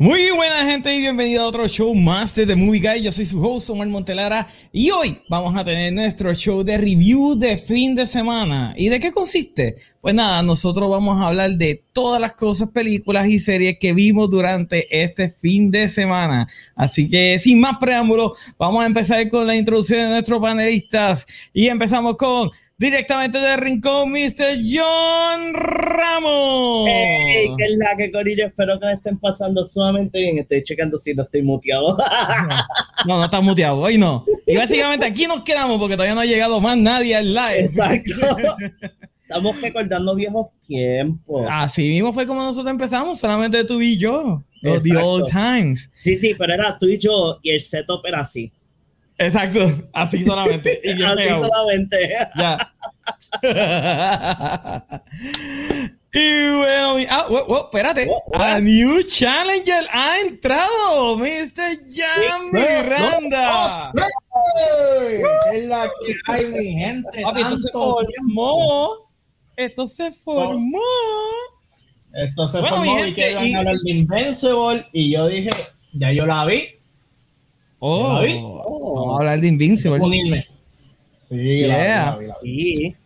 Muy buena gente y bienvenido a otro show más de The Movie Guy. Yo soy su host Omar Montelara y hoy vamos a tener nuestro show de review de fin de semana. ¿Y de qué consiste? Pues nada, nosotros vamos a hablar de todas las cosas, películas y series que vimos durante este fin de semana. Así que sin más preámbulos, vamos a empezar con la introducción de nuestros panelistas y empezamos con directamente del rincón, Mr. John Ramos. Hey, ¿qué es la que Corillo? Espero que me estén pasando sumamente bien. Estoy checando si no estoy muteado. No, no estás muteado, hoy no. Y básicamente aquí nos quedamos porque todavía no ha llegado más nadie al live. Exacto. Estamos recordando viejos tiempos. Así mismo fue como nosotros empezamos, solamente tú y yo. Los the old times. Sí, sí, pero era tú y yo y el setup era así. Exacto, así solamente. Y yo así pegado. solamente. Ya. y bueno, mi- ah, wow, wow, espérate. A New Challenger ha entrado, Mr. Jan Miranda. ¡Ey! Es la que hay, mi gente. Papi, tanto. Esto se formó. Esto se Bueno, formó y gente, que iban y- a hablar de Invincible y yo dije, ya yo la vi, Oh, ¿La vi? vamos a hablar de Invincible. unirme. Sí, la vi, Yeah. la vi, la vi. Sí.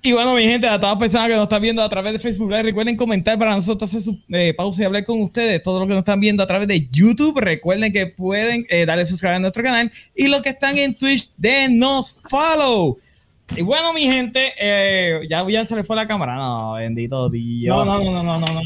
Y bueno, mi gente, a todas las personas que nos están viendo a través de Facebook Live, recuerden comentar para nosotros hacer su eh, pausa y hablar con ustedes. Todos los que nos están viendo a través de YouTube, recuerden que pueden eh, darle suscribir a nuestro canal. Y los que están en Twitch, denos follow. Y bueno, mi gente, eh, ya, ya se le fue la cámara. No, bendito Dios. No, no, no, no, no, no.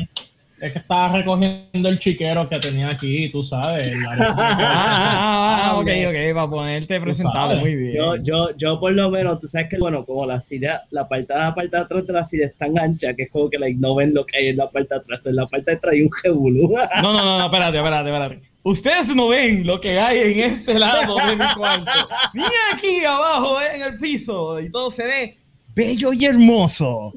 Es que estaba recogiendo el chiquero que tenía aquí, tú sabes. Ah, ah, ah, ah, ok, ok, para ponerte presentable, sabes. muy bien. Yo, yo, yo por lo menos, tú sabes que, bueno, como la silla, la parte de la parte de atrás de la silla es tan ancha que es como que like, no ven lo que hay en la parte de atrás. En la parte de atrás hay un jebulú. No, no, no, no, espérate, espérate, espérate. Ustedes no ven lo que hay en este lado de mi cuarto. Ni aquí abajo, eh, en el piso. Y todo se ve bello y hermoso.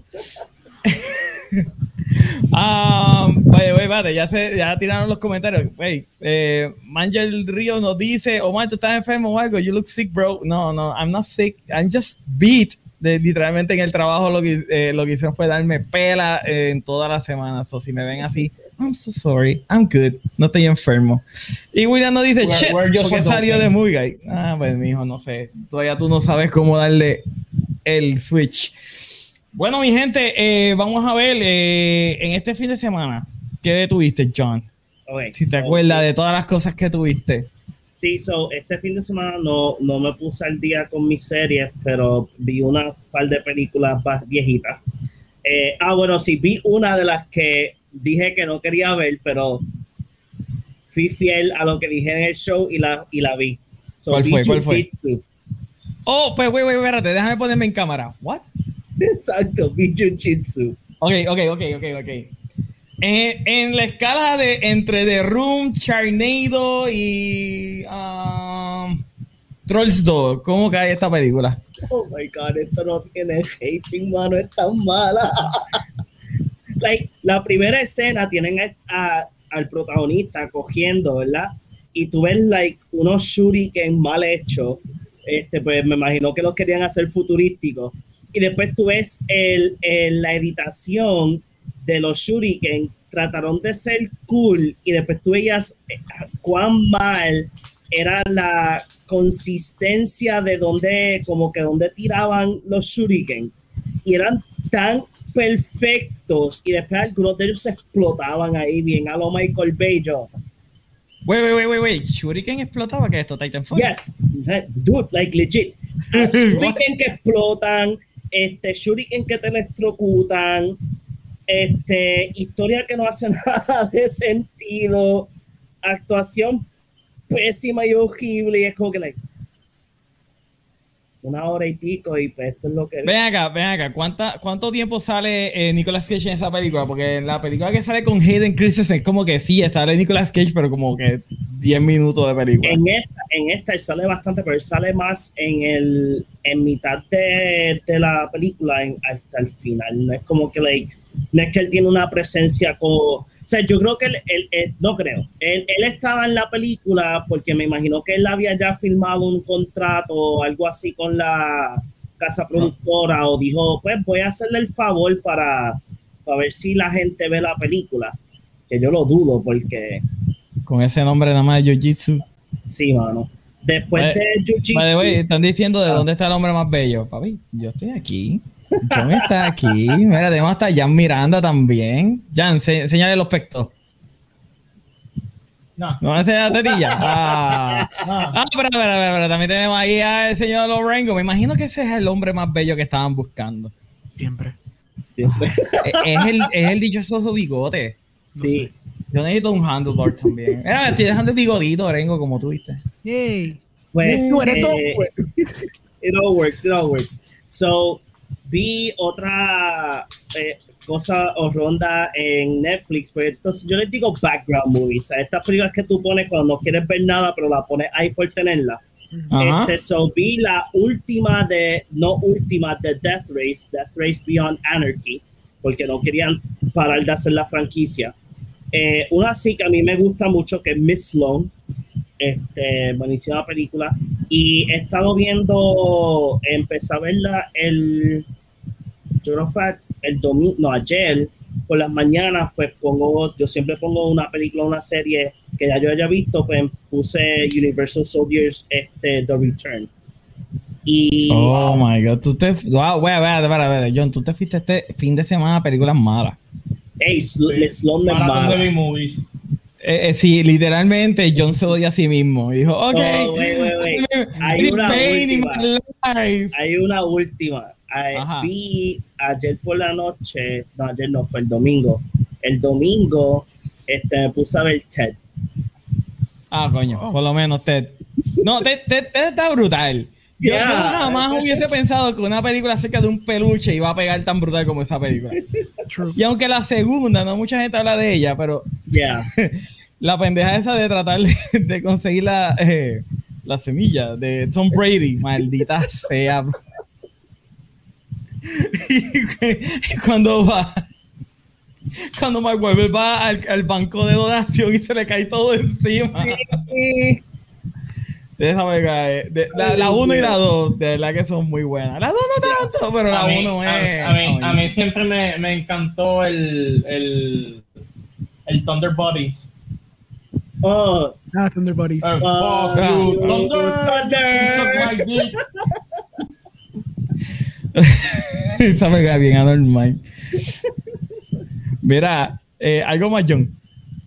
Ah, oye, oye, espérate, ya, se, ya tiraron los comentarios. Wey, eh, Mangel Río nos dice, Omar, tú estás enfermo o algo. You look sick, bro. No, no, I'm not sick. I'm just beat. De, literalmente en el trabajo lo que, eh, lo que hicieron fue darme pela eh, en toda la semana. O si me ven así, I'm so sorry. I'm good. No estoy enfermo. Y William nos dice, Where- shit, porque so salió de Movie Guy. Ah, pues mijo, no sé. Todavía tú no sabes cómo darle el switch. Bueno, mi gente, eh, vamos a ver eh, en este fin de semana, ¿qué tuviste, John? Si te so, acuerdas de todas las cosas que tuviste. Sí, so, este fin de semana no, no me puse al día con mis series, pero vi una par de películas más viejitas. Eh, ah, bueno, sí, vi una de las que dije que no quería ver, pero fui fiel a lo que dije en el show y la, y la vi. So, ¿Cuál fue? ¿Cuál fue? Oh, pues, güey, güey, espérate, déjame ponerme en cámara. ¿What? Exacto, Jiu-Jitsu. Ok, ok, ok, ok, ok. En la escala de entre The Room, Charnado y um, Trolls 2, ¿cómo cae esta película? Oh my god, esto no tiene hating, mano, es tan mala. like, la primera escena tienen a- a- al protagonista cogiendo, ¿verdad? Y tú ves like unos shuriken mal hechos. Este, pues me imagino que los querían hacer futurísticos. Y después tú ves el, el- la editación de los shuriken. Trataron de ser cool y después tú veías eh, cuán mal era la consistencia de donde, como que donde tiraban los shuriken. Y eran tan perfectos y después algunos de ellos se explotaban ahí bien a lo Michael Bay. Yo, Wait, wait, wait, wait, wait. ¿Shuriken explotaba? ¿Qué es esto? ¿Titanfall? yes, dude, like legit. Shuriken que explotan, este, shuriken que te electrocutan, este, historia que no hace nada de sentido, actuación pésima y horrible, y es como que, like, una hora y pico, y pues esto es lo que. Ven acá, ven acá. ¿Cuánta, ¿Cuánto tiempo sale eh, Nicolas Cage en esa película? Porque en la película que sale con Hayden Christensen es como que sí, sale Nicolas Cage, pero como que 10 minutos de película. En esta, en esta él sale bastante, pero él sale más en el en mitad de, de la película en- hasta el final. No es como que like, no es que él tiene una presencia como. O sea, yo creo que él, él- él- no creo. Él, él estaba en la película porque me imagino que él había ya firmado un contrato o algo así con la casa productora o dijo, pues voy a hacerle el favor para, para ver si la gente ve la película. Que yo lo dudo porque Con ese nombre nada más de Jiu-Jitsu. Sí, mano. Después Vale, de Jiu-Jitsu. Way, están diciendo de Ah. dónde está el hombre más bello. Papi, yo estoy aquí. John está aquí. Mira, tenemos hasta Jan Miranda también. Jan, se, enséñale los pectos. No. No enseña la tetilla. Ah, Ah, ah pero, pero, pero, pero también tenemos ahí al señor Lorengo. Me imagino que ese es el hombre más bello que estaban buscando. Siempre. Siempre. Eh, es, el, es el dichoso bigote. No Sí. sé. Yo necesito un handlebar también. Mira, me estoy dejando el bigodito, Lorengo, como tú viste. Yay. Pues, eso, eh, pues. it all works, it all works. So, vi otra eh, cosa o ronda en Netflix, pues entonces yo les digo background movies, a estas películas que tú pones cuando no quieres ver nada, pero la pones ahí por tenerla. Ajá. Este, so, vi la última de, no última, de Death Race, Death Race Beyond Anarchy, porque no querían parar de hacer la franquicia. Eh, una sí que a mí me gusta mucho, que es Miss Sloan, este, buenísima película, y he estado viendo, empecé a verla el, yo creo fue el domingo, no, ayer, por las mañanas, pues pongo, yo siempre pongo una película, una serie que ya yo haya visto, pues puse Universal Soldiers, este, The Return. Y Oh my god, tú te. Wow, wait, wait, wait, John, tú te fuiste este fin de semana a películas malas. hey, Sl mala. B-movies. Eh, eh, sí, literalmente John se odia a sí mismo. Dijo, ok. Oh, wait, wait, wait. Hay una última. my life. Hay una última. Ay, Ajá. vi ayer por la noche, no, ayer no, fue el domingo. El domingo este, me puse a ver Ted. Ah, coño, por lo menos Ted. No, Ted, Ted- Ted está brutal. Yo, Yeah. yo jamás hubiese pensado que una película acerca de un peluche iba a pegar tan brutal como esa película. True. Y aunque la segunda, no mucha gente habla de ella, pero Yeah. la pendeja esa de tratar de, de conseguir la, eh, la semilla de Tom Brady, maldita sea. y cuando va, cuando Mark Webber va al, al banco de donación y se le cae todo encima. Sí. Esa me cae. De- la, la 1 y la 2, de verdad que son muy buenas. La 2 no tanto, pero la a, mí, 1 a- es. a mí- a mí siempre me, me encantó el, el, el Thunder Bodies. Oh, Ah, Thunder. Eh, Ah, fuck you, Thunder. Thunder. Dick. Esa me cae bien anormal. Mira, eh, algo más, John.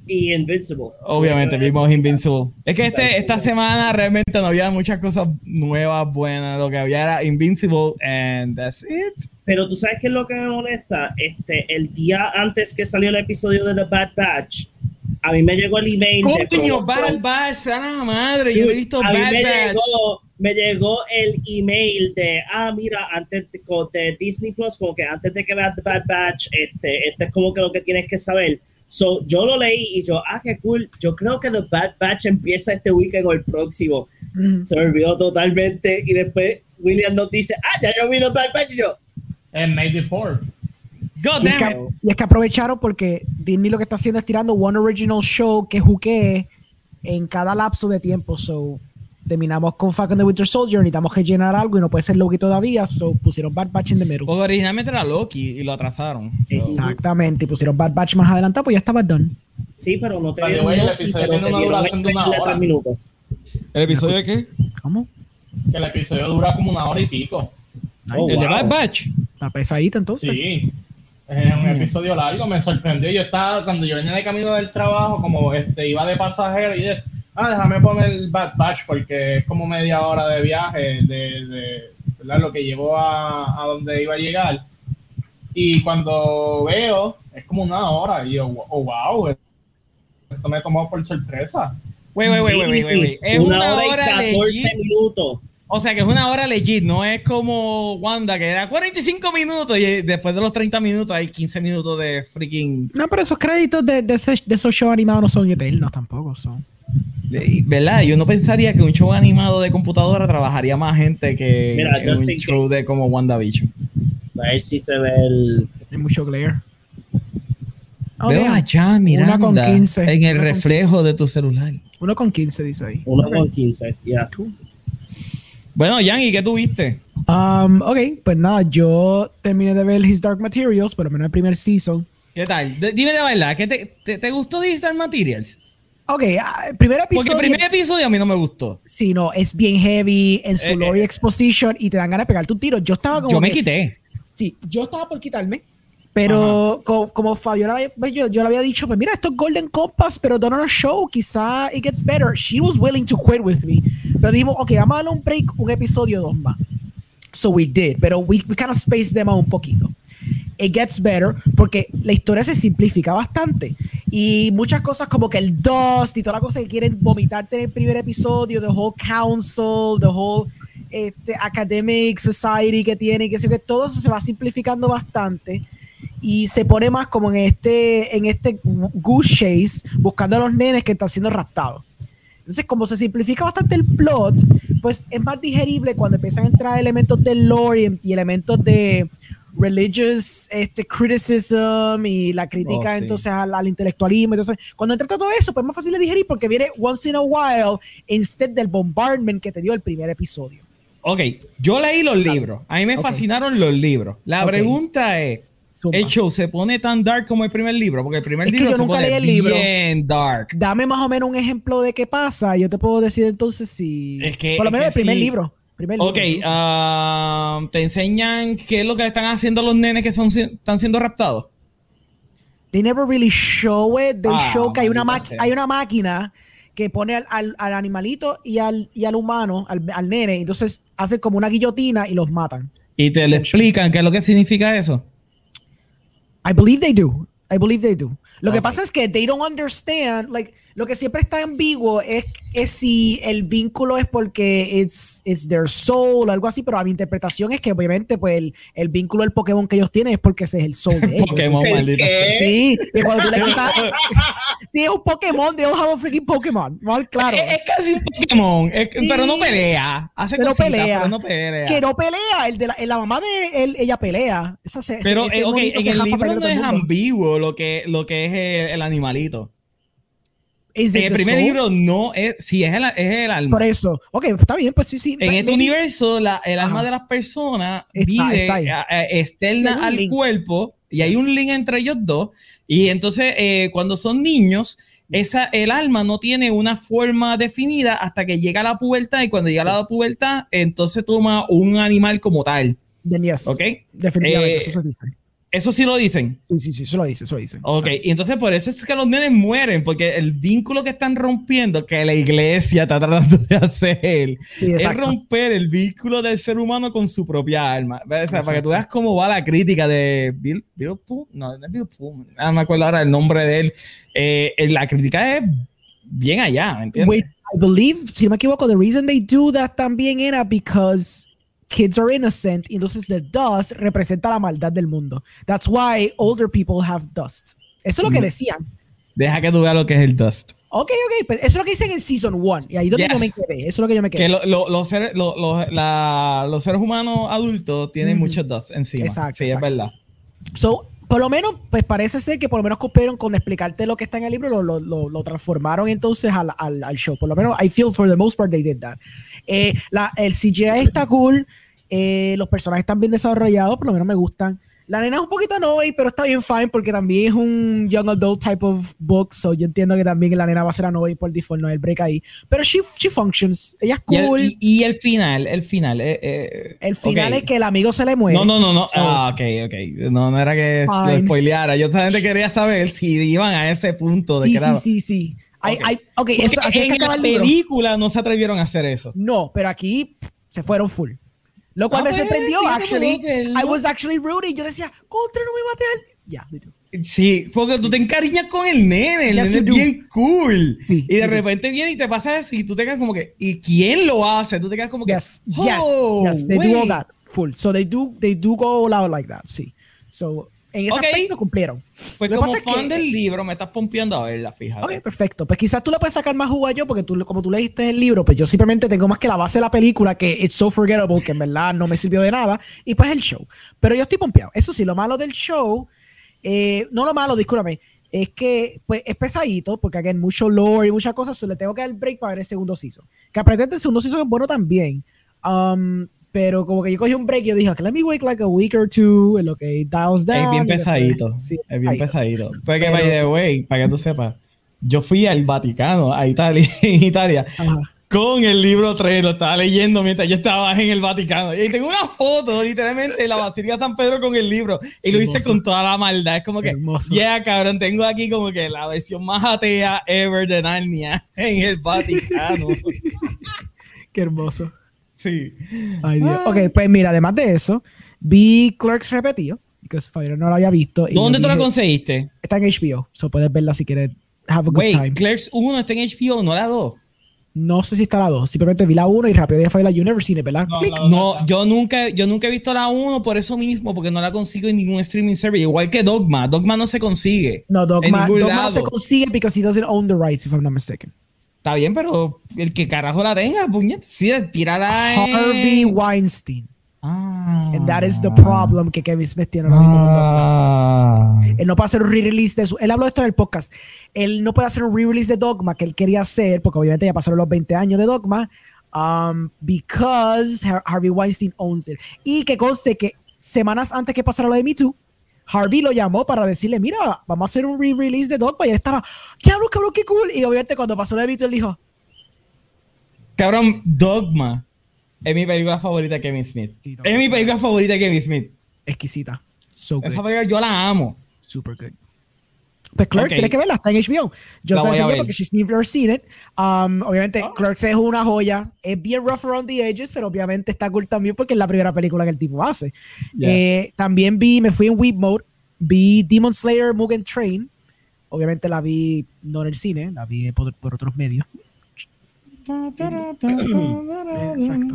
Y Invincible. Obviamente vimos Invincible. Es que este, esta semana realmente no había muchas cosas nuevas, buenas. Lo que había era Invincible and that's it. Pero tú sabes qué es lo que me molesta. Este, el día antes que salió el episodio de The Bad Batch, a mí me llegó el email de Coño. Bad Batch, a la madre. Yo he visto a mí Bad me Batch. llegó, me llegó el email de, ah, mira, antes de, de Disney Plus, como que antes de que veas The Bad Batch, este, este es como que lo que tienes que saber. So, yo lo leí y yo, ah, qué cool. Yo creo que The Bad Batch empieza este weekend o el próximo. Mm. Se me olvidó totalmente. Y después William nos dice, ah, ya yo vi The Bad Batch. Y yo, En May the 4th. God Y es, damn que, y es que aprovecharon porque Disney lo que está haciendo es tirando one original show que juquee en cada lapso de tiempo. So, terminamos con Falcon the Winter Soldier, necesitamos que llenar algo y no puede ser Loki todavía. So, pusieron Bad Batch in the middle. Porque originalmente era Loki y lo atrasaron. So, Exactamente. Y pusieron Bad Batch más adelantado, pues ya estaba done. sí, pero no te dieron way, el episodio tiene una duración de una hora. tres minutos. ¿El episodio de qué? ¿Cómo? Que el episodio dura como una hora y pico. Oh, El de wow. Bad Batch. Está pesadita entonces. Sí. Es un episodio largo, me sorprendió. Yo estaba, cuando yo venía de camino del trabajo, como este iba de pasajero y de, ah, déjame poner el Bad Batch porque es como media hora de viaje de, de ¿verdad? lo que llevó a, a donde iba a llegar. Y cuando veo, es como una hora. Y yo, oh, wow, esto me tomó por sorpresa. Wait, wait, wait, wait, wait, wait, wait. Es una, y hora 14 legit. minutos. O sea que es una hora legit, no es como Wanda que era 45 minutos y después de los 30 minutos hay 15 minutos de freaking. No, pero esos créditos de, de, ese- de esos shows animados no son eternos tampoco. Son. De- ¿Verdad? Yo no pensaría que un show animado de computadora trabajaría más gente que Mira, en just un show case. de como WandaVision. A ver si se ve el. Hay mucho glare. Oh, Veo allá, Miranda, Una con 15. en el reflejo de tu celular. Uno con 15 dice ahí. Uno con 15, ya. Bueno, Jan, ¿y qué tuviste? Um, ok, pues nada, yo terminé de ver His Dark Materials, pero menos el primer season. ¿Qué tal? Dime de verdad, ¿qué te, te, te gustó Digital Materials? Ok, ah, el primer Porque episodio. el primer episodio a mí no me gustó. Sí, no, es bien heavy en su Eh, lore eh. exposition y te dan ganas de pegarte un tiro. Yo estaba como. Yo me que- quité. Sí, yo estaba por quitarme. Pero co- como, Fabiola, pues, yo, yo le había dicho, pues mira, esto es Golden Compass, pero don't show, quizá it gets better. She was willing to quit with me. Pero dijimos, ok, vamos a darle un break, un episodio dos más. So we did, pero we, we kind of spaced them out un poquito. It gets better porque la historia se simplifica bastante. Y muchas cosas como que el Dust y toda la cosa que quieren vomitarte en el primer episodio, the whole council, the whole este, academic society que tiene, que que todo eso se va simplificando bastante y se pone más como en este, en este goose chase buscando a los nenes que están siendo raptados. Entonces, como se simplifica bastante el plot, pues es más digerible cuando empiezan a entrar elementos de lore y, y elementos de religious este, criticism y la crítica Oh, sí. entonces al, al intelectualismo. Entonces, cuando entra todo eso, pues es más fácil de digerir porque viene once in a while instead del bombardment que te dio el primer episodio. Ok, yo leí los libros. A mí me fascinaron los libros. La pregunta es, Zumba. ¿el show se pone tan dark como el primer libro? Porque el primer Es que libro yo se nunca pone leí el libro. bien dark. Dame más o menos un ejemplo de qué pasa yo te puedo decir entonces si... Es que- por lo menos que el primer sí. libro. Primer Ok, ah, te enseñan qué es lo que le están haciendo a los nenes que son, están siendo raptados. They never really show it. They Ah, show que hay una, hay una máquina que pone al, al- al animalito y al, y al humano, al, al nene, entonces hace como una guillotina y los matan. Y te le explican qué es lo que significa eso. I believe they do. I believe they do. Lo que pasa es que they don't understand, like, lo que siempre está ambiguo es, es si el vínculo es porque it's, it's their soul o algo así, pero a mi interpretación es que obviamente pues el, el vínculo del Pokémon que ellos tienen es porque ese es el soul de ellos. Pokémon, ¿El maldita. Sí, que cuando tú le quitas... sí, es un Pokémon, they all have a freaking Pokémon. Mal claro. Es, es casi un Pokémon, es Sí. pero no pelea. Hace Pero cositas, pelea. pero no pelea. que no pelea, el de la, la mamá de él, ella pelea. Esa Pero, ese eh, ok, monito en el libro no es ambiguo lo que, lo que es el, el animalito. En el primer soul? libro no es, sí, es el, es el alma. Por eso. Ok, está bien, pues sí, sí. En este universo, la- el alma Ajá. de las personas Está- vive está eh, eh, externa al link. cuerpo y hay un link entre ellos dos. Y entonces, eh, cuando son niños, esa, el alma no tiene una forma definida hasta que llega a la pubertad. Y cuando llega Sí. a la pubertad, entonces toma un animal como tal. Yes. ¿Ok? Definitivamente, Eh, eso se dice. Eso sí lo dicen. Sí, sí, sí, eso lo dice, eso lo dice. Ok, y entonces por eso es que los nenes mueren, porque el vínculo que están rompiendo, que la iglesia está tratando de hacer, Sí, es romper el vínculo del ser humano con su propia alma. O sea, para que tú veas cómo va la crítica de Bill, Bill Pullman, no, no es Bill Pullman, ah, no me acuerdo ahora el nombre de él. Eh, eh, la crítica es bien allá, ¿me entiendes? Wait, I believe, si no me equivoco, the reason they do that también era because kids are innocent y entonces the dust representa la maldad del mundo. That's why older people have dust. Eso es lo que Mm. decían. Deja que tú veas lo que es el dust. Ok, ok, pues eso es lo que dicen en Season 1. Y ahí donde Yes. yo me quedé. Eso es lo que yo me quedé. Que lo- lo- los, seres, lo- la- los seres humanos adultos tienen Ujú. mucho dust encima. Exacto, sí, exacto. es verdad. So, por lo menos, pues parece ser que por lo menos cumplieron con explicarte lo que está en el libro, lo, lo, lo, transformaron entonces al, al, al show. Por lo menos, I feel for the most part they did that. Eh, la, el CGI está cool, eh, los personajes están bien desarrollados, por lo menos me gustan. La nena es un poquito annoying, pero está bien fine porque también es un young adult type of book, so yo entiendo que también la nena va a ser annoying por default, no el break ahí. Pero she, she functions, ella es Y el, cool. y- y el final, el final. eh, eh, el final ok. es que el amigo se le muere. No, no, no, no. Ah, ok, ok. No, no era que lo Fine. spoileara. Yo solamente quería saber si iban a ese punto de Sí, que era. sí, sí, sí. Hay- Ok. hay- ok, Porque eso, así es que en la película no se atrevieron a hacer eso. No, pero aquí se fueron full. Lo cual Ah, me pues, sorprendió, sí, actually. I was actually rooting. Yo decía, contra, no me maté al. Ya, they do. Sí, porque tú te encariñas con el nene. El Yes, nene es bien cool. Sí, y de repente viene y te pasa eso y tú te quedas como que, ¿y quién lo hace? Tú te quedas como que, Yes, oh, yes, yes. They do all wait. that full. So they do, they do go all out like that, sí. So, en ese Ok. aspecto cumplieron. Pues Lo como pasa es fan que- del libro me estás pompeando a verla, fíjate. Ok, perfecto. Pues quizás tú le puedes sacar más jugo a yo, porque tú, como tú leíste el libro, pues yo simplemente tengo más que la base de la película, que it's so forgettable, que en verdad no me sirvió de nada, y pues el show. Pero yo estoy pompeado. Eso sí, lo malo del show, eh, no lo malo, discúlpame, es que pues es pesadito, porque aquí hay mucho lore y muchas cosas, so le tengo que dar el break para ver el segundo season. Que aparentemente el segundo season es bueno también. Um, pero como que yo cogí un break y yo dije, okay, let me wait like a week or two, en lo que dials down. Es bien después- pesadito. Sí, es bien pesadito. Porque, Pero- by the way, para que tú sepas, yo fui al Vaticano, a Italia, en Italia, Ajá. con el libro 3, lo estaba leyendo mientras yo estaba en el Vaticano. Y tengo una foto, literalmente, de la Basílica de San Pedro con el libro. Y lo hice con toda la maldad. Es como que, ya, cabrón, tengo aquí como que la versión más atea ever de Narnia en el Vaticano. Qué hermoso. Sí. Ay, Dios. Ah. Ok, pues mira, además de eso, vi Clerks repetido, que Fabián no lo había visto. ¿Dónde tú la conseguiste? Está en HBO, so puedes verla si quieres have a good Wait, time. Clerks 1 está en HBO, no la 2. No sé si está la 2, simplemente vi la 1 y rápido dije fue la Universe, ¿verdad? No, la No, yo nunca, yo nunca he visto la 1 por eso mismo, porque no la consigo en ningún streaming service. Igual que Dogma. Dogma no se consigue. No, Dogma, Dogma no se consigue because he doesn't own the rights, if I'm not mistaken. Está bien, pero el que carajo la tenga, puñet. Sí, tírala en... Harvey Weinstein. Ah. And that is the problem que Kevin Smith tiene ahora mismo. Ah. Él no puede hacer un re-release de su. Él habló de esto en el podcast. Él no puede hacer un re-release de Dogma que él quería hacer, porque obviamente ya pasaron los 20 años de Dogma, um, because Har- Harvey Weinstein owns it. Y que conste que semanas antes que pasara lo de Me Too, Harvey lo llamó para decirle: Mira, vamos a hacer un re-release de Dogma. Y él estaba, cabrón, cabrón, qué cool. Y obviamente cuando pasó de Too, él dijo: Cabrón, Dogma es mi película favorita de Kevin Smith. Sí, es mi película favorita de Kevin Smith. exquisita. So good. Esa película yo la amo. Super good. Pues Clerks, Ok. tienes que verla, está en HBO. Yo La sé porque she's never seen it. Um, obviamente, Ah. Clerks es una joya. Es bien rough around the edges, pero obviamente está cool también porque es la primera película que el tipo hace. Yes. Eh, también vi, me fui en Weep Mode, vi Demon Slayer Mugen Train. Obviamente la vi no en el cine, la vi por, por otros medios. Exacto.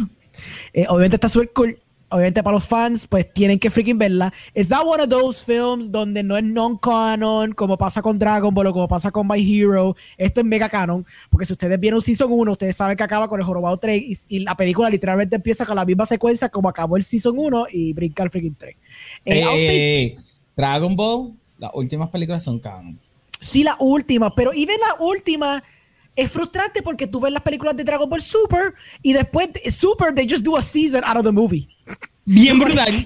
Eh, obviamente está súper cool. Obviamente para los fans, pues tienen que freaking verla. It's not one of those films donde no es non-canon, como pasa con Dragon Ball o como pasa con My Hero. Esto es mega canon, porque si ustedes vieron Season 1, ustedes saben que acaba con el Jorobado 3 y, y la película literalmente empieza con la misma secuencia como acabó el Season 1 y brinca al freaking 3. Eh, Eh, Dragon Ball, las últimas películas son canon. sí, la última, pero even la última es frustrante porque tú ves las películas de Dragon Ball Super y después de Super, they just do a season out of the movie. Bien brutal.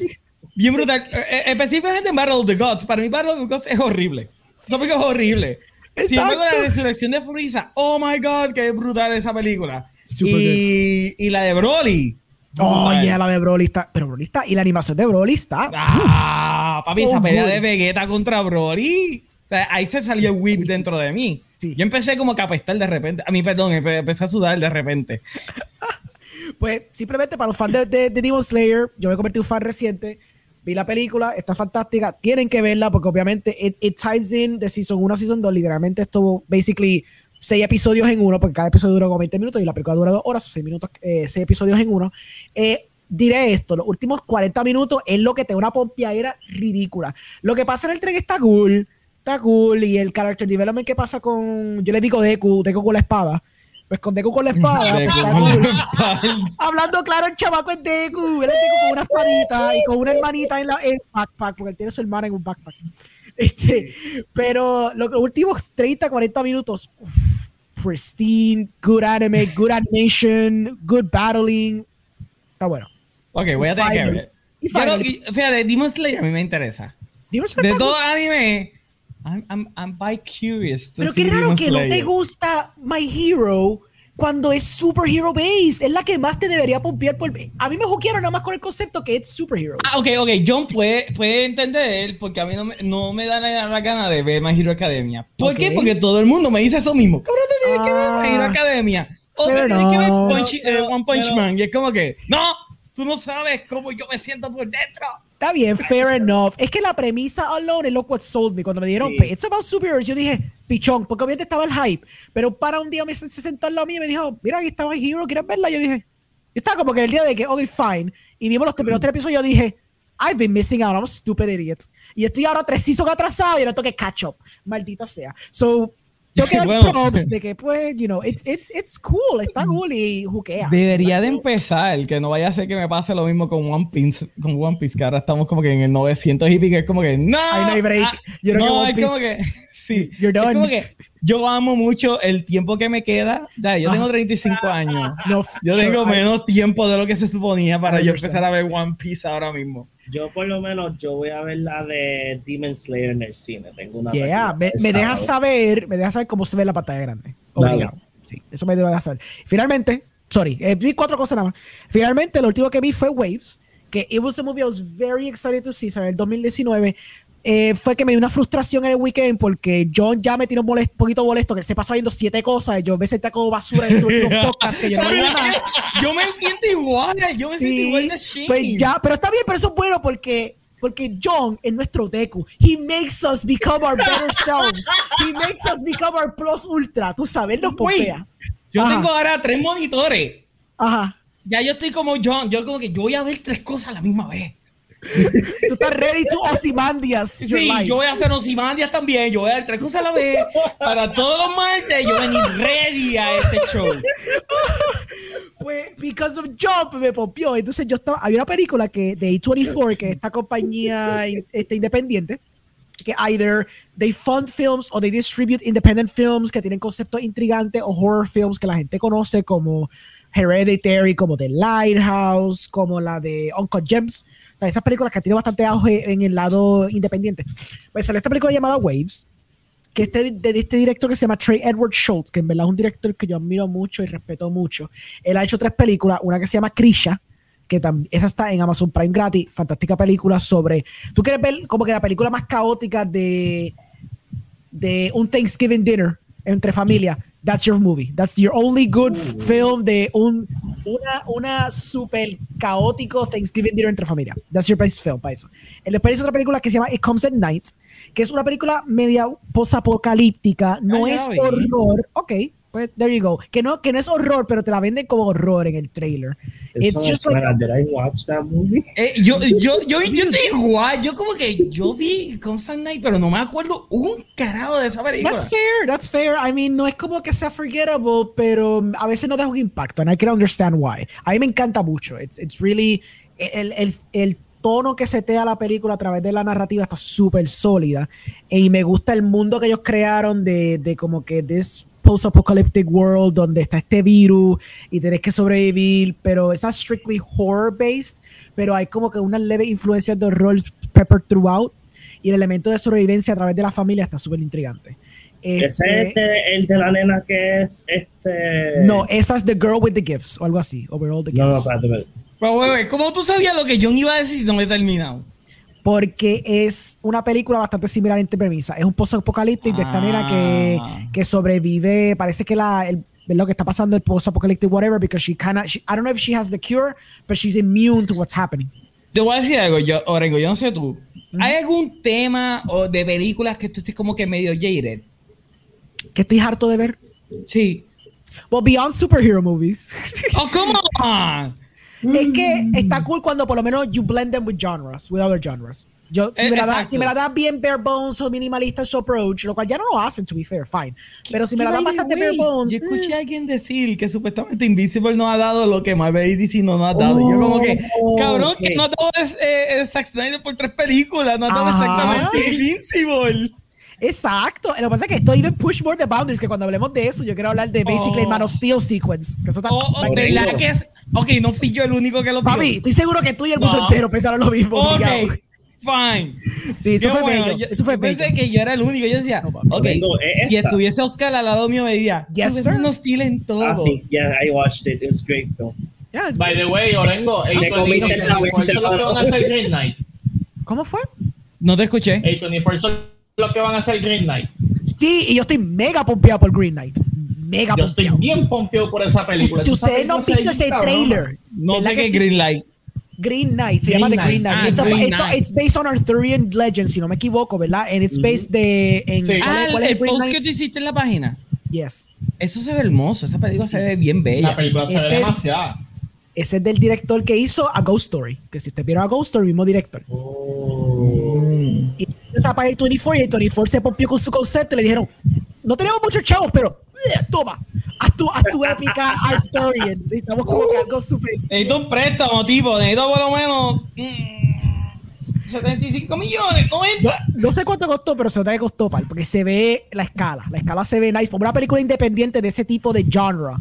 Bien brutal. Eh, eh, específicamente en Battle of the Gods. Para mí Battle of the Gods es horrible. Esa película es horrible. Sin embargo, la Exacto. resurrección de Frieza. Oh my god, qué brutal esa película. Y, y la de Broly. Oh, brutal. yeah, la de Broly está. Pero Broly está. Y la animación de Broly está. Ah, papi, so esa pelea good. de Vegeta contra Broly. O sea, ahí se salió el whip dentro de mí. Sí. Yo empecé como a apestar de repente. A mí, perdón, empe- empecé a sudar de repente. Pues simplemente para los fans de, de- de Demon Slayer, yo me convertí en un fan reciente. Vi la película, está fantástica. Tienen que verla porque obviamente it, ties in de Season 1 a Season 2. Literalmente estuvo basically seis episodios en uno, porque cada episodio dura como 20 minutos y la película dura dos horas, seis minutos, eh, seis episodios en uno. Eh, diré esto, los últimos 40 minutos es lo que te da una pompeadera ridícula. Lo que pasa en el tren está cool, está cool, y el character development que pasa con, yo le digo Deku, Deku con la espada, pues con Deku con la espada. Hablando claro, el chamaco es Deku. Él es Deku con una espadita y con una hermanita en la en el backpack, porque él tiene a su hermana en un backpack. Este, pero lo- los últimos 30, 40 minutos, uf, pristine, good anime, good animation, good battling. Está bueno. Ok, voy a tener que ver. Fíjate, Demon Slayer a mí me interesa. Demon Slayer De todo cool. anime, I'm, I'm, I'm by curious. to Pero qué raro que no te gusta My Hero cuando es superhero base. Es la que más te debería pompear. Por... A mí me juquearon nada más con el concepto que es superheroes. Ah, ok, ok. John puede, puede entender porque a mí no me, no me da la, la gana de ver My Hero Academia. ¿Por qué? Ok. Porque todo el mundo me dice eso mismo. Cabrón, tú tienes que ver My Hero Ah. Academia. O tú tienes que ver no. Punch- eh, One Punch pero- Man. Y es como que, no, tú no sabes cómo yo me siento por dentro. Está bien, fair enough. Es que la premisa alone es lo que sold me. Cuando me dijeron, Sí. "But it's about superheroes, yo dije, pichón, porque obviamente estaba el hype. Pero para un día me se se sentó al lado mío y me dijo, mira, aquí está My Hero, ¿quieres verla? Yo dije, yo estaba como que en el día de que, ok, fine. Y vimos los primeros tres episodios, yo dije, I've been missing out, I'm a stupid idiot. Y estoy ahora tres seasons atrasado y ahora tengo que catch up. Maldita sea. So, tengo que dar Bueno. props de que, pues, you know, it's, it's, it's cool, está cool y juquea. Debería de empezar, que no vaya a ser que me pase lo mismo con One Piece, con One Piece, que ahora estamos como que en el 900 y pico, es como que, no. Ahí no hay break. ah, Yo creo que no, One es como Piece- que, Sí, You're es done. como que yo amo mucho el tiempo que me queda. Ya, yo tengo Ajá. 35 años. No, Yo sure, tengo I- menos tiempo de lo que se suponía para I yo understand. empezar a ver One Piece ahora mismo. Yo por lo menos yo voy a ver la de Demon Slayer en el cine. Tengo una Yeah, me, me dejas saber, me dejas saber cómo se ve la pantalla grande. Dale. Obligado. Sí, eso me debe de saber. Finalmente, sorry, eh, vi cuatro cosas nada más. Finalmente, lo último que vi fue Waves, que it was a movie I was very excited to see, en el 2019. Eh, fue que me dio una frustración en el weekend porque John ya me tiró un poquito molesto que se pasa viendo siete cosas y yo me senté como basura en podcasts que yo no veía nada. Yo me siento igual, yo me siento Sí, igual de Shane. pues ya, pero está bien, pero eso es bueno porque porque John es nuestro Deku. He makes us become our better selves. He makes us become our plus ultra. Tú sabes, nos pompea. Yo Ajá. tengo ahora tres monitores. Ajá. Ya yo estoy como John. Yo como que yo voy a ver tres cosas a la misma vez. Tú estás ready to Ozymandias Sí, yo voy a hacer Osimandias también. Yo voy a ver tres cosas a la vez. Para todos los martes yo venir ready a este show. Pues, because of Jump me pompió. Entonces yo estaba, había una película que de A24, que es esta compañía este, independiente, que either they fund films o they distribute independent films que tienen conceptos intrigantes o horror films que la gente conoce como Hereditary, como The Lighthouse, como la de Uncut Gems. O sea, esas películas que tienen bastante auge en el lado independiente. Pues salió esta película llamada Waves, que este, de este director que se llama Trey Edward Schultz, que en verdad es un director que yo admiro mucho y respeto mucho. Él ha hecho tres películas, una que se llama Krisha, que también, esa está en Amazon Prime gratis, fantástica película sobre, tú quieres ver como que la película más caótica de, de un Thanksgiving dinner entre familia, that's your movie, that's your only good film de un, una, una super caótico Thanksgiving dinner entre familia, that's your best film para eso. Él después hizo otra película que se llama It Comes at Night, que es una película media posapocalíptica, no es horror, ok, pues there you go, que no, que no es horror, pero te la venden como horror en el trailer. It's Eso just me like. Did I watch that movie? Eh, yo, yo, yo, yo estoy igual. Yo como que yo vi Constant Night, pero no me acuerdo un carajo de esa película. That's fair, that's fair. I mean, no es como que sea forgettable, pero a veces no deja un impacto, and I can understand why. A mí me encanta mucho. It's, it's really. El, el, el tono que setea la película a través de la narrativa está súper sólida. Y me gusta el mundo que ellos crearon de, de como que this post-apocalyptic world donde está este virus y tenés que sobrevivir, pero es not strictly horror-based, pero hay como que unas leves influencias de horror pepper throughout y el elemento de sobrevivencia a través de la familia está súper intrigante. Ese Este, es este- el de la nena que es este. no, esa es The Girl with the Gifts o algo así, Overall the No, no, Gifts. espérate, espérate. Pero, güey, ¿cómo tú sabías lo que John iba a decir si no me he terminado? Porque es una película bastante similar en premisa. Es un post-apocalíptico de esta nena que, Ah. que sobrevive. Parece que la, el, lo que está pasando el post-apocalíptico, whatever, because she cannot, she- I don't know if she has the cure, but she's immune to what's happening. Te voy a decir algo, yo, Orengo, yo no sé tú. ¿Hay algún tema o de películas que tú estés como que medio jaded? Que estoy harto de ver. Sí. Well, beyond superhero movies. Oh, come on. Es que está cool cuando por lo menos you blend them with genres, with other genres. Yo, si, Eh, me la exacto. si me la das bien bare bones o minimalista su approach, lo cual ya no lo hacen, to be fair, fine. Pero si me la the bastante bare bones, Yo escuché eh. a alguien decir que supuestamente Invisible no ha dado lo que Marvel y DC no nos ha dado. Y yo como que, Oh, cabrón, ok. que no ha dado eh, eh, Zack Snyder por tres películas, no ha dado Ajá. exactamente Invincible. Exacto. Lo que pasa es que esto even push more the boundaries, que cuando hablemos de eso, yo quiero hablar de basically Oh. Man of Steel sequence. Que eso está Oh, oh. ¿verdad que es? Ok, no fui yo el único que lo. Papi, estoy seguro que tú y el mundo No. entero pensaron lo mismo. Ok, obligado. fine. Sí, eso Qué fue bueno, bello. yo- Eso fue yo pensé bello. que yo era el único. Yo decía, No, papi. ok, es si estuviese Oscar al lado mío, me diría, Yes, sir. ves un hostil en todo. Ah, sí, yeah, I watched it. It was great film. Yeah, By the way, Orengo, la A24 son los que van a hacer Green Knight. ¿Cómo fue? No te escuché. A24 son los que van a hacer Green Knight. Sí, y yo estoy mega pompeado por Green Knight. Mega Yo estoy pompeado. bien pompeado por esa película. Si Esa ustedes no han visto ese trailer, No ¿verdad sé que qué es? Green Light. Green Knight, se Green llama The. Green Knight. Ah, it's, a- Green it's a- it's based on Arthurian legend, si no me equivoco, ¿verdad? And it's based de. En, Sí. ¿cuál, Ah, cuál el post que Knight? tú hiciste en la página. Yes. Eso se ve hermoso. Esa película Sí. se ve bien Esa bella. película se ve Ese es- demasiado. Ese es del director que hizo A Ghost Story. Que si usted vieron A Ghost Story, mismo director. Oh. Y esa para el 24 y el 24 se pompió con su concepto y le dijeron, no tenemos muchos chavos, pero eh, toma, haz tu, haz tu épica Art Story. Necesitamos como que algo súper... Necesito un préstamo, tipo. Necesito por lo menos. mm, 75 millones, 90. No sé cuánto costó, pero se nota que costó, pal, porque se ve la escala. La escala se ve nice. Como una película independiente de ese tipo de genre.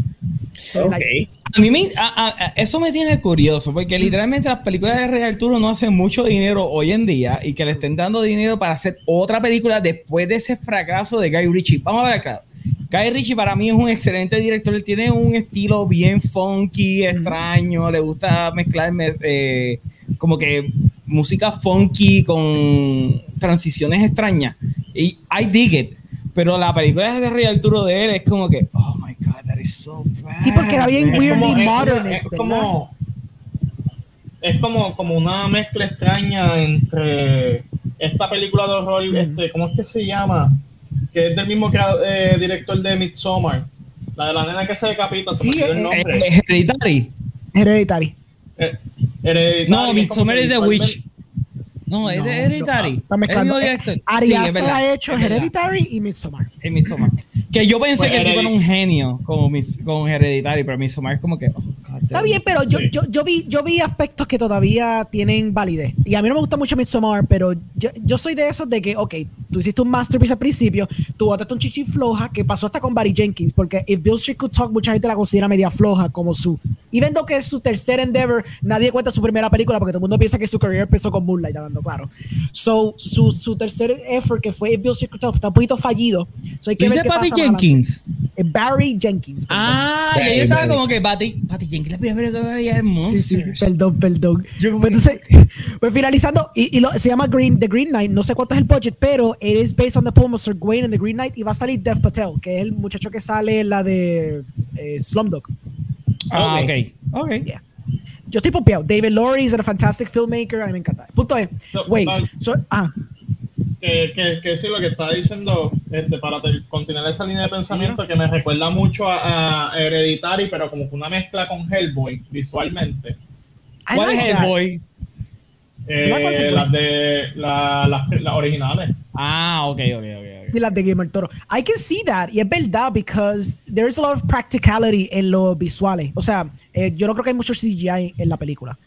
Se ve Ok. nice. A mí me, a- a- eso me tiene curioso, porque literalmente las películas de Rey Arturo no hacen mucho dinero hoy en día y que le estén dando dinero para hacer otra película después de ese fracaso de Guy Ritchie. Vamos a ver acá. Guy Ritchie para mí es un excelente director, él tiene un estilo bien funky, extraño, le gusta mezclar eh, como que música funky con transiciones extrañas. Y I dig it. Pero la película de Rey Arturo de él es como que, oh my god, that is so bad. Sí, porque era bien Weirdly modernist, es ¿verdad? como es como, como una mezcla extraña entre esta película de horror, este, ¿cómo es que se llama? Que es del mismo eh, director de Midsommar. La de la nena que se decapita, se Sí, olvidó el eh, nombre. Eh, Hereditary. Hereditary. Eh, Hereditary, No, Midsommar es de visualmente- Witch. No, es No, de Hereditary. Está mezclando. Eh, Sí, ha hecho. Hereditary y Midsommar. Es Midsommar. Que yo pensé Pues que el tipo era un genio como mis, con Hereditary, pero Midsommar es como que. oh, God Está bien, pero yo, Sí. yo, yo, vi, yo vi aspectos que todavía tienen validez. Y a mí no me gusta mucho Midsommar, pero yo, yo soy de esos de que, ok, tú hiciste un masterpiece al principio, tú botaste un chichi floja, que pasó hasta con Barry Jenkins, porque If Bill Street Could Talk, mucha gente la considera media floja como su... Y viendo que es su tercer endeavor, nadie cuenta su primera película porque todo el mundo piensa que su career empezó con Moonlight, hablando claro. So, su, su tercer effort, que fue If Bill Street Could Talk, está un poquito fallido. So, hay ¿Tú que ver qué pasa más. Jenkins? Eh, Barry Jenkins. perdón. Ah, Sí, y yo estaba sí. como que Patty, Patty Jenkins, la primera ella es Sí, sí, Monsters. perdón, perdón. Yo como Pues entonces, pues finalizando, y, y lo- se llama Green, The Green Knight, no sé cuánto es el budget, pero it is based on the poem of Sir Gawain and The Green Knight, y va a salir Dev Patel, que es el muchacho que sale en la de eh, Slumdog. Ah, Ok. ok. Yeah. Yo estoy pompeado. David Laurie is a fantastic filmmaker, a mí me encanta. Punto es, No, Waves. So, ah, que, que, que sí, lo que estaba diciendo, este, para te- continuar esa línea de pensamiento, que me recuerda mucho a, a Hereditary, pero como que una mezcla con Hellboy, visualmente. I ¿Cuál like es? Eh, ¿Cuál es Hellboy? las de la- las, las originales. Ah, ok, ok, ok. Sí, las de Guillermo del Toro. I can see that, y es verdad, because there is a lot of practicality en los visuales. O sea, eh, yo no creo que hay mucho CGI en la película.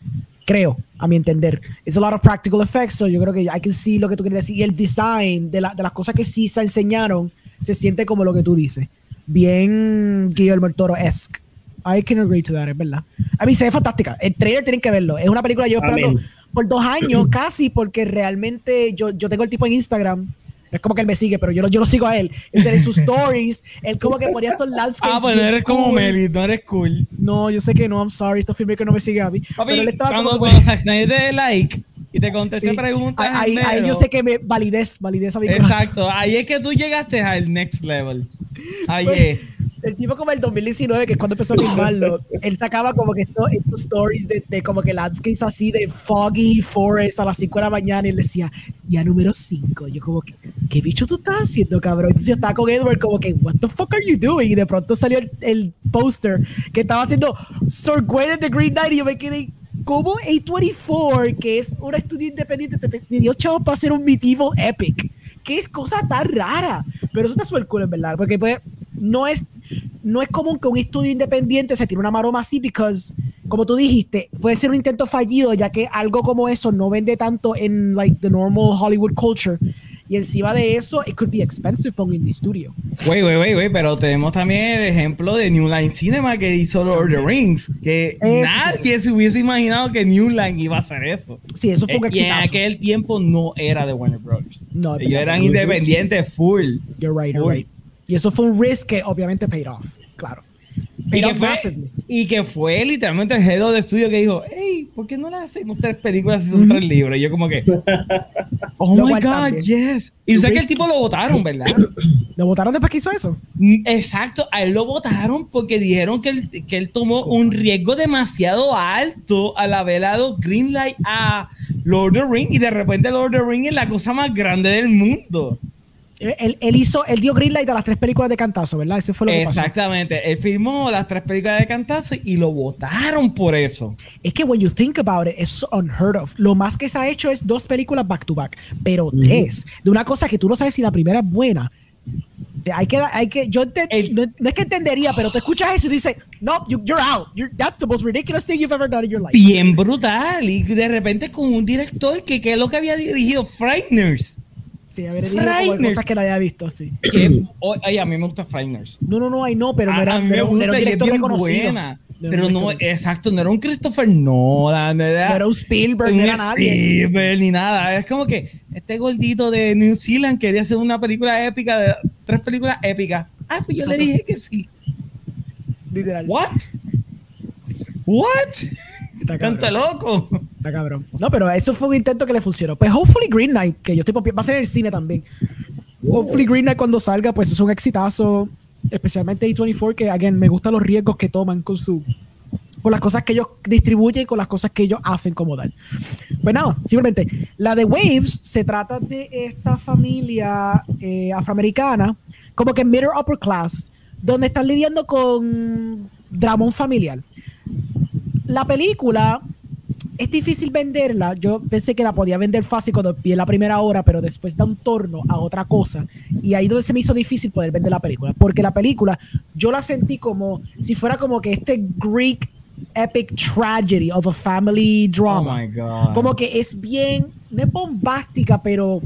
Creo, a mi entender. It's a lot of practical effects, so yo creo que I can see lo que tú quieres decir. Y el design de, la- de las cosas que sí se enseñaron se siente como lo que tú dices. Bien Guillermo del Toro-esque. I can agree to that, es verdad. A mí se ve fantástica. El trailer tienen que verlo. Es una película que llevo esperando Amén. por dos años casi, porque realmente yo, yo tengo el tipo en Instagram. Es como que él me sigue, pero yo lo, yo lo sigo a él. En sus stories, él como que ponía estos landscapes. Ah, pues no eres como. Meli, no eres cool. No, yo sé que no, I'm sorry. Estos filmes que no me sigue a mí. Papi, pero él estaba cuando, como que- cuando te dé like y te conteste Sí. preguntas. Ahí, yo sé que me validez, validez a mi corazón. Exacto, ahí es que tú llegaste al next level. Ahí Pues, es. El tipo como el 2019, que es cuando empezó a filmarlo, él sacaba como que estos, estos stories de, de como que landscapes así de foggy forest a las 5 de la mañana y él decía, ya número 5. Yo como que, ¿qué bicho tú estás haciendo, cabrón? Entonces yo estaba con Edward como que, what the fuck are you doing? Y de pronto salió el, el póster que estaba haciendo Sir Gwen and the Green Knight y yo me quedé, ¿cómo A24, que es un estudio independiente, te, te dio chavos para hacer un medieval epic? ¿Qué es cosa tan rara? Pero eso está súper cool, en verdad, porque pues no es, no es común que un estudio independiente se tire una maroma así, because, como tú dijiste, puede ser un intento fallido, ya que algo como eso no vende tanto en, like, the normal Hollywood culture. Y encima de eso, it could be expensive para un indie studio. Güey, güey, güey, güey, pero tenemos también el ejemplo de New Line Cinema que hizo Lord of the Rings, que Eso nadie se hubiese imaginado que New Line iba a hacer eso. Sí, eso fue un Eh, y en exitazo. aquel tiempo no era de Warner Bros. No, Ellos eran independientes full. You're right, you're Full. right. Y eso fue un risk que obviamente paid off, claro. Y que, fue, massively. y que fue literalmente el head de estudio que dijo, hey, ¿por qué no le hacemos tres películas si son tres libros? Y yo como que, oh my God, también. yes. Y sé que el tipo lo votaron, ¿verdad? ¿Lo votaron después que hizo eso? Mm, Exacto, a él lo votaron porque dijeron que él, que él tomó un riesgo demasiado alto al haber dado Greenlight a Lord of the Ring y de repente Lord of the Ring es la cosa más grande del mundo. Él, él hizo, él dio green light a las tres películas de Cantazo, ¿verdad? Ese fue lo que pasó. Exactamente, él firmó las tres películas de Cantazo y lo votaron por eso. Es que when you think about it, es unheard of. Lo más que se ha hecho es dos películas back to back, pero tres. De una cosa que tú no sabes si la primera es buena, Hay que, hay que, yo El- no, no es que entendería, pero te escuchas eso y dices, no, you, you're out. You're, that's the most ridiculous thing you've ever done in your life. Bien brutal. Y de repente con un director que, que es lo que había dirigido Frighteners. Sí, haber Frighteners. cosas que no había visto, sí. Que, o- ay, a mí me gusta Frighteners. No, no, no, ay, no, pero no era, a mí me era un director reconocido. buena. Pero no, exacto, no era un Christopher Nolan, no era, no era un Spielberg, no era nadie. Spielberg, ni nada. Es como que este gordito de New Zealand quería hacer una película épica, de tres películas épicas. Ah, pues yo le dije que sí. Literal. What? What? Está loco. Está cabrón. No, pero eso fue un intento que le funcionó. Pues hopefully Green Knight, que yo estoy va a ser en el cine también. Hopefully Green Knight cuando salga, pues es un exitazo. Especialmente A24, que again, me gustan los riesgos que toman con su con las cosas que ellos distribuyen y con las cosas que ellos hacen como tal. Pues nada, simplemente, la de Waves se trata de esta familia eh, afroamericana, como que middle upper class, donde están lidiando con dramón familiar. La película es difícil venderla. Yo pensé que la podía vender fácil cuando vi la primera hora, pero después da un torno a otra cosa. Y ahí donde se me hizo difícil poder vender la película. Porque la película yo la sentí como si fuera como que este Greek epic tragedy of a family drama. Oh my God. Como que es bien, no es bombástica, pero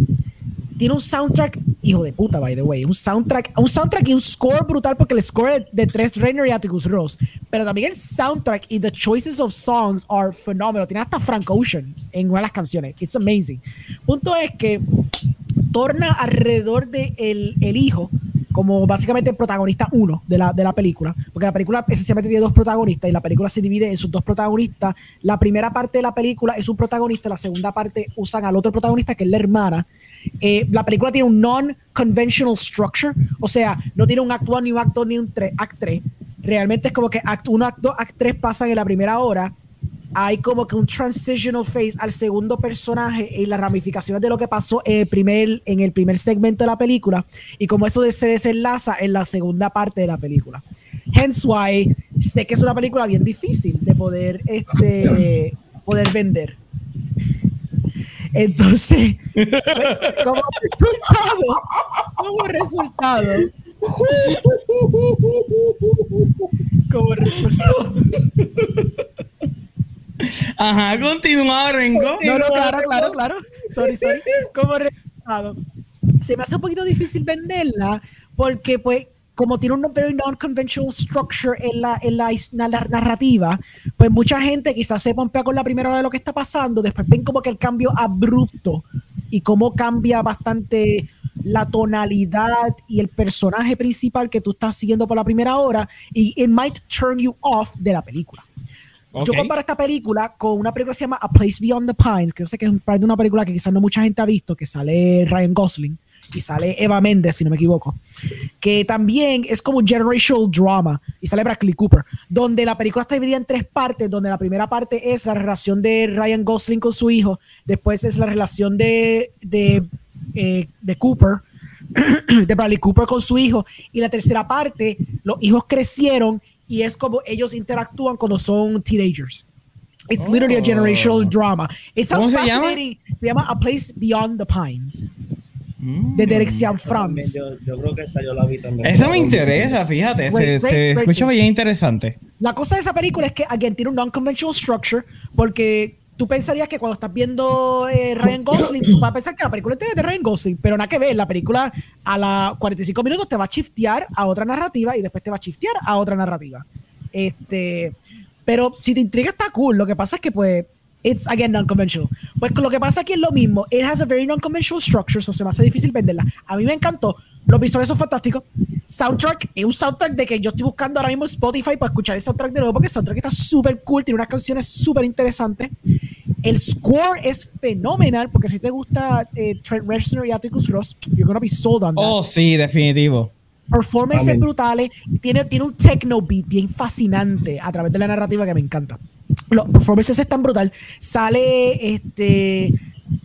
tiene un soundtrack, hijo de puta, by the way, un soundtrack, un soundtrack y un score brutal porque el score de Tres Reiner y Atticus Ross, pero también el soundtrack y the choices of songs are phenomenal. Tiene hasta Frank Ocean en una de las canciones. It's amazing. Punto es que torna alrededor de el, el hijo como básicamente el protagonista uno de la, de la película, porque la película esencialmente tiene dos protagonistas y la película se divide en sus dos protagonistas. La primera parte de la película es un protagonista, la segunda parte usan al otro protagonista que es la hermana. Eh, la película tiene un non-conventional structure, o sea, no tiene un act 1 ni un acto ni un act 3. Realmente es como que act 1, act 2, act 3 pasan en la primera hora hay como que un transitional phase al segundo personaje y las ramificaciones de lo que pasó en el primer, en el primer segmento de la película y como eso se desenlaza en la segunda parte de la película. Hence why sé que es una película bien difícil de poder, este, poder vender. Entonces, como resultado, como resultado, como resultado, Ajá, continúa, Rengo. No, no, claro, claro, claro. Sorry, sorry. Como resultado, se me hace un poquito difícil venderla porque, pues, como tiene una very non-conventional structure en la, en la, na- la narrativa, pues mucha gente quizás se pompea con la primera hora de lo que está pasando, después ven como que el cambio abrupto y cómo cambia bastante la tonalidad y el personaje principal que tú estás siguiendo por la primera hora y it might turn you off de la película. Yo comparo esta película con una película que se llama A Place Beyond the Pines, que yo sé que es de una película que quizás no mucha gente ha visto, que sale Ryan Gosling y sale Eva Méndez, si no me equivoco, que también es como un generational drama y sale Bradley Cooper, donde la película está dividida en tres partes, donde la primera parte es la relación de Ryan Gosling con su hijo, después es la relación de, de, eh, de Cooper, de Bradley Cooper con su hijo, y la tercera parte, los hijos crecieron y es como ellos interactúan cuando son teenagers. It's literally a Oh. generational drama. It sounds ¿Cómo se llama? fascinating. Se llama A Place Beyond the Pines, Mm. de Derek Sian Franz. Yo, yo creo que esa yo la vi también. Eso me interesa, fíjate. Se, escucha bien interesante. La cosa de esa película es que, again, tiene un non-conventional structure, porque tú pensarías que cuando estás viendo eh, Ryan Gosling, tú vas a pensar que la película es de Ryan Gosling, pero nada que ver. La película a las 45 minutos te va a shiftear a otra narrativa y después te va a shiftear a otra narrativa. Este, pero si te intriga, está cool. Lo que pasa es que, pues, it's again non-conventional. Pues lo que pasa aquí es lo mismo. It has a very non-conventional structure, so se me hace difícil venderla. A mí me encantó. Los visuales son fantásticos. Soundtrack es un soundtrack de que yo estoy buscando ahora mismo Spotify para escuchar el soundtrack de nuevo porque el soundtrack está súper cool, tiene unas canciones súper interesantes. El score es fenomenal porque si te gusta eh, Trent Reznor y Atticus Ross, you're gonna be sold on that. Oh, sí, definitivo. Performances Amén. brutales. Tiene, tiene un techno beat bien fascinante a través de la narrativa que me encanta. Los performances están brutal. Sale este,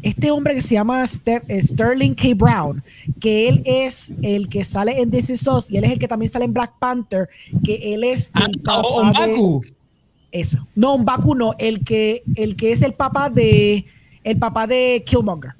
este hombre que se llama Ste- eh, Sterling K. Brown, que él es el que sale en This Is Us y él es el que también sale en Black Panther, que él es Ah, el oh, papá de- eso. No, un Baku no, el que, el que es el papá de el papá de Killmonger.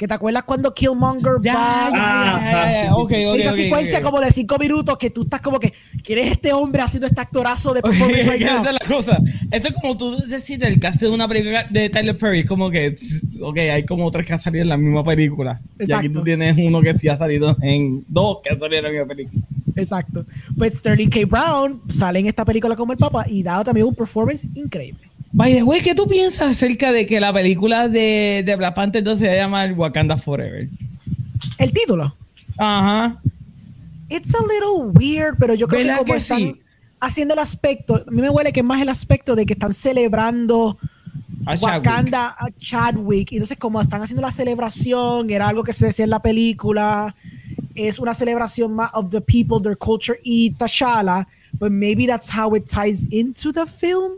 Que te acuerdas cuando Killmonger Ya, va ya, ya, ya, ya, sí, sí, ok, sí. ok, esa secuencia como de cinco minutos que tú estás como que ¿Quieres este hombre haciendo este actorazo de performance right esa now? es la cosa. Esto es como tú decís del cast de una película de Tyler Perry, como que, ok, hay como tres que han salido en la misma película. Y aquí tú tienes uno que sí ha salido en dos que han salido en la misma película. Exacto. Pues Sterling K. Brown sale en esta película como el papá y dado también un performance increíble. By the way, ¿qué tú piensas acerca de que la película de, de Black Panther 2 se va a llamar Wakanda Forever? El título. Ajá. It's a little weird, pero yo creo que ¿Verdad como que están sí? haciendo el aspecto, a mí me huele que es más el aspecto de que están celebrando A Chadwick. Wakanda a Chadwick. Y entonces, como están haciendo la celebración, era algo que se decía en la película, es una celebración más of the people, their culture y T'Challa, but maybe that's how it ties into the film.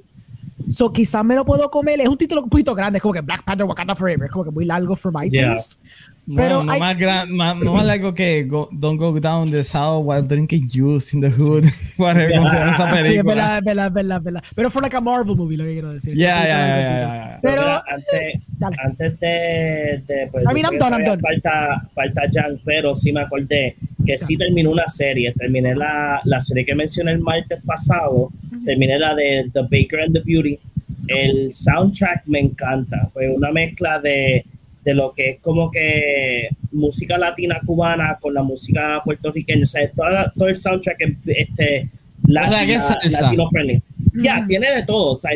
So quizás me lo puedo comer. Es un título un poquito grande, es como que Black Panther Wakanda Forever, es como que muy largo for my Yeah. taste. Pero Pero no, hay- más gran, más, no más largo que go- Don't Go Down the South while drinking juice in the hood. Whatever esa Sí, es película. verdad, es verdad, es verdad, es verdad. Pero fue like a Marvel movie, lo que quiero decir. Ya, ya, ya. Pero, Mira, antes, antes de, de pues, I mean, I'm done, I'm done. falta falta Jan, pero sí me acordé que sí terminé una serie, terminé la, la serie que mencioné el martes pasado, terminé la de The Baker and the Beauty. El soundtrack me encanta, pues una mezcla de, de lo que es como que música latina cubana con la música puertorriqueña, o sea, toda- todo el soundtrack es este, O sea, es latino friendly. Ya, Mm. tiene de todo, o sea,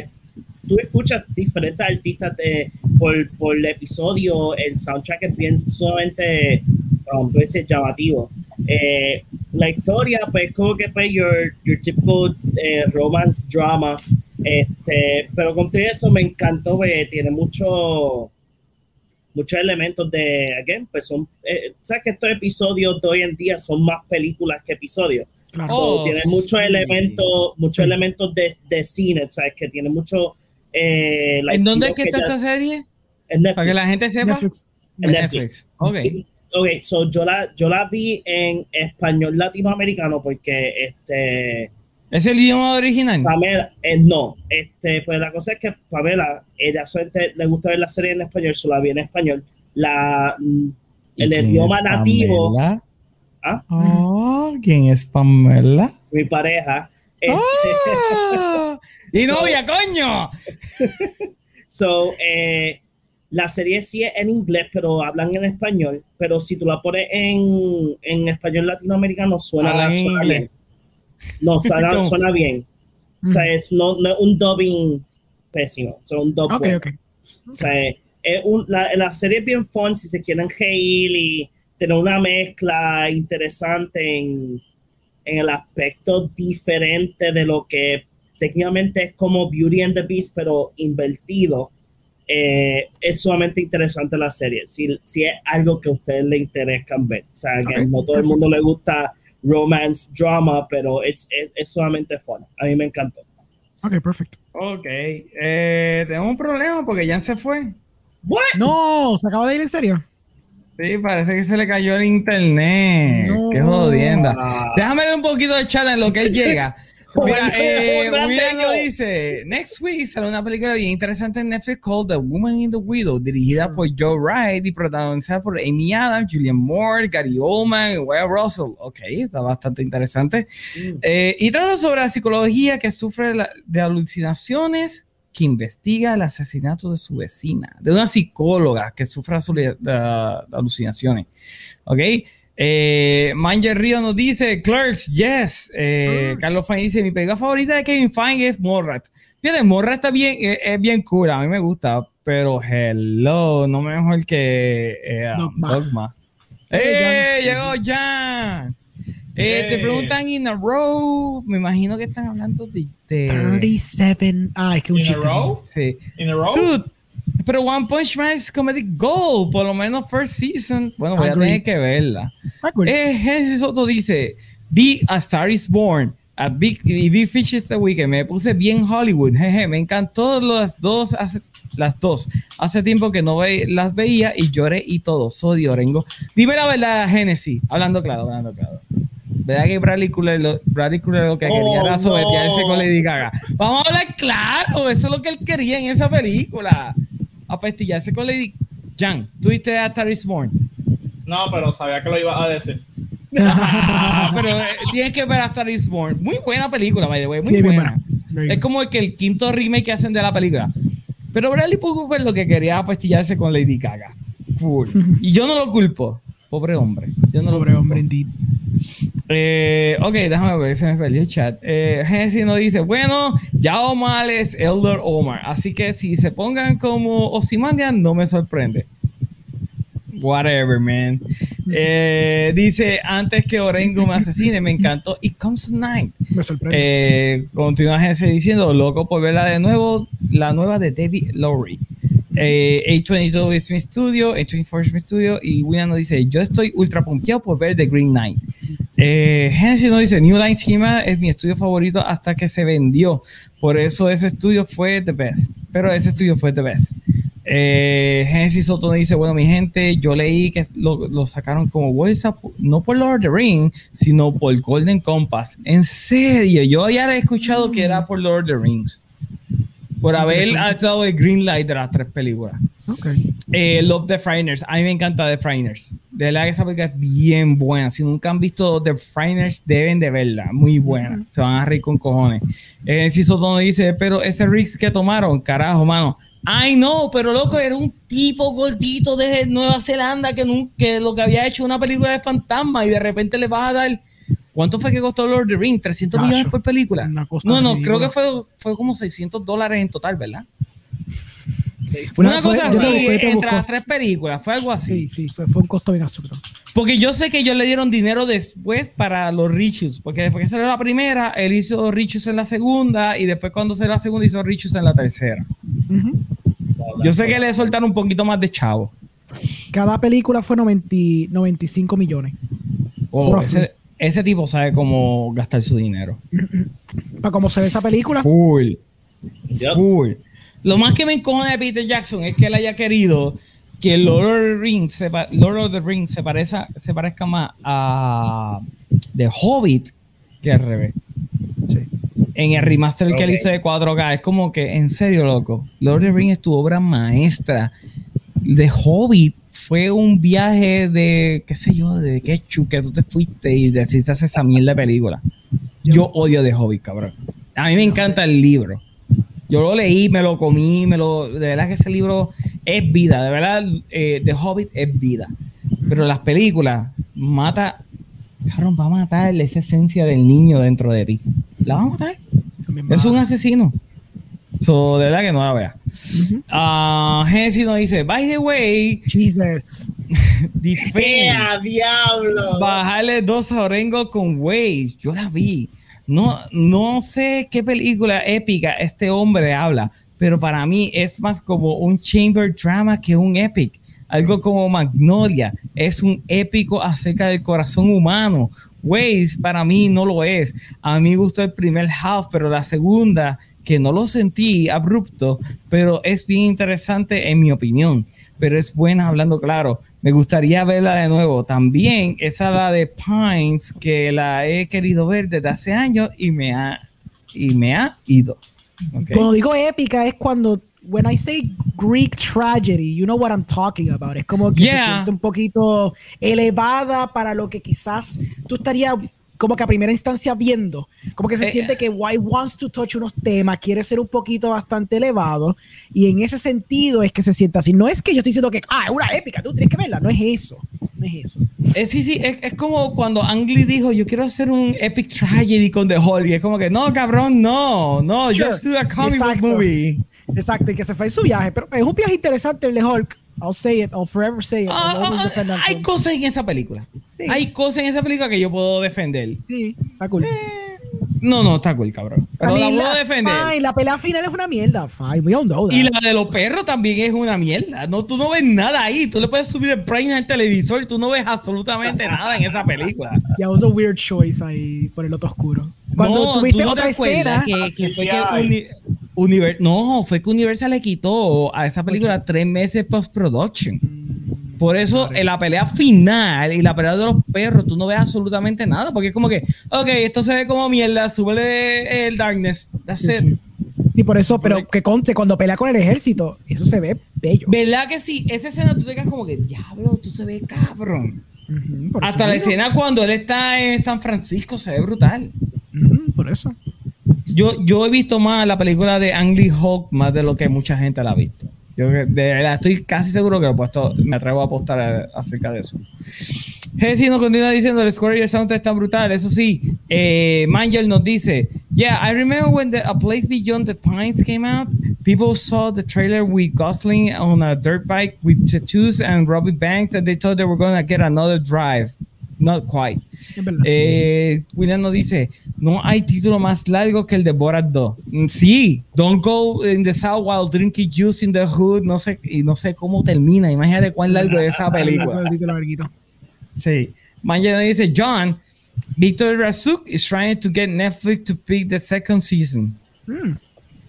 tú escuchas diferentes artistas de, por, por el episodio, el soundtrack es bien sumamente um, llamativo. Eh, la historia, pues, como que pues, your, your typical eh, romance drama, este, pero con todo eso me encantó, pues, tiene mucho muchos elementos de, again, pues son, eh, sabes que estos episodios de hoy en día son más películas que episodios. Claro. So, Oh, tiene muchos sí. elementos, muchos elementos de, de cine, ¿sabes? Que tiene mucho. Eh, like, ¿En dónde es que está ya- esa serie? En Netflix. Para que la gente sepa. Netflix. En Netflix. Netflix. Ok. Ok, so yo la, yo la vi en español latinoamericano porque este ¿Es el idioma original? Pamela, eh, no, este, pues la cosa es que Pamela, ella solamente le gusta ver la serie en español, solo la vi en español. La, mm, el ¿Y quién idioma nativo, Pamela? ¿Ah? Oh, ¿Quién es Pamela? mi pareja, este, Ah, ¡Y novia, coño! So, eh, la serie sí es en inglés, pero hablan en español. Pero si tú la pones en, en español latinoamericano, suena, en suena inglés. No, suena, suena bien. O sea, es, no, no un dubbing pésimo, es un dub Ok, bueno. ok. O sea, es un- la, la serie es bien fun si se quieren reír y tener una mezcla interesante en, en el aspecto diferente de lo que técnicamente es como Beauty and the Beast, pero invertido. Eh, es sumamente interesante la serie. Si, si es algo que a ustedes les interesa ver. O sea, que no todo el mundo le gusta romance, drama, pero es, es, es sumamente fun. A mí me encantó. Ok, perfecto. Ok. Eh, tenemos un problema porque ya se fue. What? No, se acaba de ir en serio. Sí, parece que se le cayó el internet. No. Qué jodienda. Ah. Déjame ver un poquito de chat en lo que él llega. Mira, eh, William lo dice, next week sale una película bien interesante en Netflix called The Woman in the Widow, dirigida por Joe Wright y protagonizada por Amy Adams, Julian Moore, Gary Oldman y Wyatt Russell. Ok, está bastante interesante. Eh, y trata sobre la psicología que sufre la- de alucinaciones que investiga el asesinato de su vecina, de una psicóloga que sufre asu- de, de alucinaciones. ¿Ok? Eh, Manger Río nos dice, Clerks, yes. Eh, Clerks. Carlos Fine dice, mi película favorita de Kevin Feige es Morrat. Fíjate, Morrat está bien, eh, es bien cool, a mí me gusta, pero hello, no me mejor que eh, Dogma. Dogma. Hey, ¡Eh! Llegó Jan. Eh, te preguntan in a row. Me imagino que están hablando de. de 37. Ah, es que un In a row? sí. In a row? Dude, pero One Punch Man es comedic gold. Por lo menos first season. Bueno, voy a tener que verla. Eh, Genesis Soto dice: Big A Star is Born. A Big, y Big Fish este weekend. Me puse bien Hollywood. Jeje, me encantó las dos. Hace, las dos. Hace tiempo que no ve, las veía y lloré y todo. Soy Orengo. Dime la verdad, Genesis. Hablando claro, hablando claro. ¿Verdad que Bradley Cooper lo, Bradley Cooper lo que Oh, quería era no. sobetearse con Lady Gaga? Vamos a hablar claro. Eso es lo que él quería en esa película. Apestillarse con Lady Jan, ¿tuviste a Star is Born? No, pero sabía que lo ibas a decir. pero eh, tienes que ver a Star is Born. Muy buena película, by the way. Muy Sí, bien buena. buena. Es como que el quinto remake que hacen de la película. Pero Bradley Cooper lo que quería pastillarse con Lady Gaga. Full. Y yo no lo culpo. Pobre hombre. Yo no lo Pobre culpo. hombre, indeed. Eh, ok, déjame ver, se me perdió el chat. Eh, Genesis nos dice, bueno, ya Omar es Elder Omar, así que si se pongan como Ozymandias, no me sorprende. Whatever, man. Eh, dice, antes que Orengo me asesine, me encantó It Comes Night. Me sorprende. Eh, continúa Genesis diciendo, loco por verla de nuevo, la nueva de David Lowry. Eh, A22 es mi estudio, A24 es mi estudio, y William nos dice, yo estoy ultra pompeado por ver The Green Knight. Eh, Genesis nos dice, New Line Cinema es mi estudio favorito hasta que se vendió. Por eso ese estudio fue the best. Pero ese estudio fue the best. Eh, Genesis Soto dice, bueno, mi gente, yo leí que lo, lo sacaron como bolsa, no por Lord of the Ring, sino por Golden Compass. En serio, yo ya he escuchado que era por Lord of the Rings. Por haber estado el green light de las tres películas. Ok. Eh, Love the Frighteners. A mí me encanta The Frighteners. De verdad que esa película es bien buena. Si nunca han visto The Frighteners, deben de verla. Muy buena. Se van a reír con cojones. Eh, si Soto dice, pero ese risk que tomaron, carajo, mano. Ay, no, pero loco, era un tipo gordito de Nueva Zelanda que, nun- que lo que había hecho una película de fantasma y de repente le vas a dar. ¿Cuánto fue que costó Lord of the Ring? ¿300 Gacho, millones por película? No, no, ridícula. creo que fue, fue como 600 dólares en total, ¿verdad? Una- Una, fue- cosa así, entre las tres películas, fue algo así. Sí, sí, fue, fue un costo bien absurdo. Porque yo sé que ellos le dieron dinero después para los Richus, porque después que salió la primera, él hizo Richus en la segunda, y después cuando salió la segunda hizo Richus en la tercera. Yo sé que le soltaron un poquito más de chavo. Cada película fue 90 95 millones. Oh, ese, ese tipo sabe cómo gastar su dinero. Para cómo se ve esa película, Full. Yep. Full. Lo más que me encojona de Peter Jackson es que él haya querido que Lord of the Rings se, Lord of the Rings se, parezca, se parezca más a The Hobbit que al revés. sí. En el remaster que él hizo de 4K, es como que, en serio, loco, Lord of the Rings es tu obra maestra. The Hobbit fue un viaje de, qué sé yo, de ketchup que tú te fuiste y decidiste hacer esa mierda de película. Yo odio The Hobbit, cabrón. A mí me encanta el libro. Yo lo leí, me lo comí, me lo. De verdad que ese libro es vida. De verdad, eh, The Hobbit es vida. Pero las películas mata. Cabrón, va a matar esa esencia del niño dentro de ti. La va a matar. Es un asesino. So, de verdad que no la vea. Ujú. Ah, Genesis nos dice: By the way, Jesus. Defend. ¡Ea, diablo! Bajarle dos a Orengo con Waze. Yo la vi. No, no sé qué película épica este hombre habla, pero para mí es más como un chamber drama que un epic. Algo como Magnolia. Es un épico acerca del corazón humano. Waze para mí no lo es. A mí me gustó el primer half, pero la segunda, que no lo sentí abrupto, pero es bien interesante en mi opinión. Pero es buena hablando claro. Me gustaría verla de nuevo. También esa la de Pines, que la he querido ver desde hace años y me ha, y me ha ido. Ok. Cuando digo épica es cuando when I say Greek tragedy, you know what I'm talking about. Es como que se Yeah. siente un poquito elevada para lo que quizás tú estarías como que a primera instancia viendo. Como que se Eh, siente que White wants to touch unos temas, quiere ser un poquito bastante elevado. Y en ese sentido es que se siente así. No es que yo estoy diciendo que, ah, es una épica, tú tienes que verla. No es eso. No es eso. Eh, sí, sí, es, es como cuando Ang Lee dijo, yo quiero hacer un epic tragedy con The Hulk. Y es como que, no, cabrón, no, no, Sure. just do a comic book movie. Exacto, y que se fue en su viaje. Pero es un viaje interesante el de Hulk. I'll say it, I'll forever say it. Ah, ah, that hay cosas en esa película. Sí. Hay cosas en esa película que yo puedo defender. Sí, está cool. No, no, está cool, cabrón. Pero la mean, puedo defender. Fine, la pelea final es una mierda. Fine, we all know that. Y la de los perros también es una mierda. No, tú no ves nada ahí. Tú le puedes subir el Prime al televisor y tú no ves absolutamente nada en esa película. Yeah, it was a weird choice ahí por el otro oscuro. Cuando no, tuviste ¿tú no te otra escena, que, que fue que CGI. Uni- Univer- no, fue que Universal le quitó a esa película tres meses post-production. Por eso en la pelea final y la pelea de los perros, tú no ves absolutamente nada, porque es como que, ok, esto se ve como mierda, súbele el darkness, that's Sí, it. sí. Y por eso, pero que conte, cuando pelea con el ejército, eso se ve bello. ¿Verdad que sí? Esa escena tú te quedas como que, diablo, tú se ve cabrón. Hasta la escena cuando él está en San Francisco se ve brutal. Por eso. Yo, yo he visto más la película de Ang Lee Hawk más de lo que mucha gente la ha visto. Yo de verdad estoy casi seguro que lo he puesto, me atrevo a apostar a- acerca de eso. Jesse nos continúa diciendo el score y el sound está brutal. Eso sí, eh, Mangel nos dice: Yeah, I remember when the A Place Beyond the Pines came out. People saw the trailer with Gosling on a dirt bike with tattoos and Robbie Banks, and they thought they were going to get another drive. Not quite. Eh, William nos dice, no hay título más largo que el de Borat 2. Mm, Sí, Don't Go in the South while drinking juice in the hood. No sé, y no sé cómo termina. Imagínate cuán largo es esa película. Sí. Mañana dice, John, Victor Razuk is trying to get Netflix to pick the second season. Mm.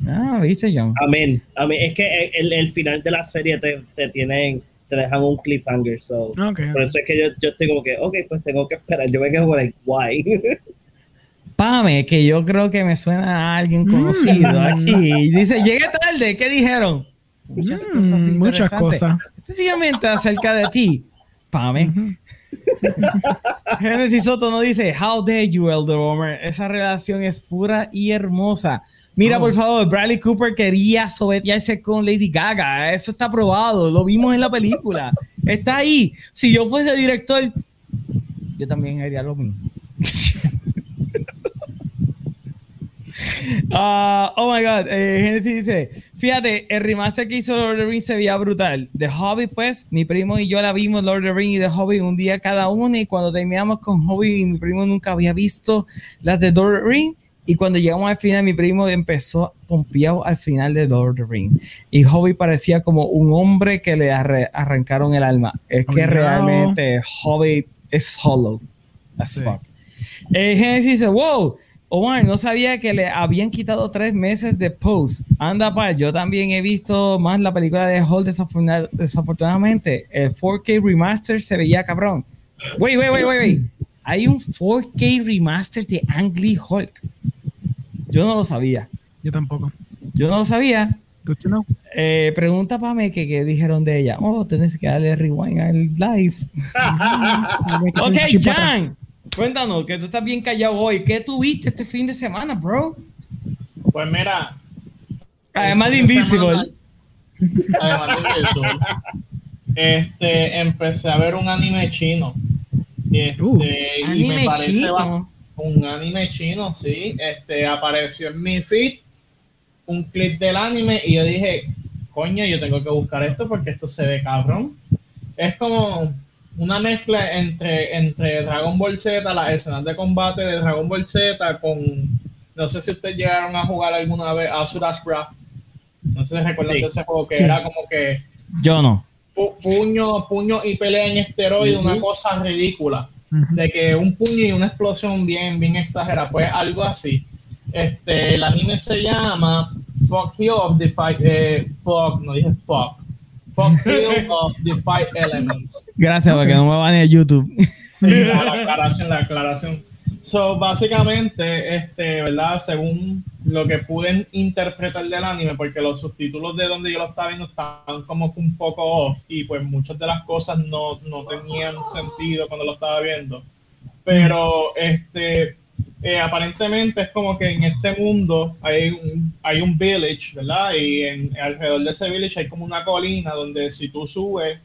Ah, viste, John. Amén. Amén. Es que el, el final de la serie te, te tienen, te dejan un cliffhanger. So. Por eso es que yo, yo estoy como que, ok, pues tengo que esperar. Yo me quedo como, like, why? Pame, que yo creo que me suena a alguien conocido Mm. aquí. Dice, llegué tarde, ¿qué dijeron? Muchas Mm, cosas muchas cosas. Específicamente acerca de ti. Pame. Genesis Soto nos dice, How dare you, Elder Homer? Esa relación es pura y hermosa. Mira, Oh. por favor, Bradley Cooper quería sobetearse con Lady Gaga. Eso está probado. Lo vimos en la película. Está ahí. Si yo fuese director, yo también haría lo mismo. Ah, oh my god, eh, Genesis dice: Fíjate, el remaster que hizo Lord of the Rings se veía brutal. The Hobbit, pues, mi primo y yo la vimos, Lord of the Rings y The Hobbit, un día cada uno. Y cuando terminamos con Hobbit, mi primo nunca había visto las de Lord of the Rings. Y cuando llegamos al final, mi primo empezó pompeado al final de Lord of the Rings. Y Hobbit parecía como un hombre que le arrancaron el alma. Es que realmente Hobbit es hollow as Sí. fuck. Eh, Genesis dice, wow, Omar, no sabía que le habían quitado tres meses de post. Anda, pa, yo también he visto más la película de Hulk desafortuna- desafortunadamente. El 4K remaster se veía cabrón. Wait, wait, wait, wait, wait. Hay un 4K remaster de Ang Lee Hulk. Yo no lo sabía. Yo tampoco. Yo no lo sabía. Good to know. Eh, pregunta para mí que, que dijeron de ella. Oh, tenés que darle rewind al live. Ok. Jan, cuéntanos, que tú estás bien callado hoy. ¿Qué tuviste este fin de semana, bro? Pues mira. Además de Invisible. semana- Además de Invisible. Este, empecé a ver un anime chino. Este, Uh, y Anime me parece chino. un anime chino, sí. Este, apareció en mi feed un clip del anime y yo dije, coño, yo tengo que buscar esto porque esto se ve cabrón. Es como una mezcla entre, entre Dragon Ball Z, las escenas de combate de Dragon Ball Z con, no sé si ustedes llegaron a jugar alguna vez Asura's Wrath. No sé si recuerdan Sí. de ese juego que Sí. era como que Yo no. pu- puño, puño y pelea en esteroide, una cosa ridícula de que un puño y una explosión bien, bien exagerada, pues algo así. Este, el anime se llama Fuck Hill of the Five, eh, fuck, no dije fuck, Of the Five Elements. Gracias, porque no me van a YouTube. Sí, la, la aclaración, la aclaración. So, básicamente, este, ¿verdad? Según lo que pude interpretar del anime, porque los subtítulos de donde yo lo estaba viendo estaban como que un poco off y pues muchas de las cosas no, no tenían sentido cuando lo estaba viendo. Pero, este, eh, aparentemente es como que en este mundo hay un, hay un village, ¿verdad? Y alrededor de ese village hay como una colina donde si tú subes,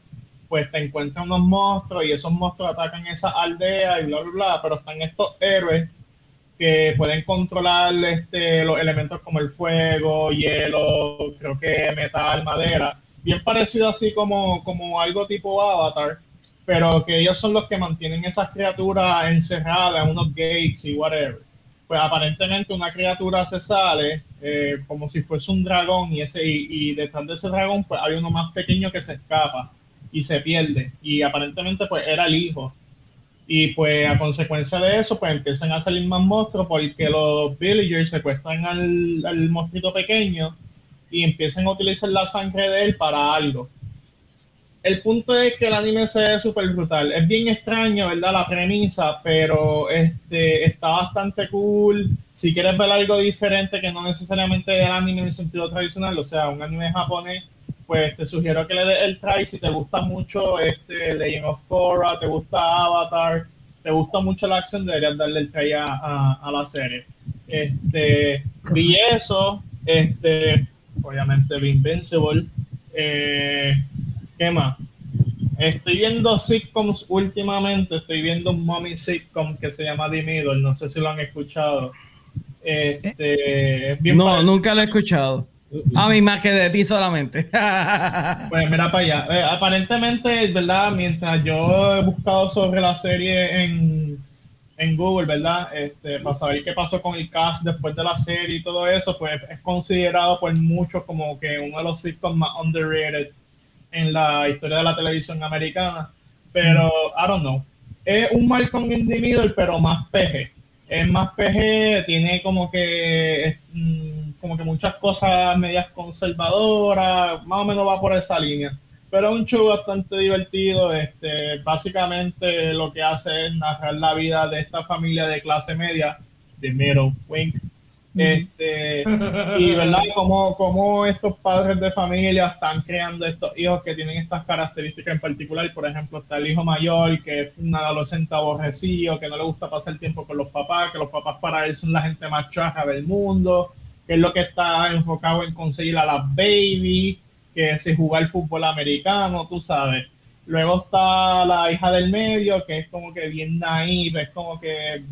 pues te encuentran unos monstruos y esos monstruos atacan esa aldea y bla, bla, bla, pero están estos héroes que pueden controlar este, los elementos como el fuego, hielo, creo que metal, madera, bien parecido así como, como algo tipo Avatar, pero que ellos son los que mantienen esas criaturas encerradas en unos gates y whatever. Pues aparentemente una criatura se sale eh, como si fuese un dragón y, ese, y, y detrás de ese dragón pues hay uno más pequeño que se escapa y se pierde. Y aparentemente pues era el hijo. Y pues a consecuencia de eso pues empiezan a salir más monstruos porque los villagers secuestran al, al monstruito pequeño y empiezan a utilizar la sangre de él para algo. El punto es que el anime se ve súper brutal. Es bien extraño, ¿verdad? La premisa, pero este, está bastante cool. si quieres ver algo diferente que no necesariamente el anime en el sentido tradicional, o sea, un anime japonés, pues te sugiero que le des el try si te gusta mucho este Legend of Korra, te gusta Avatar, te gusta mucho la acción, deberías darle el try a, a, la serie. Este, vi eso, este, obviamente vi Invincible. Eh, ¿Qué más? Estoy viendo sitcoms últimamente, estoy viendo un mommy sitcom que se llama The Middle, no sé si lo han escuchado. Este, no, nunca lo he escuchado. A mí más que de ti solamente. pues mira para allá. Eh, aparentemente, ¿verdad? Mientras yo he buscado sobre la serie en, en Google, ¿verdad? Este, para saber qué pasó con el cast después de la serie y todo eso, pues es considerado por muchos como que uno de los sitcoms más underrated en la historia de la televisión americana. Pero, I don't know. Es un Malcolm in the Middle, pero más PG. Es más PG, tiene como que... Mm, como que muchas cosas medias conservadoras, más o menos va por esa línea. Pero es un show bastante divertido. Este, básicamente lo que hace es narrar la vida de esta familia de clase media, de middle wink. Este, y verdad, como, como estos padres de familia están creando estos hijos que tienen estas características en particular. Por ejemplo, está el hijo mayor, que es un adolescente aborrecido, que no le gusta pasar tiempo con los papás, que los papás para él son la gente más chaja del mundo que es lo que está enfocado en conseguir a las baby, que es jugar fútbol americano, tú sabes. Luego está la hija del medio, que es como que bien naive, es como que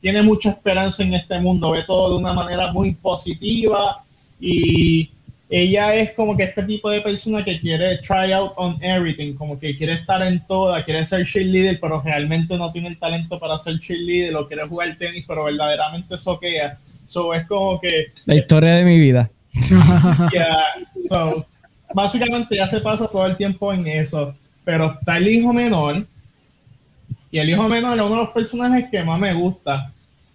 tiene mucha esperanza en este mundo, ve todo de una manera muy positiva y ella es como que este tipo de persona que quiere try out on everything, como que quiere estar en toda, quiere ser cheerleader, pero realmente no tiene el talento para ser cheerleader, o quiere jugar tenis, pero verdaderamente soquea. So es como que. La historia de mi vida. so, básicamente ya se pasa todo el tiempo en eso. Pero está el hijo menor. Y el hijo menor es uno de los personajes que más me gusta.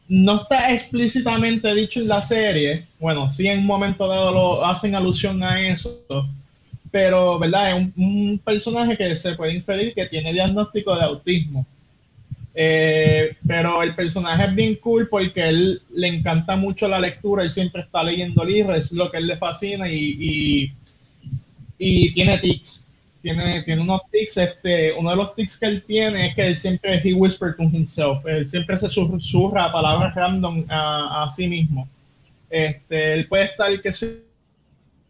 No está explícitamente dicho en la serie. Bueno, sí en un momento dado lo hacen alusión a eso. Pero, ¿verdad? Es un personaje que se puede inferir que tiene diagnóstico de autismo. Eh, pero el personaje es bien cool porque él le encanta mucho la lectura, él siempre está leyendo libros, es lo que él le fascina y, y, tiene tics. Tiene, tiene unos tics, este, uno de los tics que él tiene es que él siempre, he whisper to himself, él siempre se susurra palabras random a, a sí mismo. Este, él puede estar, que sé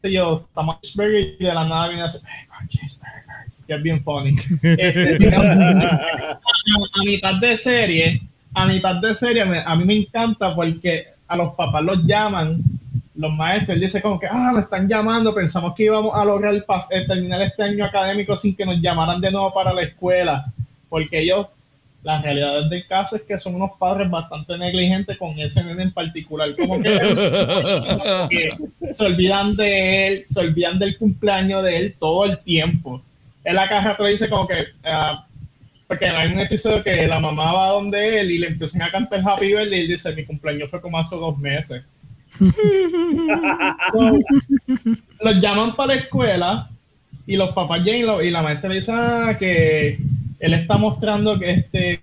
yo, estamos y de la nada viene a decir, que es bien funny. Este, a, mitad de serie, a mitad de serie, a mí me encanta porque a los papás los llaman, los maestros, él dice como que, ah, me están llamando, pensamos que íbamos a lograr eh, terminar este año académico sin que nos llamaran de nuevo para la escuela, porque ellos, la realidad del caso es que son unos padres bastante negligentes con ese nene en particular, como que se olvidan de él, se olvidan del cumpleaños de él todo el tiempo en la caja te dice como que, uh, porque hay un episodio que la mamá va donde él y le empiezan a cantar Happy Birthday y él dice, mi cumpleaños fue como hace dos meses. los llaman para la escuela y los papás llegan y, la maestra le dice ah, que él está mostrando que este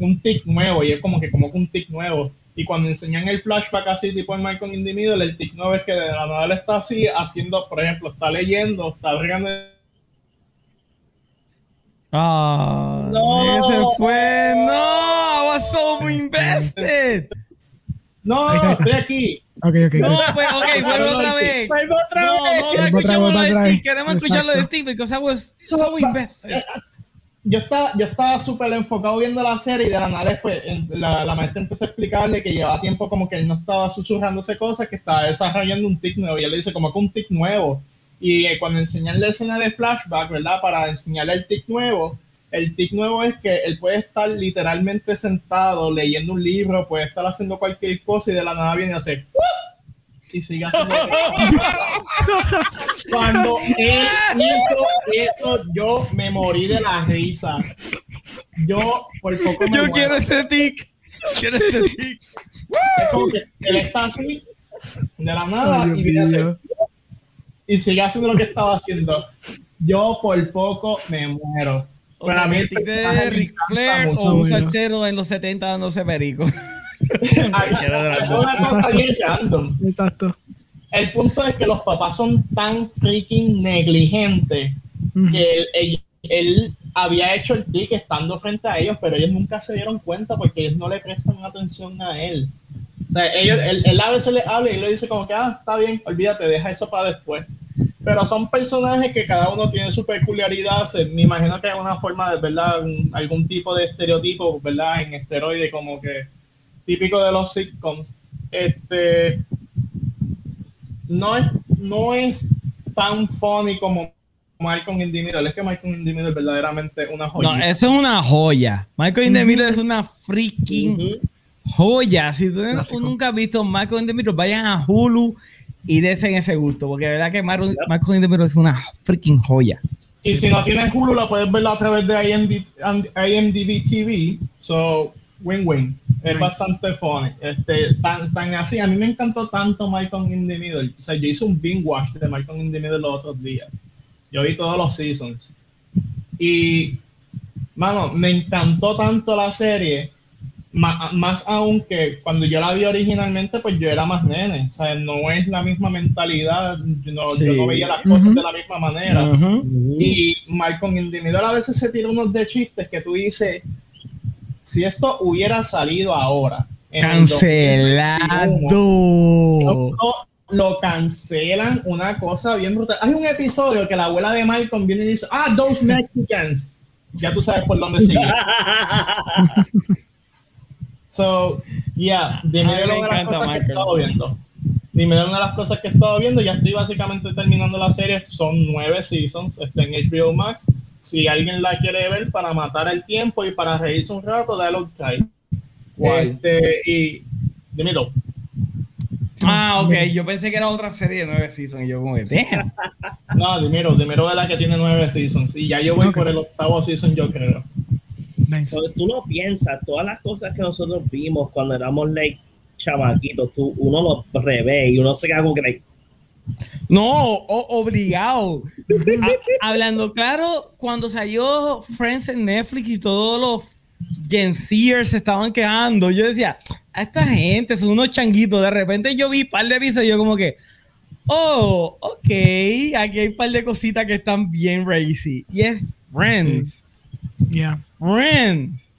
un tic nuevo y es como que como un tic nuevo y cuando enseñan el flashback así tipo en Michael Individual el tic nuevo es que de la nada él está así haciendo por ejemplo está leyendo está regando Ah, no. se fue. No, I was so invested. No, estoy aquí. Okay, okay. No, pues, ok, vuelve otra vez. Vuelve otra no, vez. No, no escuchamos lo de ti. Queremos escucharlo de ti because I was so invested. Yo estaba, yo estaba súper enfocado viendo la serie y de la nada después la, la, maestra empezó a explicarle que llevaba tiempo como que él no estaba susurrándose cosas, que estaba desarrollando un tic nuevo y él le dice como que un tic nuevo y eh, cuando enseñan la escena de flashback, ¿verdad? Para enseñarle el tic nuevo, el tic nuevo es que él puede estar literalmente sentado leyendo un libro, puede estar haciendo cualquier cosa y de la nada viene a hacer y sigue haciendo cuando él hizo eso yo me morí de la risa. Yo por poco me yo quiero ese tic. Quiero ese tic. Es como que él está así de la nada y viene a hacer y sigue haciendo lo que estaba haciendo. Yo por poco me muero. O Para mí el de Ric Flair o un salsero en los 70 dándose perico. Ay, es una cosa bien random. Exacto. El punto es que los papás son tan freaking negligentes que él, él- él había hecho el tic estando frente a ellos, pero ellos nunca se dieron cuenta porque ellos no le prestan atención a él. O sea, ellos, él, él a veces le habla y le dice como que, ah, está bien, olvídate, deja eso para después. Pero son personajes que cada uno tiene su peculiaridad. Se- me imagino que hay una forma de, ¿verdad? Un- algún tipo de estereotipo, ¿verdad? En esteroide, como que típico de los sitcoms. Este, no es, no es tan funny como Malcolm in the Middle. Es que Malcolm in the Middle es verdaderamente una joya. No, eso es una joya. Michael in the Middle es una freaking joya. Si tú Clásico. nunca has visto Michael in the Middle, vayan a Hulu y desen ese gusto, porque de verdad que Michael, Michael the Middle es una freaking joya. Y si no tienes Hulu, lo puedes ver a través de IMDb, IMDb TV. So, win-win. Es Nice. bastante funny. Este, tan, tan así. A mí me encantó tanto Malcolm in the Middle. O sea, yo hice un binge watch de Malcolm in the Middle los otros días. Yo vi todos los seasons. Y, mano, me encantó tanto la serie. Ma- Más, aún que cuando yo la vi originalmente, pues yo era más nene. O sea, no es la misma mentalidad. Yo no, yo no Sí. veía las cosas Ujú. de la misma manera. Ujú. Y Malcolm in the Middle a veces se tira unos de chistes que tú dices, si esto hubiera salido ahora, en el 2021, Cancelado. lo, lo cancelan una cosa bien brutal. Hay un episodio que la abuela de Malcolm viene y dice, ah, those Mexicans. Ya tú sabes por dónde sigue. So, yeah, dime una de las cosas que he estado viendo. Dime de una de las cosas que he estado viendo. Ya estoy básicamente terminando la serie. Son nueve seasons está en HBO Max. Si alguien la quiere ver para matar el tiempo y para reírse un rato, dale un try. ¿Cuál? Este, y dímelo. Ah, ok. Yo pensé que era otra serie de nueve seasons y yo como de. No, dímelo, dímelo de la que tiene nueve seasons. Y ya yo voy Ok. por el octavo season, yo creo. Nice. Cuando tú lo piensas, todas las cosas que nosotros vimos cuando éramos like chamaquitos, tú, uno lo revé y uno se queda como que like, No, o- obligado. Ha- hablando claro, cuando salió Friends en Netflix y todos los Gen Zers se estaban quejando, yo decía, a esta gente son unos changuitos. De repente yo vi un par de episodios y yo como que, oh, ok, aquí hay un par de cositas que están bien racy. Y es Friends. Yeah. Friends.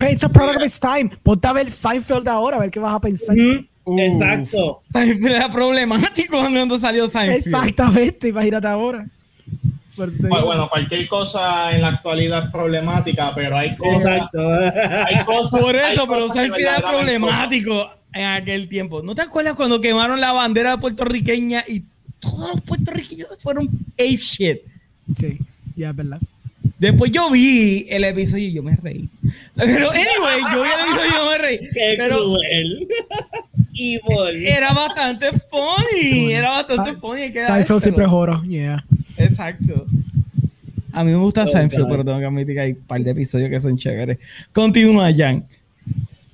It's a product of its time. Ponte a ver Seinfeld ahora, a ver qué vas a pensar. Uf. exacto. Era problemático cuando salió Seinfeld. Exactamente, imagínate ahora. Bueno, cualquier cosa en la actualidad es problemática, pero hay cosas. Exacto. Hay cosas Por hay eso, pero Seinfeld era problemático en aquel tiempo. ¿No te acuerdas cuando quemaron la bandera puertorriqueña y todos los puertorriqueños se fueron ape shit? Sí, ya es verdad. Después yo vi el episodio y yo me reí. Pero, anyway, yo vi el episodio y yo me reí. Qué Pero cruel. Evil. era bastante funny. Era bastante funny. Seinfeld siempre joro. Yeah. Exacto. A mí me gusta Oh, Seinfeld, pero tengo que admitir que hay un par de episodios que son chéveres. Continúa, Jan.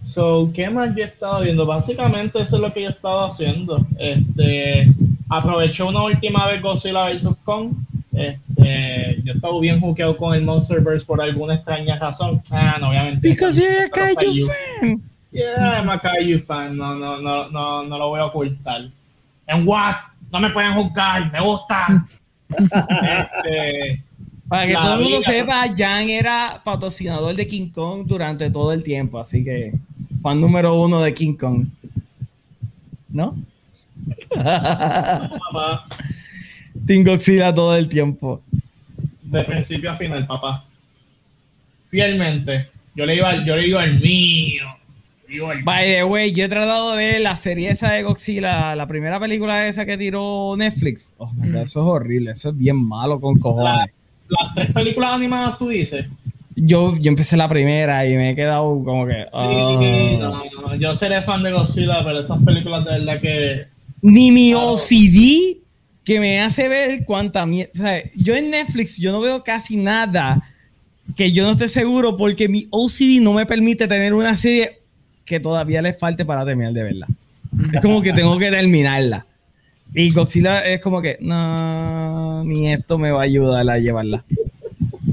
So, ¿qué más yo he estado viendo? Básicamente eso es lo que yo he estado haciendo. Este, aproveché una última vez Godzilla vs. Kong. Este, yo he estado bien juqueado con el Monsterverse por alguna extraña razón. Ah, no, obviamente. Because you're a kaiju fan. Yeah, I'm a kaiju fan. No, no, no, no, no lo voy a ocultar. En what? No me pueden juzgar. Me gusta. este, Para que todo el mundo sepa, Jan era patrocinador de King Kong durante todo el tiempo, así que fan número uno de King Kong. ¿No? papá, Team Godzilla todo el tiempo. de principio a final, papá. Fielmente. Yo le iba, yo le iba al mío. By the way, yo he tratado de ver la serie esa de Godzilla, la primera película esa que tiró Netflix. Oh my God, eso es horrible, eso es bien malo con cojones. Las tres películas animadas, tú dices. Yo, yo empecé la primera y me he quedado como que. ah. Sí, no, no, yo seré fan de Godzilla, pero esas películas de verdad que. Ni mi Claro. OCD que me hace ver cuánta mierda. O sea, yo en Netflix yo no veo casi nada que yo no esté seguro porque mi OCD no me permite tener una serie que todavía le falte para terminar de verla. Es como que tengo que terminarla. Y Godzilla es como que, no, ni esto me va a ayudar a llevarla.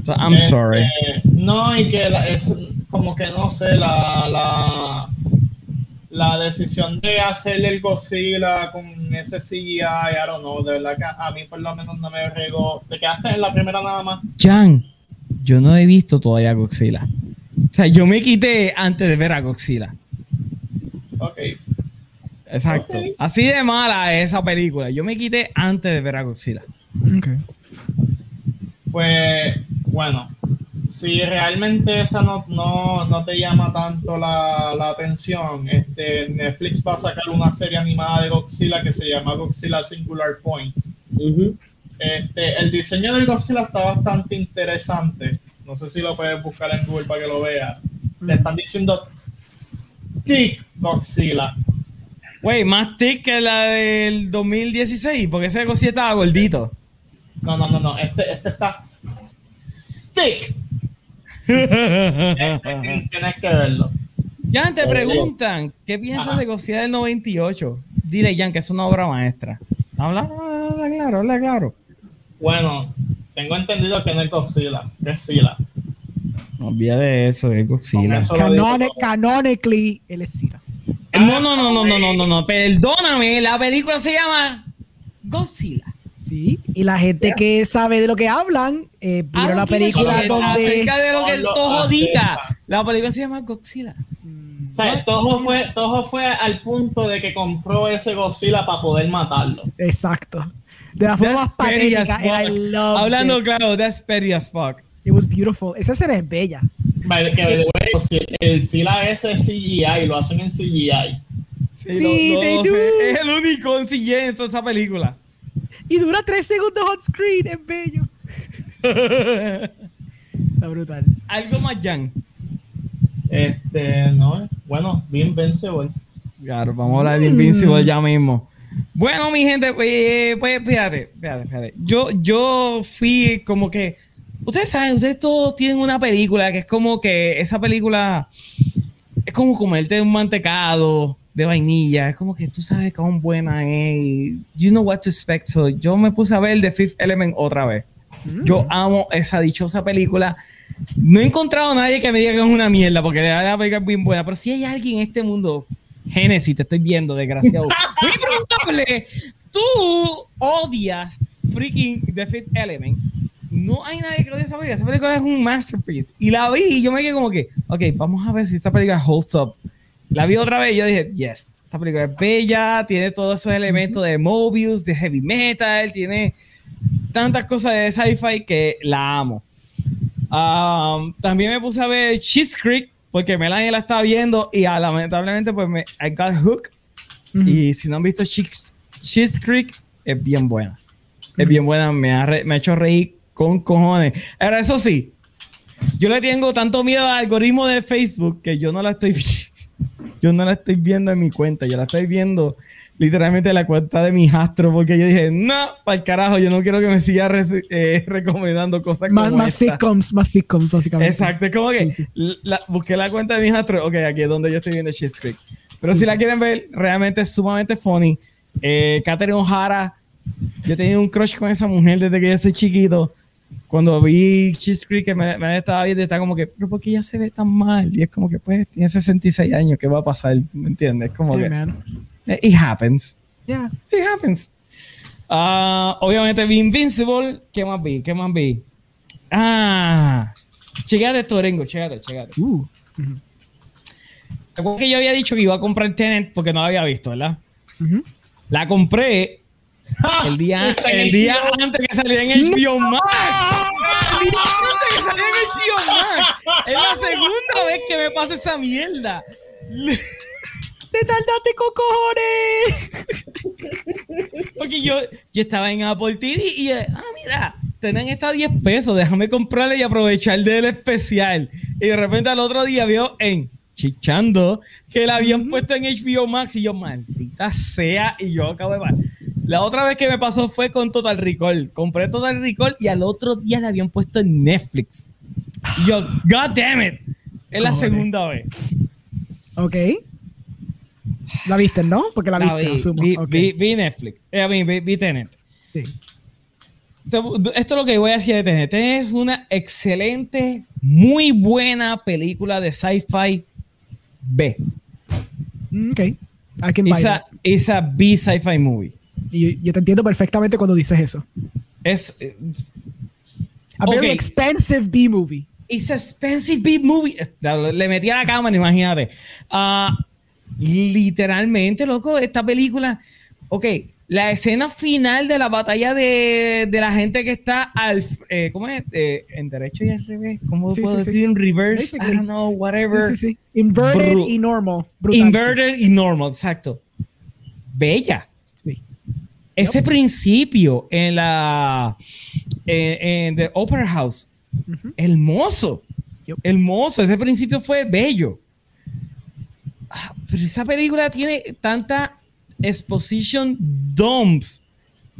So, I'm este, sorry. No, y que la- es como que no sé, la, la, la decisión de hacer el Godzilla con ese CGI, I don't know, de verdad que a mí por lo menos no me regó. Te quedaste en la primera nada más. Jan, yo no he visto todavía Godzilla. O sea, yo me quité antes de ver a Godzilla. Ok. Exacto. Ok. Así de mala es esa película. Yo me quité antes de ver a Godzilla. Okay. Pues bueno, si realmente esa no, no, no te llama tanto la, la atención, este, Netflix va a sacar una serie animada de Godzilla que se llama Godzilla Singular Point. Este, el diseño del Godzilla está bastante interesante. No sé si lo puedes buscar en Google para que lo veas. Le están diciendo Tick Godzilla. Güey, más tic que la del 2016, porque ese Godzilla estaba gordito. No, no, no, no. Este, este está Stick. Tienes que verlo. Jan, te preguntan, ¿qué piensas Ajá. de Godzilla del 98? Dile, Jan, que es una obra maestra. Habla, habla claro, habla claro. Bueno, tengo entendido que no es Godzilla, que es Sila. No olvida de eso, es Godzilla. Eso todo. canonically, él es Cira. No, no, no, no, no, no, no, no, perdóname, la película se llama Godzilla. Sí, y la gente que sabe de lo que hablan, eh, vieron Ah, la película donde... Acerca de lo que el Toho diga. La película se llama Godzilla. Mm, O sea, todo fue, todo fue al punto de que compró ese Godzilla para poder matarlo. Exacto. De la forma más patética, Hablando it. claro, that's petty as fuck. It was beautiful. Esa escena es bella. The- que, si- el Sila ese es CGI, lo hacen en CGI. Sí, they do. Es el único en CGI en toda esa película. Y dura tres segundos on screen. Es bello. Está brutal. Algo más, Jan. Este, no, bueno, bien Invincible. Claro, vamos a hablar de Invincible ya mismo. Bueno, mi gente, eh, pues fíjate, fíjate, fíjate. Yo, yo fui como que. Ustedes saben, ustedes todos tienen una película que es como que esa película es como comerte un mantecado de vainilla. Es como que tú sabes cómo buena es. You know what to expect. So, yo me puse a ver The Fifth Element otra vez. Yo amo esa dichosa película. No he encontrado a nadie que me diga que es una mierda, porque la película es bien buena. Pero si hay alguien en este mundo, Genesis, te estoy viendo, desgraciado. Muy probable, tú odias freaking The Fifth Element. No hay nadie que odie esa película. Esa película es un masterpiece. Y la vi y yo me quedé como que, ok, vamos a ver si esta película holds up. La vi otra vez y yo dije, yes, esta película es bella, tiene todos esos elementos de Mobius, de heavy metal, tiene tantas cosas de sci-fi que la amo. Um, también me puse a ver Cheese Creek porque Melanie la estaba viendo y ah, lamentablemente pues me, I got hooked. Y si no han visto Cheese, Cheese Creek, es bien buena. Es bien buena, me ha, re- me ha hecho reír con cojones. Ahora, eso sí, yo le tengo tanto miedo al algoritmo de Facebook que yo no la estoy yo no la estoy viendo en mi cuenta, yo la estoy viendo literalmente en la cuenta de mi astro porque yo dije, no, para el carajo, yo no quiero que me siga eh, recomendando cosas Más, como más esta. sitcoms, más sitcoms, básicamente. Exacto, es como que Sí, sí. la- busqué la cuenta de mis astros, ok, aquí es donde yo estoy viendo Cheese Creek. Pero si la quieren ver, realmente es sumamente funny. Eh, Catherine O'Hara, yo he tenido un crush con esa mujer desde que yo soy chiquito. Cuando vi Cheese Creek, que me, me estaba viendo, está como que, pero ¿por qué ella se ve tan mal? Y es como que, pues, tiene 66 años, ¿qué va a pasar? ¿Me entiendes? Es como Hey, que, man. eh, it happens. Yeah. It happens. Ah, obviamente vi Invincible. ¿Qué más vi? ¿Qué más vi? Ah, chegate esto, Rengo, chegate, chegate. Uh. Recuerda que yo había dicho que iba a comprar Tenet porque no la había visto, ¿verdad? Ujú. La compré el día, el día antes que saliera en HBO Max. El día antes que saliera en HBO Max. Es la segunda vez que me pasa esa mierda. ¡Te tardaste con cojones! Porque yo, yo estaba en Apple TV y, eh, ah, mira, tenían esta 10 pesos, déjame comprarle y aprovechar del especial. Y de repente al otro día veo en Chichando que la habían puesto en HBO Max y yo, maldita sea, y yo acabo de. La otra vez que me pasó fue con Total Recall. Compré Total Recall y al otro día la habían puesto en Netflix. Y yo, God damn it. Es la segunda vez. Ok. La viste, ¿no? Porque la, La viste, vi, asumo. vi, vi- vi Netflix. Eh, vi, vi Tenet. Sí. Esto es lo que voy a decir de Tenet. Tenet es una excelente, muy buena película de sci-fi B. Mm, Ok. I can buy It's a, it's a B sci-fi movie. Yo te entiendo perfectamente cuando dices eso. Es, eh, A very Ok. expensive B movie. It's a expensive big movie. Le metí a la cámara, imagínate. Ah, literalmente, loco, esta película. Ok, la escena final de la batalla de, de la gente que está al. Eh, ¿Cómo es? Eh, en derecho y al revés. ¿Cómo Sí, puedo sí, sí. En reverse. I don't know, whatever. Sí, sí, sí. Inverted Bru- y normal. Brutal, Inverted y normal, exacto. Bella. Ese principio en la. En, en The Opera House. Ujú. hermoso. Yep. Hermoso. Ese principio fue bello. Ah, Pero esa película tiene tanta exposition dumps.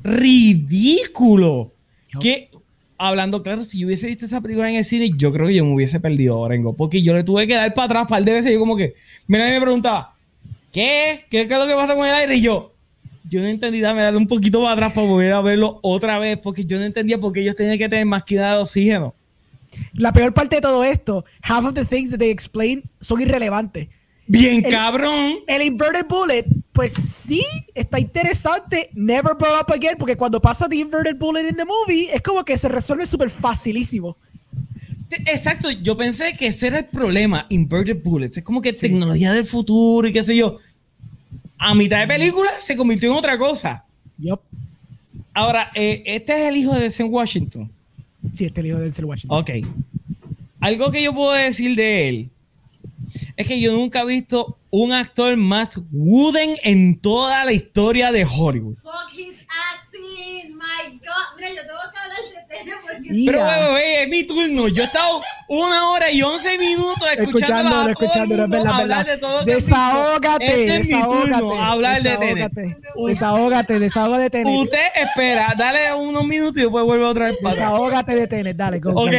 Ridículo. Que, hablando claro, si yo hubiese visto esa película en el cine, yo creo que yo me hubiese perdido, Orengo. Porque yo le tuve que dar para atrás un par de veces. Yo como que, mira, me preguntaba, ¿qué? ¿Qué, qué es lo que pasa con el aire? Y yo, yo no entendí, dame darle un poquito para atrás para volver a verlo otra vez. Porque yo no entendía por qué ellos tenían que tener más de oxígeno. La peor parte de todo esto, half of the things that they explain son irrelevantes. Bien, El- cabrón. El inverted bullet, pues sí, está interesante. Never brought up again, porque cuando pasa the inverted bullet in the movie, es como que se resuelve súper facilísimo. Exacto, yo pensé que ese era el problema, inverted bullets. Es como que tecnología del futuro y qué sé yo. A mitad de película se convirtió en otra cosa. Yup. Ahora, eh, este es el hijo de Sam Washington. Sí, este es el hijo de Denzel Washington. Ok. Algo que yo puedo decir de él es que yo nunca he visto un actor más wooden en toda la historia de Hollywood. Fuck his acting, my god. Mira, yo tengo que hablar de Tene porque Y- Pero, güey, es mi turno. Yo he estado una hora y once minutos escuchando Escuchándolo, escuchándolo, es verdad, hablar de todo. Desahógate, Este es mi desahógate. turno, hablar de Tenet. desahógate, desahógate, de Tenet. Usted espera, dale unos minutos y después vuelve otra vez para. Desahógate de Tenet, dale. go, Ok,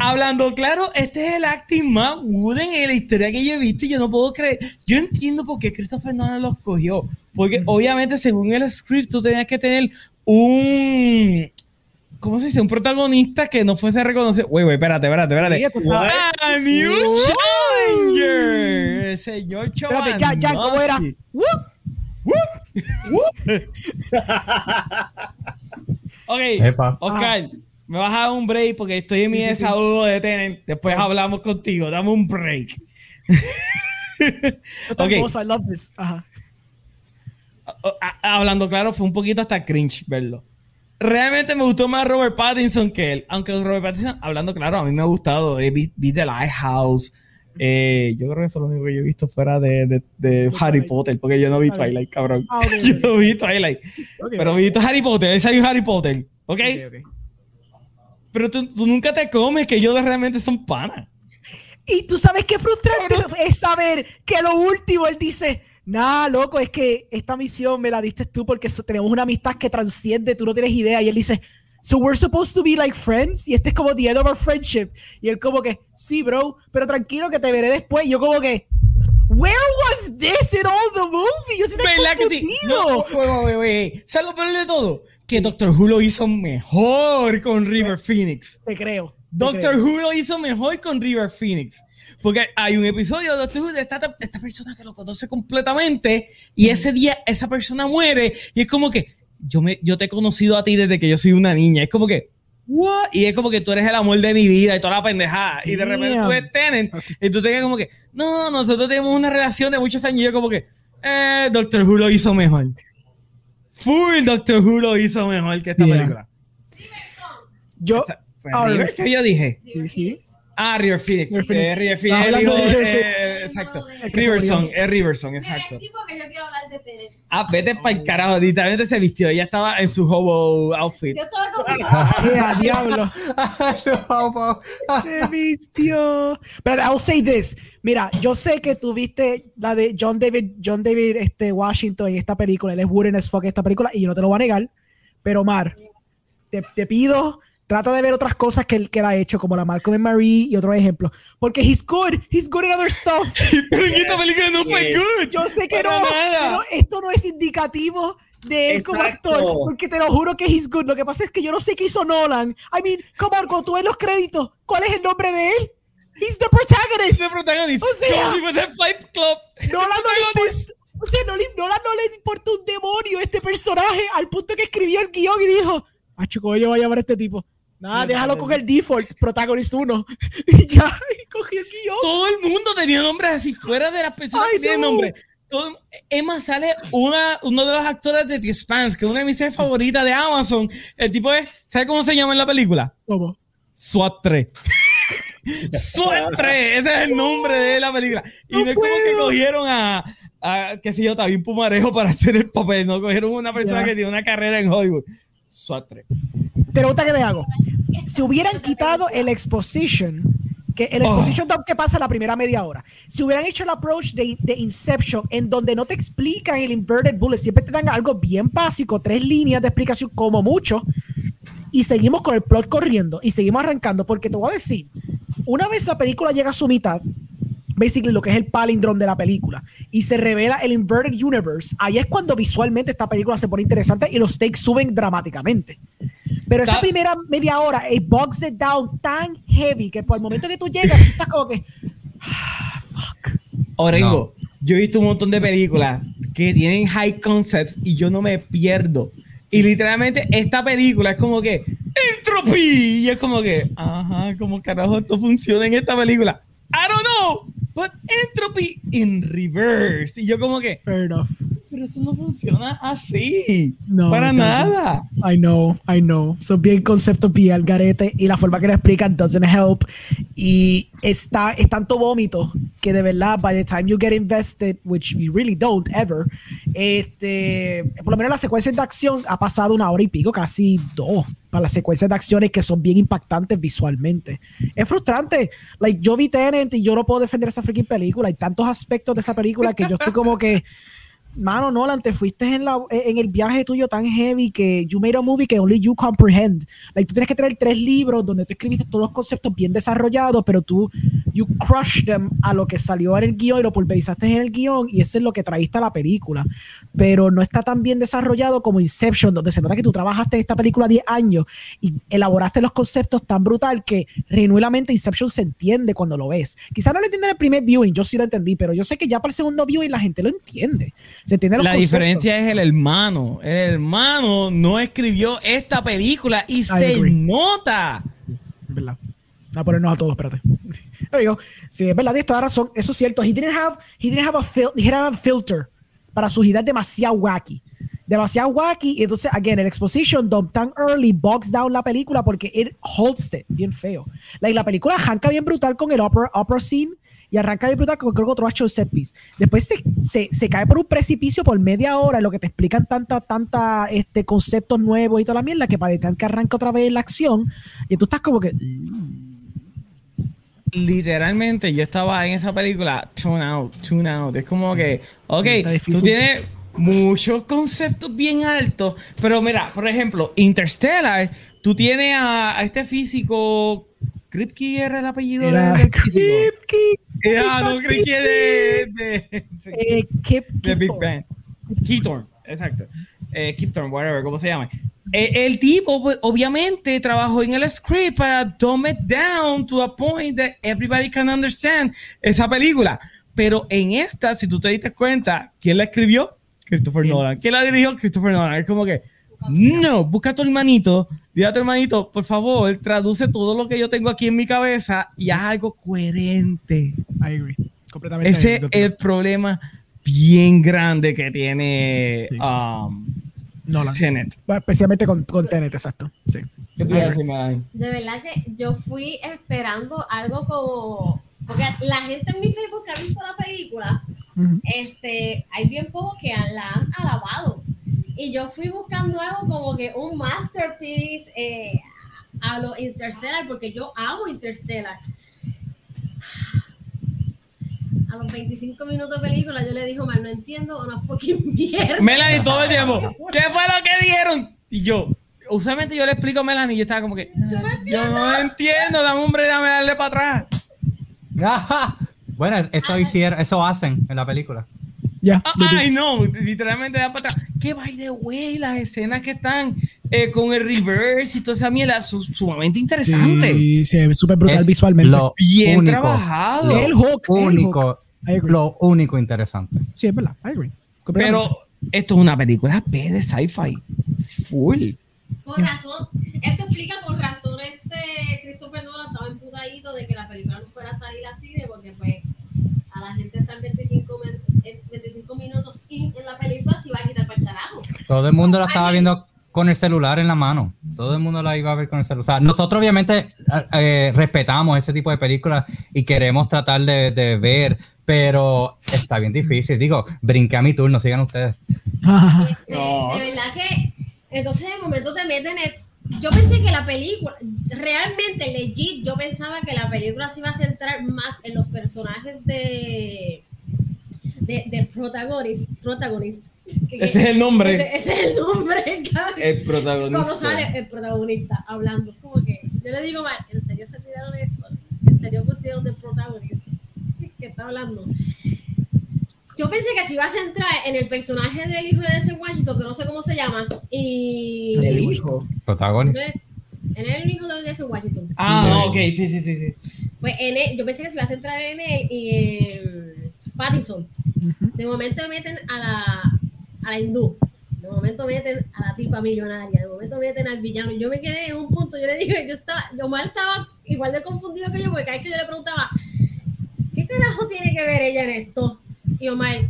hablando claro, este es el acting más wooden en la historia que yo he visto y yo no puedo creer. Yo entiendo por qué Christopher Nolan los cogió. Porque obviamente, según el script, tú tenías que tener un. ¿Cómo se dice? Un protagonista que no fuese reconocido. Güey, güey, espérate, espérate, Sí, espérate. esto está- ¡A New Uh. Challenger! Señor Espérate, ya, ya, ¿cómo era? Woo. Ok, Epa. Oscar, me vas a dar un break porque estoy en mi Sí, sí, sí. desahogo de Tenet. Después hablamos contigo. Dame un break. Esto Ok. es hermoso, I love this. Ajá. O- a- hablando claro, fue un poquito hasta cringe verlo. Realmente me gustó más Robert Pattinson que él. Aunque Robert Pattinson, hablando claro, a mí me ha gustado. Eh, vi, vi The Lighthouse. Eh, yo creo que eso es lo único que yo he visto fuera de, de- de Harry. Potter, porque yo no vi. Twilight, cabrón. Ah, yo no vi Twilight. Ok, Pero vi Harry Potter, él salió Harry Potter. ¿Ok? Pero tú, tú nunca te comes que ellos realmente son panas. Y tú sabes qué frustrante es saber que lo último él dice, nah, loco, es que esta misión me la diste tú porque tenemos una amistad que transciende, tú no tienes idea. Y él dice, so we're supposed to be like friends. Y este es como the end of our friendship. Y él como que, sí, bro, pero tranquilo que te veré después. Y yo como que, where was this in all the movie? Yo tan ¿Verdad que sí? No, güey. ¿Sabes lo peor de todo? Que Doctor Who lo hizo mejor con River Phoenix. Te creo. te Doctor creo. Who lo hizo mejor con River Phoenix. Porque hay un episodio de Doctor Who de esta, esta persona que lo conoce completamente y ese día esa persona muere y es como que yo, me, yo te he conocido a ti desde que yo soy una niña. Es como que, ¿what? Y es como que tú eres el amor de mi vida y toda la pendejada. Y de repente tú Tenen y tú te quedas como que, no, nosotros tenemos una relación de muchos años y yo como que, eh, Doctor Who lo hizo mejor. Full Doctor Who lo hizo mejor que esta Yeah. película. Yo, Esa- ¿fue Ah, River? sí. ¿Qué yo dije? sí. Ah, River Phoenix. River Phoenix. Eh, River Phoenix. eh, exacto. Riverson, es Riverson, exacto. el tipo que yo quiero hablar de Tene. Ah, vete para el carajo. Literalmente se vistió. Ella estaba en su hobo outfit. Yo estaba como Eh, a diablo. Se vistió. Pero I'll say this. Mira, yo sé que tú viste la de John David, John David este, Washington en esta película. Él es wooden as fuck en esta película y yo no te lo voy a negar. Pero Mar, te, te pido, trata de ver otras cosas que él, que él ha hecho, como la Malcolm and Marie y otros ejemplos. Porque he's good. He's good in other stuff. Pero en esta película no fue good. Yo sé que Para no, nada. pero esto no es indicativo de él como actor, porque te lo juro que he's good. Lo que pasa es que yo no sé qué hizo Nolan. I mean, come on, cuando tú ves los créditos, ¿cuál es el nombre de él? He's the protagonist. The protagonist. O sea- Fight Club. Nolan no le importa, o sea, no le, Nolan no le importa un demonio este personaje al punto que escribió el guion y dijo, Acho, ¿cómo yo voy a llamar a este tipo? Nada, déjalo con el default, protagonist 1. Y ya, y cogí el guion. Todo el mundo tenía nombres así, fuera de las personas Ay, que tienen no. nombre. Todo, Emma sale una, uno de los actores de The Expanse, que es una de mis series favoritas de Amazon. El tipo es, ¿sabe cómo se llama en la película? ¿Cómo? SWAT 3. SWAT 3, ese es el nombre de la película. Y no, No es como que cogieron a, a qué sé yo, Tabín Pumarejo para hacer el papel, no cogieron una persona que tiene una carrera en Hollywood. SWAT 3. Pregunta que te hago. Si hubieran quitado el exposition, que el Oh. exposition dump que pasa la primera media hora, si hubieran hecho el approach de, de Inception, en donde no te explican el inverted bullet, siempre te dan algo bien básico, tres líneas de explicación como mucho, y seguimos con el plot corriendo y seguimos arrancando, porque te voy a decir, una vez la película llega a su mitad, basically lo que es el palindrome de la película y se revela el inverted universe, ahí es cuando visualmente esta película se pone interesante y los stakes suben dramáticamente. Pero esa Ta- primera media hora, it bogs it down tan heavy que por el momento que tú llegas, tú estás como que. ah, fuck. Orengo, yo he visto un montón de películas que tienen high concepts y yo no me pierdo. Y literalmente esta película es como que entropy y es como que, ajá, como carajo esto funciona en esta película. I don't know, but entropy in reverse. Y yo como que, Fair enough. Pero eso no funciona así. No, para nada. I know, I know. Son bien conceptos bien garete y la forma que lo explican doesn't help. Y está, es tanto vómito que de verdad, by the time you get invested, which you really don't ever, este, por lo menos las secuencias de acción ha pasado una hora y pico, casi dos, para las secuencias de acciones que son bien impactantes visualmente. Es frustrante. Like, yo vi Tenet y yo no puedo defender esa freaking película. Hay tantos aspectos de esa película que yo estoy como que. Mano, Nolan, te fuiste en, la, en el viaje tuyo tan heavy que you made a movie que only you comprehend. Like, tú tienes que traer tres libros donde tú escribiste todos los conceptos bien desarrollados, pero tú, you crushed them a lo que salió en el guion y lo pulverizaste en el guion y eso es lo que traíste a la película. Pero no está tan bien desarrollado como Inception, donde se nota que tú trabajaste en esta película 10 años y elaboraste los conceptos tan brutal que genuinamente Inception se entiende cuando lo ves. Quizás no lo entiende en el primer viewing, yo sí lo entendí, pero yo sé que ya para el segundo viewing la gente lo entiende. Se entiende los La conceptos. diferencia es el hermano. El hermano no escribió esta película y se agree. nota. Es verdad. A ponernos a todos, espérate. There you go. Sí, es verdad, tienes toda razón. Eso es cierto. He didn't have, he didn't have a, fil- he didn't have a filter para sus ideas demasiado wacky. Demasiado wacky. Y entonces, again, el exposition dump tan early bogs down la película porque it holds it bien feo. Like, la película arranca bien brutal con el opera, opera scene y arranca bien brutal con creo que otro action set piece. Después se, se, se cae por un precipicio por media hora en lo que te explican tanta, tanta este, conceptos nuevos y toda la mierda que para que arranca otra vez la acción y tú estás como que literalmente yo estaba en esa película tune out, tune out. Es como que, ok, tú tienes muchos conceptos bien altos, pero mira, por ejemplo, Interstellar, tú tienes a, a este físico, Kripke era el apellido Era del. Kripke. Ah, no, Kripke de, de, Eh, de Big. Bang. Keythorn, exacto. Eh, Keythorn, whatever, ¿cómo se llama? Eh, el tipo, pues, obviamente, trabajó en el script para dumb it down to a point that everybody can understand esa película. Pero en esta, si tú te diste cuenta, ¿quién la escribió? Christopher. Nolan. ¿Quién la dirigió? Christopher Nolan. Es como que, no, busca a tu hermanito, dile a tu hermanito, por favor, traduce todo lo que yo tengo aquí en mi cabeza y haz algo coherente. I agree. Completamente. Ese es el problema bien grande que tiene Sí. um, Nolan. Tenet. Especialmente con, con Tenet, exacto. Sí. ¿Qué te decir? De verdad que yo fui esperando algo como. Porque la gente en mi Facebook que ha visto la película, este, hay bien poco que la han alabado. Y yo fui buscando algo como que un masterpiece eh, a lo Interstellar, porque yo amo Interstellar. A los 25 minutos de película yo le dije, Omar, no entiendo una fucking mierda. Melanie todo el tiempo. ¿Qué fue lo que dijeron? Y yo, usualmente yo le explico a Melanie y yo estaba como que, yo no entiendo, dame hombre, dame darle para atrás. Bueno, eso hicieron, eso hacen en la película. Ya. Ah. Ay, no, literalmente da para atrás. Que by the way, las escenas que están eh, con el reverse y toda esa mierda, su- sumamente interesante. Sí, ve súper brutal Es visualmente. Lo Bien único, trabajado. Lo El hook, el único, I agree. lo único interesante. Sí, es verdad. I agree. Pero esto es una película B de sci-fi. Full. Con razón, esto explica con razón este Christopher Nolan estaba emputadito de que la película no fuera a salir a cine porque pues a la gente estar 25, min- en 25 minutos in en la película se iba a quitar para el carajo. Todo el mundo la estaba viendo con el celular en la mano. Todo el mundo la iba a ver con el celular. O sea, nosotros obviamente eh, eh, respetamos ese tipo de películas y queremos tratar de, de ver, pero está bien difícil. Digo, brinqué a mi turno, sigan ustedes. Este, No. De verdad que entonces de momento te meten en- yo pensé que la película, realmente legit, yo pensaba que la película se iba a centrar más en los personajes de de, de protagonist, protagonist. Que- Ese es el nombre. Ese, ese es el nombre. El protagonista. Cuando sale el protagonista hablando, como que yo le digo mal, ¿en serio se tiraron esto? ¿En serio pusieron de protagonista? ¿Qué está hablando? Yo pensé que se iba a centrar en el personaje del hijo de ese Washington, que no sé cómo se llama, y... El hijo. Protagonista. En el hijo de ese Washington. Ah, Sí. ok, sí, sí, sí, sí. Pues en él, yo pensé que se iba a centrar en él y en Pattison. De momento meten a la, a la hindú. De momento meten a la tipa millonaria. De momento meten al villano. Yo me quedé en un punto. Yo le dije, yo estaba, yo mal estaba igual de confundido que yo, porque cada vez que yo le preguntaba, ¿qué carajo tiene que ver ella en esto? Y Omar,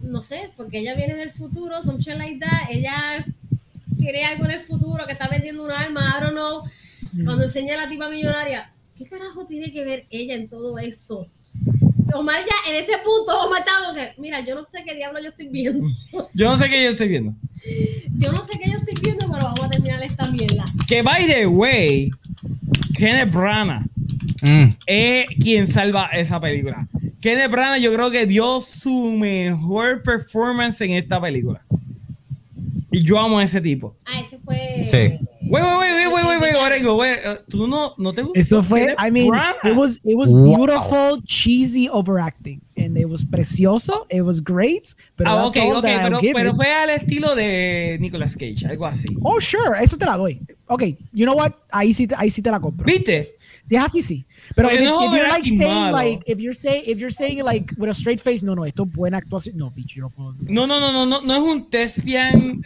no sé, porque ella viene del futuro, some shit like that. Ella tiene algo en el futuro que está vendiendo un arma, I don't know. Cuando enseña a la tipa millonaria, ¿qué carajo tiene que ver ella en todo esto? Omar ya en ese punto, Omar estaba como que, mira, yo no sé qué diablo yo estoy viendo. Yo no sé qué yo estoy viendo. Yo no sé qué yo estoy viendo, pero vamos a terminar esta mierda. Que by the way, Kenneth Branagh Mm. es quien salva esa película. Kenneth Branagh yo creo que dio su mejor performance en esta película. Y yo amo a ese tipo. Ah, ese fue. Sí. Wait, wait, wait, wait, wait, wait, wait, Orengo, wait, uh, ¿Tú no, no te gustó? Eso fue, I mean, it was it was Wow. beautiful, cheesy overacting, and it was precioso. It was great, but Ah, that's ok, all ok, that I'll pero, pero fue al estilo de Nicolas Cage, algo así. Oh, sure, eso te la doy. Okay, you know what? Ahí sí, te- ahí sí te la compro. ¿Viste? Sí, así sí. Pero Pero if, no if you're like saying malo. like if you're saying if you're saying like with a straight face, no, no, esto es buena actuación. No, bitch, yo no puedo. No, no, no, no, no, no es un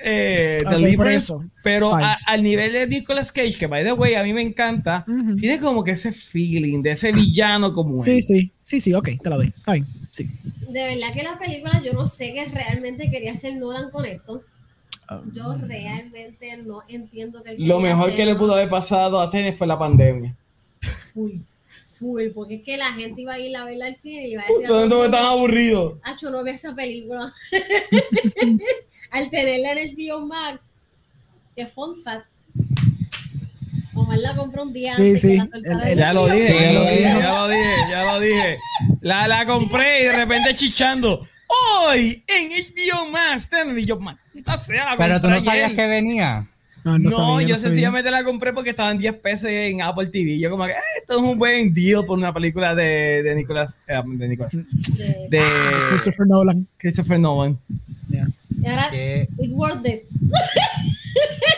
eh, Ok, por deliverance, eso. pero a- al nivel de Nicolas Cage, que by the way a mí me encanta, tiene como que ese feeling de ese villano como Sí, él. sí, sí, sí, ok, te la doy. Sí. De verdad que la película, yo no sé qué realmente quería hacer Nolan con esto. Yo realmente no entiendo que Lo mejor que le pudo haber pasado a Tenet fue la pandemia. Full, full, porque es que la gente iba a ir a verla al cine y iba a decir. Todo el mundo todo el estaba mundo, aburrido. Acho, no ve esa película. Al tenerla en el Bio Max, que fun fact. Omar la compró un día Sí, antes sí. El- Ya lo dije, ya lo dije, ya lo dije, ya lo dije. La, la compré y de repente chichando. Hoy en HBO Max, Tenet", y yo, maldita sea, la Pero tú no sabías ayer. que venía. No, No, no, sabía, yo no sabía. sencillamente la compré porque estaban 10 pesos en Apple TV. Yo como que, eh, esto es un buen deal por una película de, de Nicolas, eh, de Nicolas, de- de Christopher Nolan. Christopher Nolan. Y ahora, it's worth it.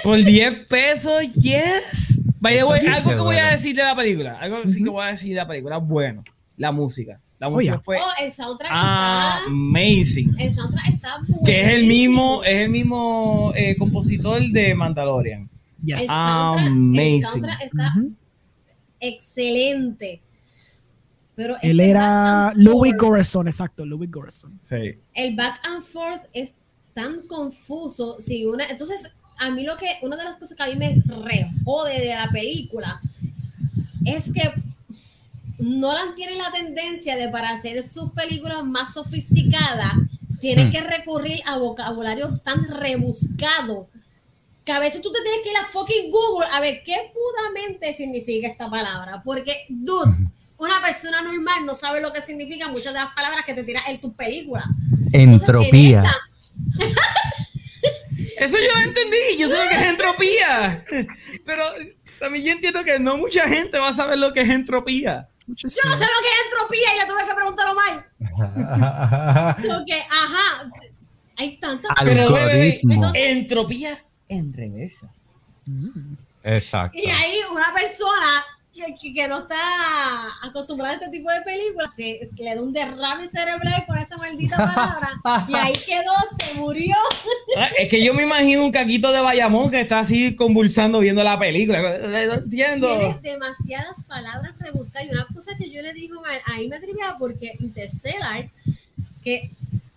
Por 10 pesos, yes. Eso sí algo que que voy a decir de la película, algo sí que voy a decir de la película, bueno, la música. La Oh, música yeah. fue Oh, el soundtrack está. amazing. El soundtrack está Que es el mismo, buenísimo. es el mismo eh, compositor de Mandalorian. El Yes. el Amazing. soundtrack está excelente. Pero Él era Louis Goreson, exacto, Louis Goreson. Sí. El back and forth es tan confuso. Si una, entonces, a mí lo que, una de las cosas que a mí me re jode de la película es que Nolan tiene la tendencia de para hacer sus películas más sofisticadas, tiene Hmm. que recurrir a vocabulario tan rebuscado que a veces tú te tienes que ir a fucking Google a ver qué pudamente significa esta palabra. Porque, dude, una persona normal no sabe lo que significan muchas de las palabras que te tiras en tus películas. Entonces, entropía. en esta, Eso yo lo entendí, yo sé lo que es entropía. Pero también yo entiendo que no mucha gente va a saber lo que es entropía. Is yo no sé lo que es entropía y le tuve que preguntar a Omar. So que, ajá, hay tantas. Pero, entropía en reversa. Exacto. Y ahí una persona que, no está acostumbrada a este tipo de películas se, le da un derrame cerebral por esa maldita palabra y ahí quedó, se murió. Ah, Es que yo me imagino un caquito de Bayamón que está así convulsando viendo la película. No entiendo. Tienes demasiadas palabras rebuscadas y una cosa que yo le digo ahí me triviaba porque Interstellar que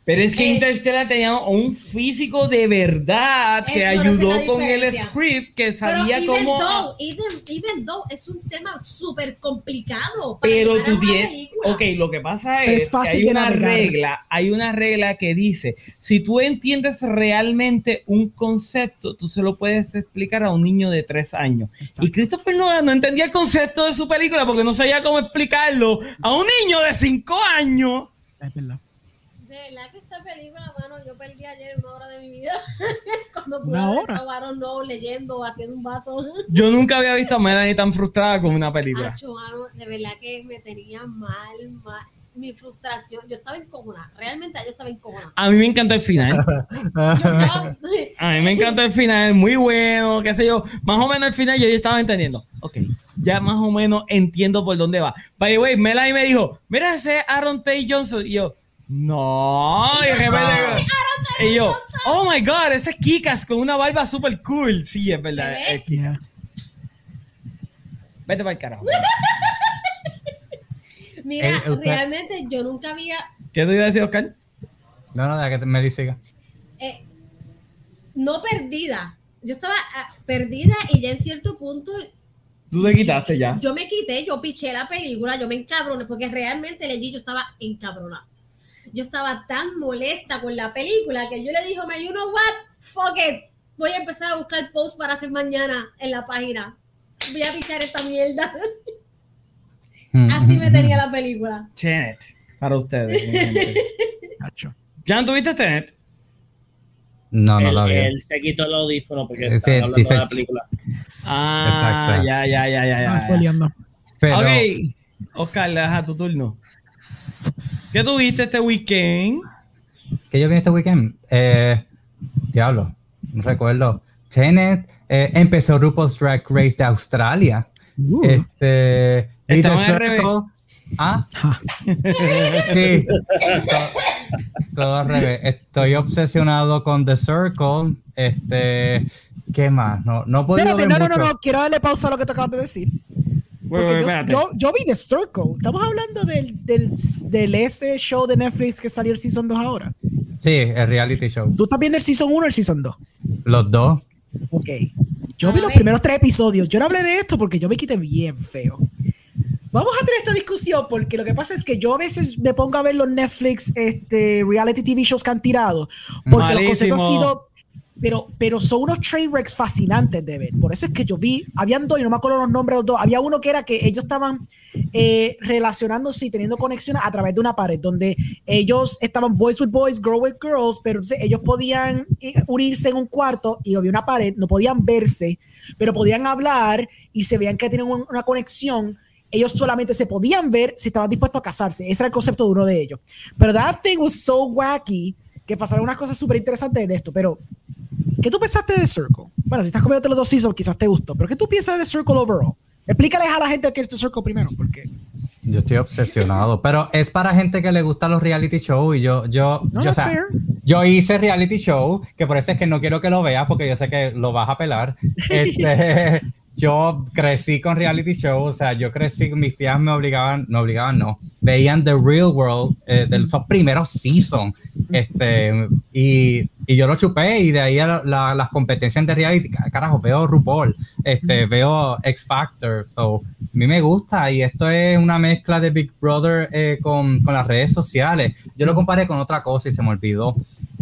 Pero es que Eh, Interstellar tenía un físico de verdad que pero ayudó con el script que pero sabía even cómo. though, even, even though es un tema súper complicado para Pero tú tienes. Ok, lo que pasa Pero es, es fácil que hay una navegar. regla, hay una regla que dice: si tú entiendes realmente un concepto, tú se lo puedes explicar a un niño de tres años. Exacto. Y Christopher Nolan no entendía el concepto de su película porque no sabía cómo explicarlo a un niño de cinco años. Es verdad. De verdad que esta película, mano, yo perdí ayer una hora de mi vida cuando pude ¿Una hora? no leyendo o haciendo un vaso. Yo nunca había visto a Melanie tan frustrada con una película. Acho, mano, de verdad que me tenía mal, mal. Mi frustración, yo estaba encojonada. Realmente yo estaba encojonada. A mí me encantó el final. Yo estaba, A mí me encantó el final, muy bueno, qué sé yo. Más o menos el final yo ya estaba entendiendo. Ok, ya más o menos entiendo por dónde va. By the way, Melanie me dijo, mira ese Aaron Tay Johnson. Y yo, no. Y, de repente- y yo, oh my god, ese es Kikas con una barba super cool. Sí, es verdad. ¿Se ve? es Kikas. Vete para el carajo. mira, usted- realmente yo nunca había ¿Qué te iba a decir, Oscar? No, no, deja que me siga. eh, no perdida. Yo estaba ah, perdida y ya en cierto punto Tú te quitaste ya. yo me quité, yo piché la película, yo me encabroné, porque realmente leí, yo estaba encabronada. Yo estaba tan molesta con la película que yo le dije, "Man, you know what? Fuck it. Voy a empezar a buscar post para hacer mañana en la página. Voy a pichar esta mierda. Así me tenía la película. Tenet, para ustedes. ¿Ya tuviste Tenet? No, no él, todavía. él se quitó el audífono porque estaba hablando de la película. Ah, Exacto. ya, ya, ya, ya, ya. No. Pero, Ok, Oscar, a tu turno. ¿Qué tuviste este weekend? ¿qué yo vi este weekend? Eh, diablo, no recuerdo. Tenet, eh, empezó RuPaul's Drag Race de Australia. Uh. Este, The al revés. Circle- Ah, sí. todo, todo al revés. Estoy obsesionado con The Circle. Este, ¿qué más? No, no puedo Espérate, ver no, no, no, no, quiero darle pausa a lo que te acabas de decir. Porque yo, espérate. yo, yo vi The Circle. Estamos hablando del, del, del ese show de Netflix que salió el Season 2 ahora. Sí, el reality show. ¿Tú estás viendo el Season 1 o el Season 2? Los dos. Ok. Yo A vi los primeros tres episodios. Yo no hablé de esto porque yo me quité bien feo. Vamos a tener esta discusión porque lo que pasa es que yo a veces me pongo a ver los Netflix este, reality TV shows que han tirado porque los conceptos han sido pero, pero son unos train wrecks fascinantes de ver. Por eso es que yo vi, habían dos, y no me acuerdo los nombres de los dos. Había uno que era que ellos estaban eh, relacionándose y teniendo conexiones a través de una pared, donde ellos estaban boys with boys, girls with girls, pero entonces ellos podían eh, unirse en un cuarto y había una pared, no podían verse, pero podían hablar y se veían que un- una conexión. Ellos solamente se podían ver si estaban dispuestos a casarse. Ese era el concepto de uno de ellos. Pero that thing was so wacky que pasaron unas cosas súper interesantes en esto. Pero, ¿qué tú pensaste de The Circle? Bueno, si estás comiendo los dos seasons, quizás te gustó. Pero, ¿qué tú piensas de The Circle overall? Explícales a la gente qué es The Circle primero, porque Yo estoy obsesionado, pero es para gente que le gustan los reality shows y yo, yo, No, yo, o sea, yo hice reality show, que por eso es que no quiero que lo veas porque yo sé que lo vas a pelar. Este, yo crecí con reality show, o sea, yo crecí, mis tías me obligaban, no obligaban, no, veían The Real World eh, de esos primeros seasons, este, y, y yo lo chupé y de ahí la- la- las competencias de reality, ca- carajo, veo RuPaul, este, veo X Factor, so, a mí me gusta y esto es una mezcla de Big Brother eh, con, con las redes sociales. Yo lo comparé con otra cosa y se me olvidó,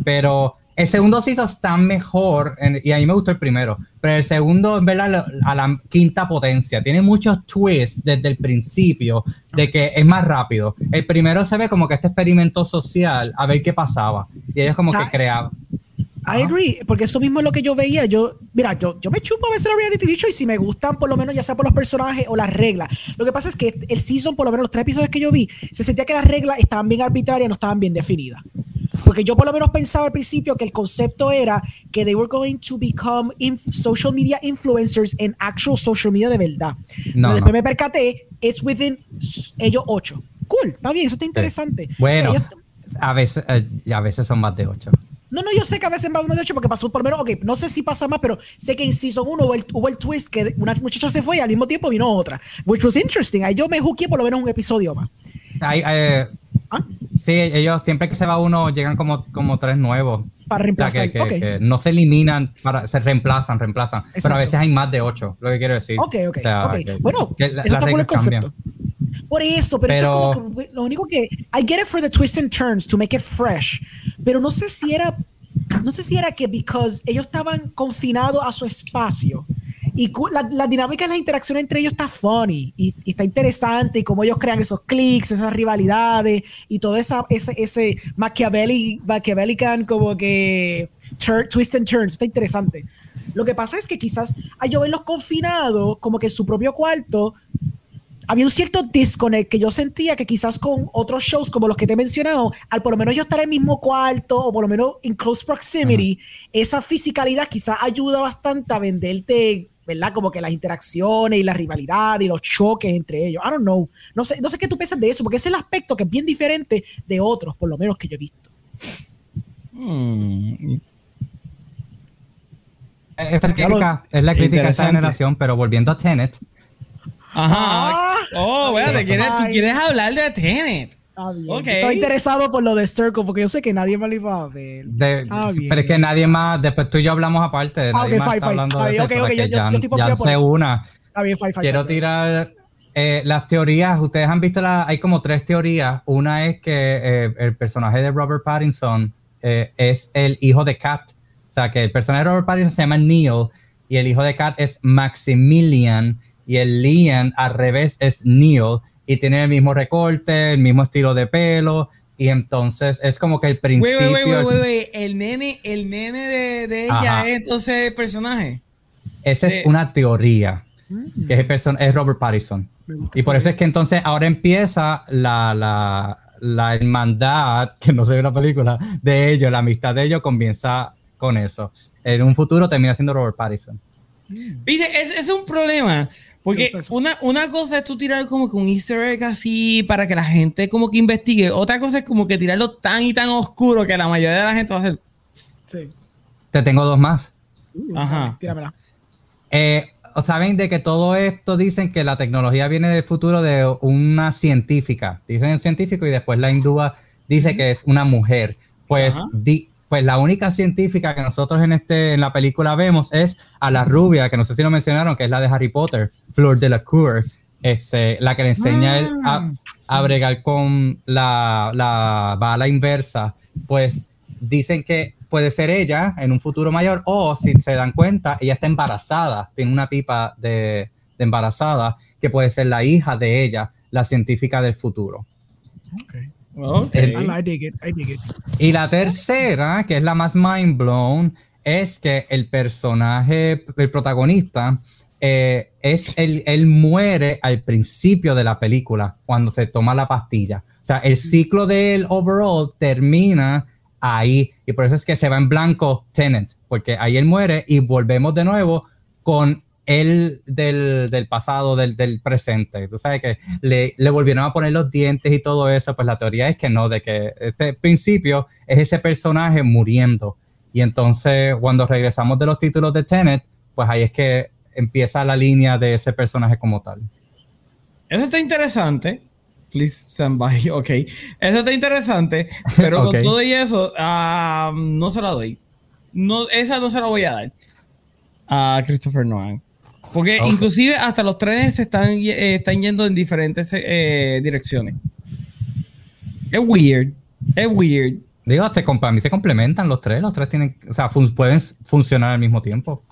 pero el segundo season está mejor en- y a mí me gustó el primero, pero el segundo en verdad a la quinta potencia. Tiene muchos twists desde el principio de que es más rápido. El primero se ve como que este experimento social a ver qué pasaba y ellos como que creaban. I agree, porque eso mismo es lo que yo veía. Yo, mira, yo, yo me chupo a veces la reality TV show y si me gustan, por lo menos ya sea por los personajes o las reglas. Lo que pasa es que el season, por lo menos los tres episodios que yo vi, se sentía que las reglas estaban bien arbitrarias, no estaban bien definidas. Porque yo por lo menos pensaba al principio que el concepto era que they were going to become social media influencers en actual social media de verdad. No, Pero después no. me percaté, it's within ellos ocho. Cool, está bien, eso está interesante. Bueno, Ellos- a veces, eh, a veces son más de ocho. no, no, yo sé que a veces más de ocho porque pasó por menos, ok, no sé si pasa más, pero sé que en Season 1 hubo el, hubo el twist que una muchacha se fue y al mismo tiempo vino otra, which was interesting. Ahí yo me juqué por lo menos un episodio más. Eh, ¿Ah? Sí, ellos siempre que se va uno llegan como, como tres nuevos. Para O sea, reemplazar. que, que- ok, que no se eliminan, para, se reemplazan, reemplazan. Pero Exacto. a veces hay más de ocho, lo que quiero decir. ok, ok. O sea, ok. que- bueno, la- eso está cool el reglas cambian. concepto. Por eso, pero, Pero- eso es como que lo único que I get it for the twists and turns to make it fresh, pero no sé si era no sé si era que because ellos estaban confinados a su espacio y la, la dinámica de la interacción entre ellos está funny y, y está interesante y cómo ellos crean esos clics, esas rivalidades y todo esa, ese, ese Machiavelli, Machiavellican como que tur- twist and turns, está interesante. Lo que pasa es que quizás a yo verlos confinados como que en su propio cuarto había un cierto disconnect que yo sentía que quizás con otros shows como los que te he mencionado, al por lo menos yo estar en el mismo cuarto o por lo menos in close proximity, esa fisicalidad quizás ayuda bastante a venderte, ¿verdad? Como que las interacciones y la rivalidad y los choques entre ellos. I don't know. No sé, no sé qué tú piensas de eso, porque ese es el aspecto que es bien diferente de otros, por lo menos que yo he visto. Hmm. Es, la crítica, es la crítica de esta generación, pero volviendo a Tenet, Ajá. Ah. oh, bueno, quieres, tú quieres hablar de Tenet. Está bien. Ok. Estoy interesado por lo de Circle porque yo sé que nadie me lo iba a ver. de- Ah, bien. pero es que nadie más, después tú y yo hablamos aparte, Ah, nadie ok, más fine, está fine. hablando de bien, eso, ok, pero ok, que yo- yo- ya por eso. una. Está bien, fine, Quiero tirar eh, las teorías. Ustedes han visto, la, hay como tres teorías. Una es que eh, el personaje de Robert Pattinson eh, es el hijo de Kat. O sea, que el personaje de Robert Pattinson se llama Neil y el hijo de Kat es Maximilian y el Liam al revés es Neil y tiene el mismo recorte, el mismo estilo de pelo y entonces es como que el principio... wait, wait, wait, wait, wait. El nene, el nene de, de ella Ajá. es entonces el personaje. Esa Eh, es una teoría. Mm, que es, el person- es Robert Pattinson. Y por eso es que entonces ahora empieza la, la, la hermandad, que no se ve la película, de ellos, la amistad de ellos comienza con eso. En un futuro termina siendo Robert Pattinson. Viste, es, es un problema. Porque una, una cosa es tú tirar como que un easter egg así para que la gente como que investigue. Otra cosa es como que tirarlo tan y tan oscuro que la mayoría de la gente va a hacer. Sí. Te tengo dos más. Uh, Ajá. Tíramela. Eh, Saben de que todo esto dicen que la tecnología viene del futuro de una científica. Dicen el científico y después la hindúa dice que es una mujer. Pues, di- pues la única científica que nosotros en, este, en la película vemos es a la rubia, que no sé si lo mencionaron, que es la de Harry Potter, Fleur de la Cour, este, la que le enseña a él a, a bregar con la, la bala inversa. Pues dicen que puede ser ella en un futuro mayor o si se dan cuenta, ella está embarazada, tiene una pipa de, de embarazada que puede ser la hija de ella, la científica del futuro. Ok. El- I, I dig it. I dig it. Y la tercera, que es la más mind blown, es que el personaje, el protagonista, eh, es el, él muere al principio de la película cuando se toma la pastilla. O sea, el ciclo del overall termina ahí y por eso es que se va en blanco Tenant, porque ahí él muere y volvemos de nuevo con él del, del pasado, del, del presente. Tú sabes que le, le volvieron a poner los dientes y todo eso, pues la teoría es que no, de que este principio es ese personaje muriendo. Y entonces cuando regresamos de los títulos de Tenet, pues ahí es que empieza la línea de ese personaje como tal. Eso está interesante. Please stand by. Ok. Eso está interesante. Pero con todo y eso, ah, no se la doy. No, esa no se la voy a dar a Christopher Nolan. Porque inclusive hasta los trenes se están, eh, están yendo en diferentes eh, direcciones. Es weird. Es weird. Digo, se, comp- a mí se complementan los tres, los tres tienen, o sea, fun- pueden funcionar al mismo tiempo.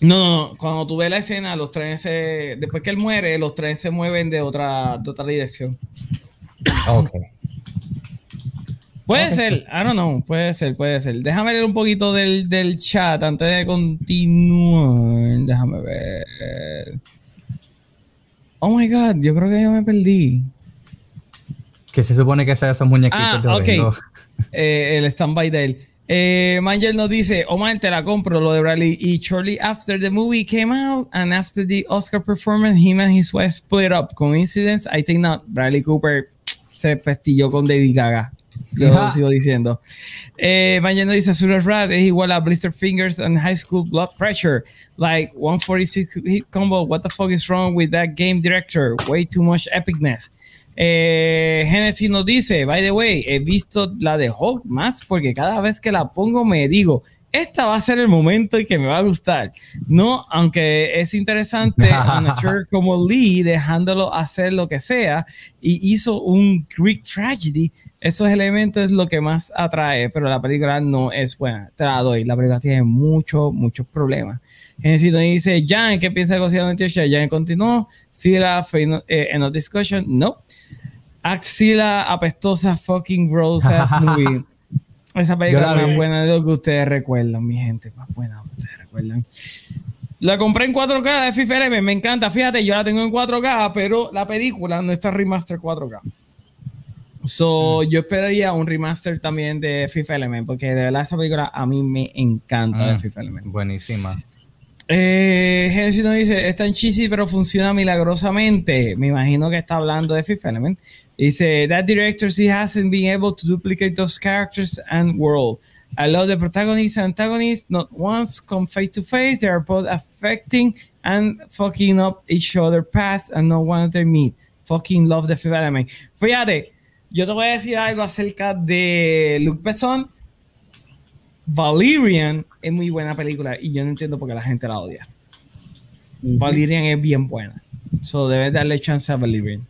No, no, no. Cuando tú ves la escena, los trenes se, después que él muere, los trenes se mueven de otra, de otra dirección. Ok. Puede ser, I don't know, puede ser, puede ser. Déjame leer un poquito del, del chat antes de continuar. Déjame ver. Oh my god, yo creo que yo me perdí. Que se supone que sea esos muñequitos Ah, de ok. Orengo. Eh, el stand-by de él. Eh, Mangel nos dice, Omar, te la compro lo de Bradley. Y shortly after the movie came out and after the Oscar performance, him and his wife split up. Coincidence? I think not. Bradley Cooper se pestilló con Lady Gaga. Yo Ajá. sigo diciendo. Eh, nos dice, Super Rat es igual a Blister Fingers and High School Blood Pressure. Like 146 hit combo. What the fuck is wrong with that game director? Way too much epicness. Eh, Genesis nos dice, by the way, he visto la de Hulk más porque cada vez que la pongo me digo, esta va a ser el momento y que me va a gustar. No, aunque es interesante, como Lee dejándolo hacer lo que sea y hizo un Greek tragedy, esos elementos es lo que más atrae, pero la película no es buena. Te la doy, la película tiene muchos, muchos problemas. Genesis dice, Jan, ¿qué piensa de Godzilla 98? Jan continuó, Sila, eh, en la discussion, no. Axila apestosa fucking gross ass movie. Esa película más buena de lo que ustedes recuerdan, mi gente. Más buena de lo que ustedes recuerdan. La compré en 4K de FIFA Element, me encanta. Fíjate, yo la tengo en 4K, pero la película no está remaster 4K. So, yo esperaría un remaster también de FIFA Element, porque de verdad esa película a mí me encanta de Mm. FIFA Element. Buenísima. Eh, Genesis nos dice, es tan cheesy pero funciona milagrosamente. Me imagino que está hablando de Fifth Element. Dice, that director he hasn't been able to duplicate those characters and world. I love the protagonist and antagonist. Not once come face to face. They are both affecting and fucking up each other paths and no one of them meet. Fucking love the Fifth Element. Fíjate, yo te voy a decir algo acerca de Luke Besson. Valerian es muy buena película y yo no entiendo por qué la gente la odia. Valerian es bien buena. So debes darle chance a Valerian.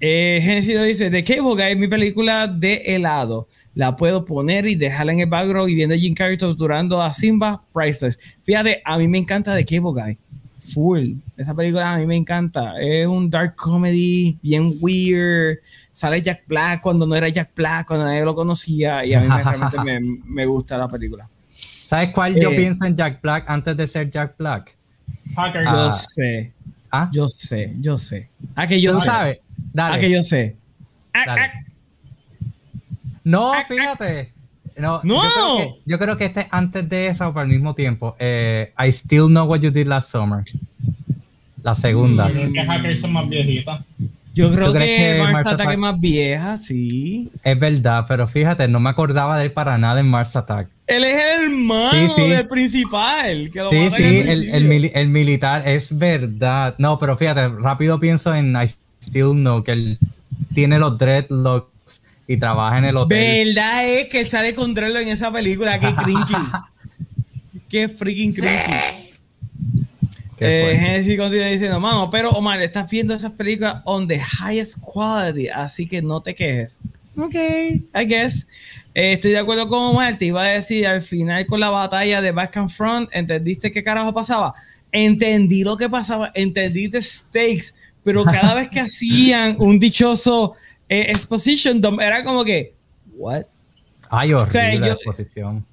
Eh, Genesis nos dice: The Cable Guy es mi película de helado. La puedo poner y dejarla en el background y viendo a Jim Carrey torturando a Simba, priceless. Fíjate, a mí me encanta The Cable Guy. Full. Esa película a mí me encanta. Es un dark comedy bien weird. Sale Jack Black cuando no era Jack Black, cuando nadie lo conocía. Y a mí me, realmente me, me gusta la película. ¿Sabes cuál yo Eh. pienso en Jack Black antes de ser Jack Black? Hacker. Yo Ah. sé, ¿Ah? yo sé, yo sé. ¿A que yo ¿Tú sé? sabes? Dale. ¿A que yo sé? Ah, Dale. ah, No, fíjate. No, ¡No! Yo creo, que, yo creo que este es antes de eso, pero al mismo tiempo. Eh, I still know what you did last summer. La segunda. Yo creo que Hackers son más viejitas. Yo creo ¿Tú crees que, que Mars Attack es más vieja, sí. Es verdad, pero fíjate, no me acordaba de él para nada en Mars Attack. Él es el hermano Sí, sí. del principal. Que lo Sí, sí, el, el mili- el militar es verdad. No, pero fíjate, rápido pienso en I still know que él tiene los dreadlocks y trabaja en el hotel. Verdad es que él sale con Drello en esa película. Qué cringy. Qué freaking cringy. Eh. Genesis continúa diciendo, mano, pero Omar, estás viendo esas películas on the highest quality, así que no te quejes. Ok, I guess. Eh, estoy de acuerdo con Omar, te iba a decir al final con la batalla de Back and Front, ¿entendiste qué carajo pasaba? Entendí lo que pasaba, entendí the stakes, pero cada vez que hacían un dichoso eh, exposition dump, era como que, what? Ay, horrible sea, la yo- exposición.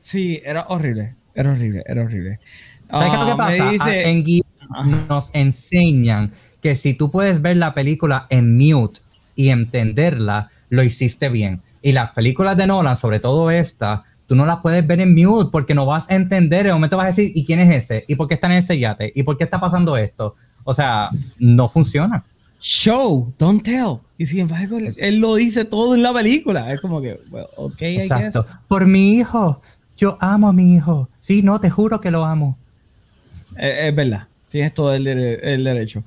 Sí, era horrible, era horrible, era horrible. ¿Sabes qué Ah, pasa? me dice- Ah, en guion nos enseñan que si tú puedes ver la película en mute y entenderla, lo hiciste bien. Y las películas de Nolan, sobre todo esta, tú no las puedes ver en mute porque no vas a entender. En un momento vas a decir, ¿y quién es ese? ¿Y por qué está en ese yate? ¿Y por qué está pasando esto? O sea, no funciona. show, don't tell. Y sin embargo, él, él lo dice todo en la película. Es como que, well, ok, I Exacto. guess. Por mi hijo. Yo amo a mi hijo. Sí, no, te juro que lo amo. Eh, es verdad. Tienes todo el, dere- el derecho.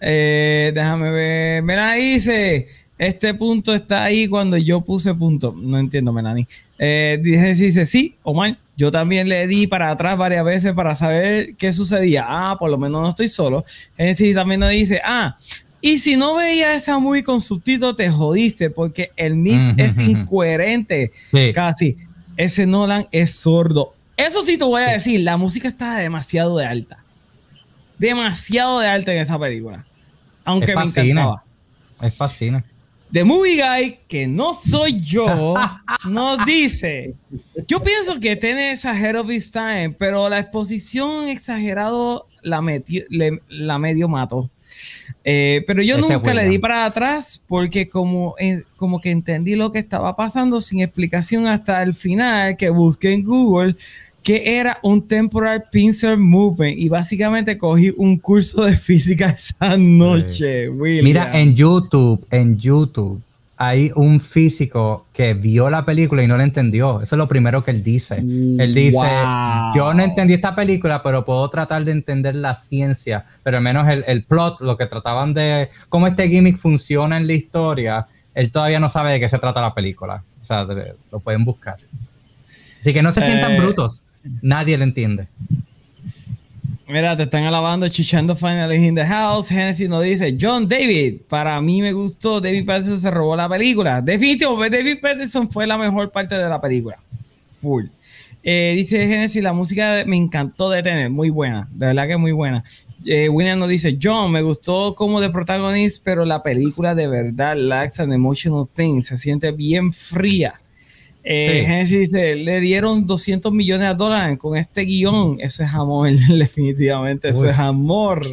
Eh, déjame ver. Melanie dice: Este punto está ahí cuando yo puse punto. No entiendo, Melanie. Eh, dice, dice: Sí, Omar. Yo también le di para atrás varias veces para saber qué sucedía. Ah, por lo menos no estoy solo. Genesis también nos dice: Ah, y si no veía esa movie con subtítulos, te jodiste porque el Ujú, es incoherente. Casi. Ese Nolan es sordo. Eso sí te voy a decir, la música está demasiado de alta. Demasiado de alta en esa película. Aunque Es me fascina. encantaba. Es fascina. The Movie Guy, que no soy yo, nos dice, yo pienso que tiene exagero of his time, pero la exposición exagerado la, metió- le- la medio mató. Eh, pero yo Ese nunca le di para atrás porque como, eh, como que entendí lo que estaba pasando sin explicación hasta el final que busqué en Google que era un temporal pincer movement y básicamente cogí un curso de física esa noche. Mira, en YouTube, en YouTube, hay un físico que vio la película y no la entendió. Eso es lo primero que él dice. Él dice, Wow. yo no entendí esta película, pero puedo tratar de entender la ciencia, pero al menos el, el plot, lo que trataban de, cómo este gimmick funciona en la historia, él todavía no sabe de qué se trata la película. O sea, lo pueden buscar. Así que no se sientan Eh, brutos. Nadie lo entiende. Mira, te están alabando, chichando finally in the house. Genesis nos dice, John David, para mí me gustó, David Patterson se robó la película. Definitivo, pues, David Patterson fue la mejor parte de la película. Full. Eh, dice Genesis, la música me encantó de tener, muy buena, de verdad que muy buena. Eh, William nos dice, John, me gustó como de protagonista, pero la película de verdad lacks an emotional thing, se siente bien fría. Eh, Sí. Genesis dice, le dieron 200 millones de dólares con este guion. Eso es amor, definitivamente, eso Uy. es amor.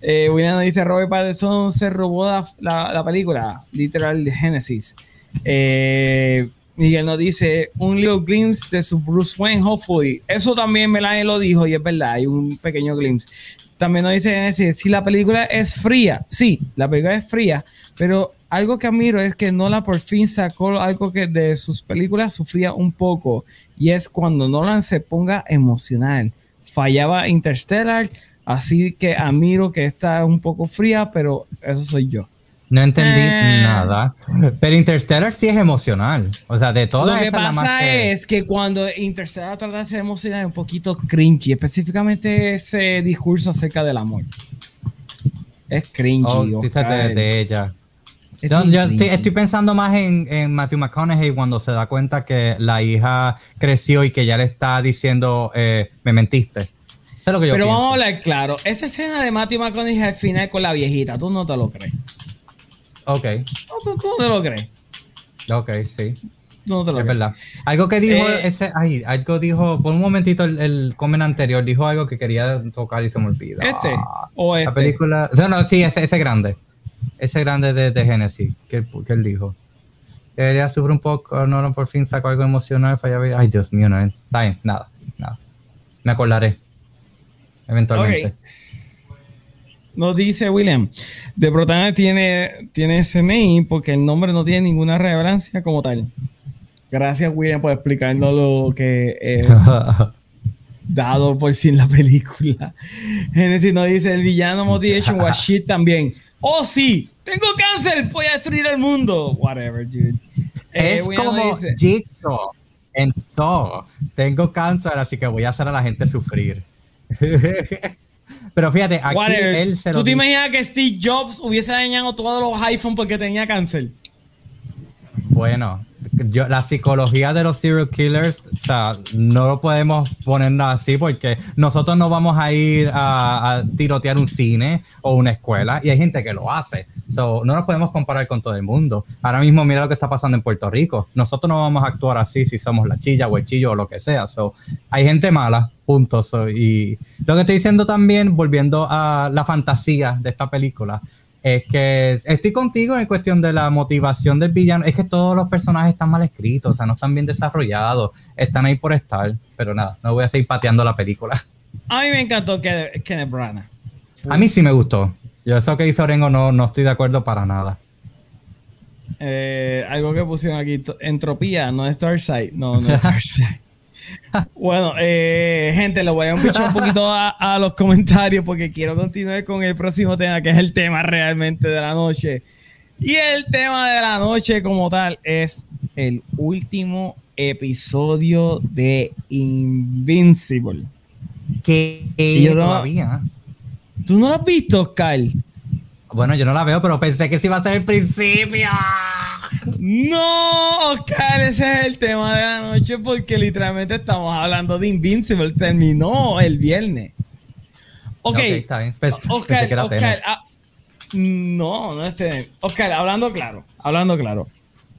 Eh, William dice, Robert Pattinson se robó la, la- la película, literal Genesis. Eh, Miguel nos dice, un little glimpse de su Bruce Wayne, hopefully. Eso también Melanie lo dijo y es verdad, hay un pequeño glimpse. También nos dice Genesis, si la película es fría, sí, la película es fría, pero algo que admiro es que Nolan por fin sacó algo que de sus películas sufría un poco y es cuando Nolan se ponga emocional. Fallaba Interstellar, así que admiro que está un poco fría, pero eso soy yo. No entendí Eh. nada. Pero Interstellar sí es emocional. O sea, de todas Lo que esas, pasa que- es que cuando Interstellar trata de ser emocional es un poquito cringy, específicamente ese discurso acerca del amor. Es cringy. Oh, de ella. Yo, estoy, pensando más en, en Matthew McConaughey cuando se da cuenta que la hija creció y que ya le está diciendo, eh, me mentiste. Eso es lo que yo Pero pienso. vamos a hablar claro. Esa escena de Matthew McConaughey al final con la viejita, tú no te lo crees. Ok, No, tú, tú no te lo crees. ok, sí. No te lo Es verdad. Algo que dijo Eh, ese, ay, algo dijo, por un momentito el, el comment anterior, dijo algo que quería tocar y se me olvida. ¿Este? Ah, ¿O este? La película. No, no, sí, ese, ese grande. Ese grande de, de Genesis, que, que él dijo. Ella sufre un poco, no, por fin sacó algo emocional, fallaba. Ay, Dios mío, no, está bien, nada, nada. Me acordaré. Eventualmente. Ok. Nos dice William, de protagonista tiene, tiene ese name porque el nombre no tiene ninguna relevancia como tal. Gracias William por explicarnos lo que es dado por sí en la película. Genesis nos dice, el villano Motivation was shit también. Oh sí, tengo cáncer, voy a destruir el mundo. Whatever, dude. Eh, es como Jigsaw en Saw. Tengo cáncer, así que voy a hacer a la gente sufrir. Pero fíjate, aquí Whatever. él se ¿Tú lo te imaginas que Steve Jobs hubiese dañado todos los iPhones porque tenía cáncer? Bueno, yo, la psicología de los serial killers, o sea, no lo podemos poner así porque nosotros no vamos a ir a, a tirotear un cine o una escuela y hay gente que lo hace. So, no nos podemos comparar con todo el mundo. Ahora mismo mira lo que está pasando en Puerto Rico. Nosotros no vamos a actuar así si somos la chilla o el chillo o lo que sea. So, hay gente mala, punto. So, y lo que estoy diciendo también, volviendo a la fantasía de esta película, es que estoy contigo en cuestión de la motivación del villano. Es que todos los personajes están mal escritos, o sea, no están bien desarrollados, están ahí por estar. Pero nada, no voy a seguir pateando la película. A mí me encantó Kenneth, Kenneth Branagh. A mí sí me gustó. Yo eso que hizo Orengo no, no estoy de acuerdo para nada. Eh, algo que pusieron aquí, entropía, no es Starsight. No, no es. bueno, eh, gente, le voy a pichar un poquito a, a los comentarios porque quiero continuar con el próximo tema, que es el tema realmente de la noche. Y el tema de la noche como tal es el último episodio de Invincible. Que yo no- todavía. ¿Tú no lo has visto, Oscar? Bueno, yo no la veo, pero pensé que sí iba a ser el principio. No, Oscar, ese es el tema de la noche porque literalmente estamos hablando de Invincible. Terminó el viernes. Ok, Ok, está bien. Pensé Oscar, que Oscar, ah, no, no es Tenet. Oscar, hablando claro, hablando claro.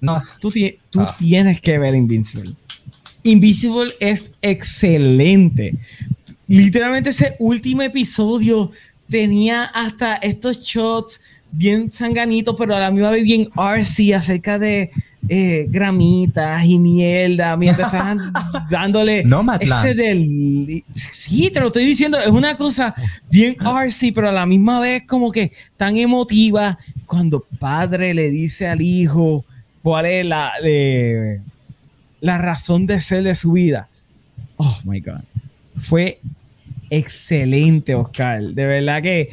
No, Tú, ti- tú Ah. tienes que ver Invincible. Invincible es excelente. Literalmente ese último episodio tenía hasta estos shots bien sanganitos, pero a la misma vez bien artsy acerca de eh, gramitas y mierda, mientras estaban dándole No, ese del... Sí, te lo estoy diciendo, es una cosa bien artsy, pero a la misma vez como que tan emotiva cuando padre le dice al hijo cuál es la, la razón de ser de su vida. Oh, my God. Fue excelente, Oscar. De verdad que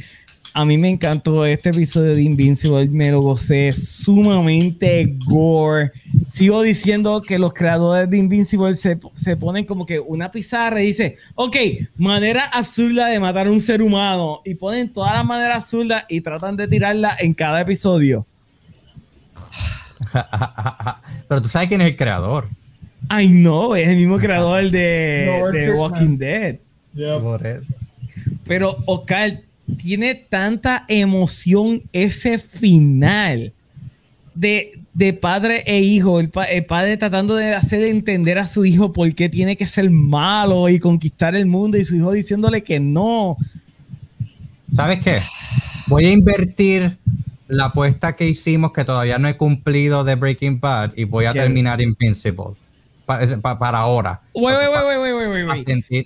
a mí me encantó este episodio de Invincible, me lo gocé sumamente gore. Sigo diciendo que los creadores de Invincible se, se ponen como que una pizarra y dice, ok, manera absurda de matar a un ser humano y ponen todas las maneras absurdas y tratan de tirarla en cada episodio. Pero tú sabes quién es el creador. Ay no, es el mismo creador de, Robert de. Walking Dead. Yep. Por eso. Pero Oscar, tiene tanta emoción ese final de, de padre e hijo. El, pa- el padre tratando de hacer entender a su hijo por qué tiene que ser malo y conquistar el mundo y su hijo diciéndole que no. ¿Sabes qué? Voy a invertir la apuesta que hicimos que todavía no he cumplido de Breaking Bad y voy a ¿Qué? terminar Invincible. Para ahora. Wait,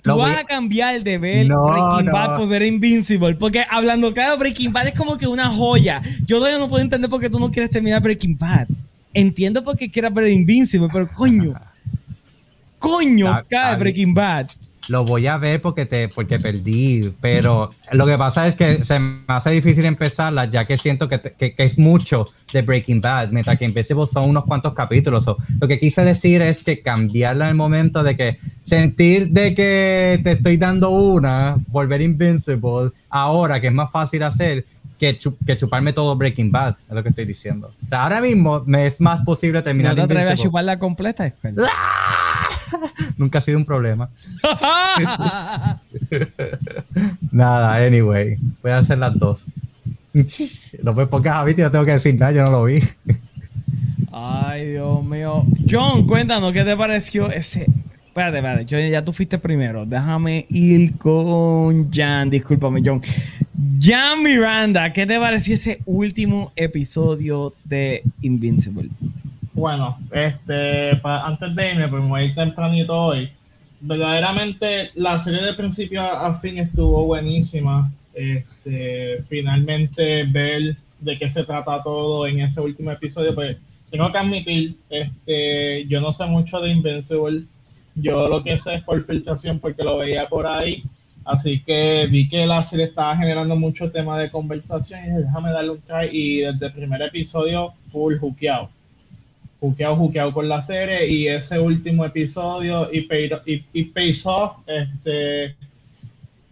Tú vas a- cambiar de ver No, Breaking no. Bad por ver Invincible. Porque hablando claro, Breaking Bad es como que una joya. Yo todavía no puedo entender por qué tú no quieres terminar Breaking Bad. Entiendo por qué quieras ver Invincible, pero coño. Coño, cae Breaking Bad. Lo voy a ver porque te porque perdí, pero lo que pasa es que se me hace difícil empezarla ya que siento que, que- que es mucho de Breaking Bad, mientras que Invincible son unos cuantos capítulos. Lo que quise decir es que cambiarla en el momento de que sentir de que te estoy dando una, volver Invincible, ahora que es más fácil hacer que, chu- que chuparme todo Breaking Bad, es lo que estoy diciendo. O sea, ahora mismo me es más posible ¿No terminar te atreves a chuparla completa? Oscar? Nunca ha sido un problema. Nada, anyway. Voy a hacer las dos. No me pongas a yo tengo que decir nada, yo no lo vi. Ay, Dios mío. John, cuéntanos, ¿qué te pareció ese? Espérate, espérate, John, ya tú fuiste primero. Déjame ir con Jan. Discúlpame, John. Jan Miranda, ¿qué te pareció ese último episodio de Invincible? Bueno, este, pa- antes de irme, pues me voy a ir tempranito hoy. Verdaderamente la serie de principio a, fin estuvo buenísima. Este, finalmente ver de qué se trata todo en ese último episodio, pues tengo que admitir, este, yo no sé mucho de Invincible. Yo lo que sé es por filtración porque lo veía por ahí. Así que vi que la serie estaba generando mucho tema de conversación y déjame darle un try. Y desde el primer episodio, full jukeado juqueado, juqueado con la serie y ese último episodio y, paid- y, y Pays Off este,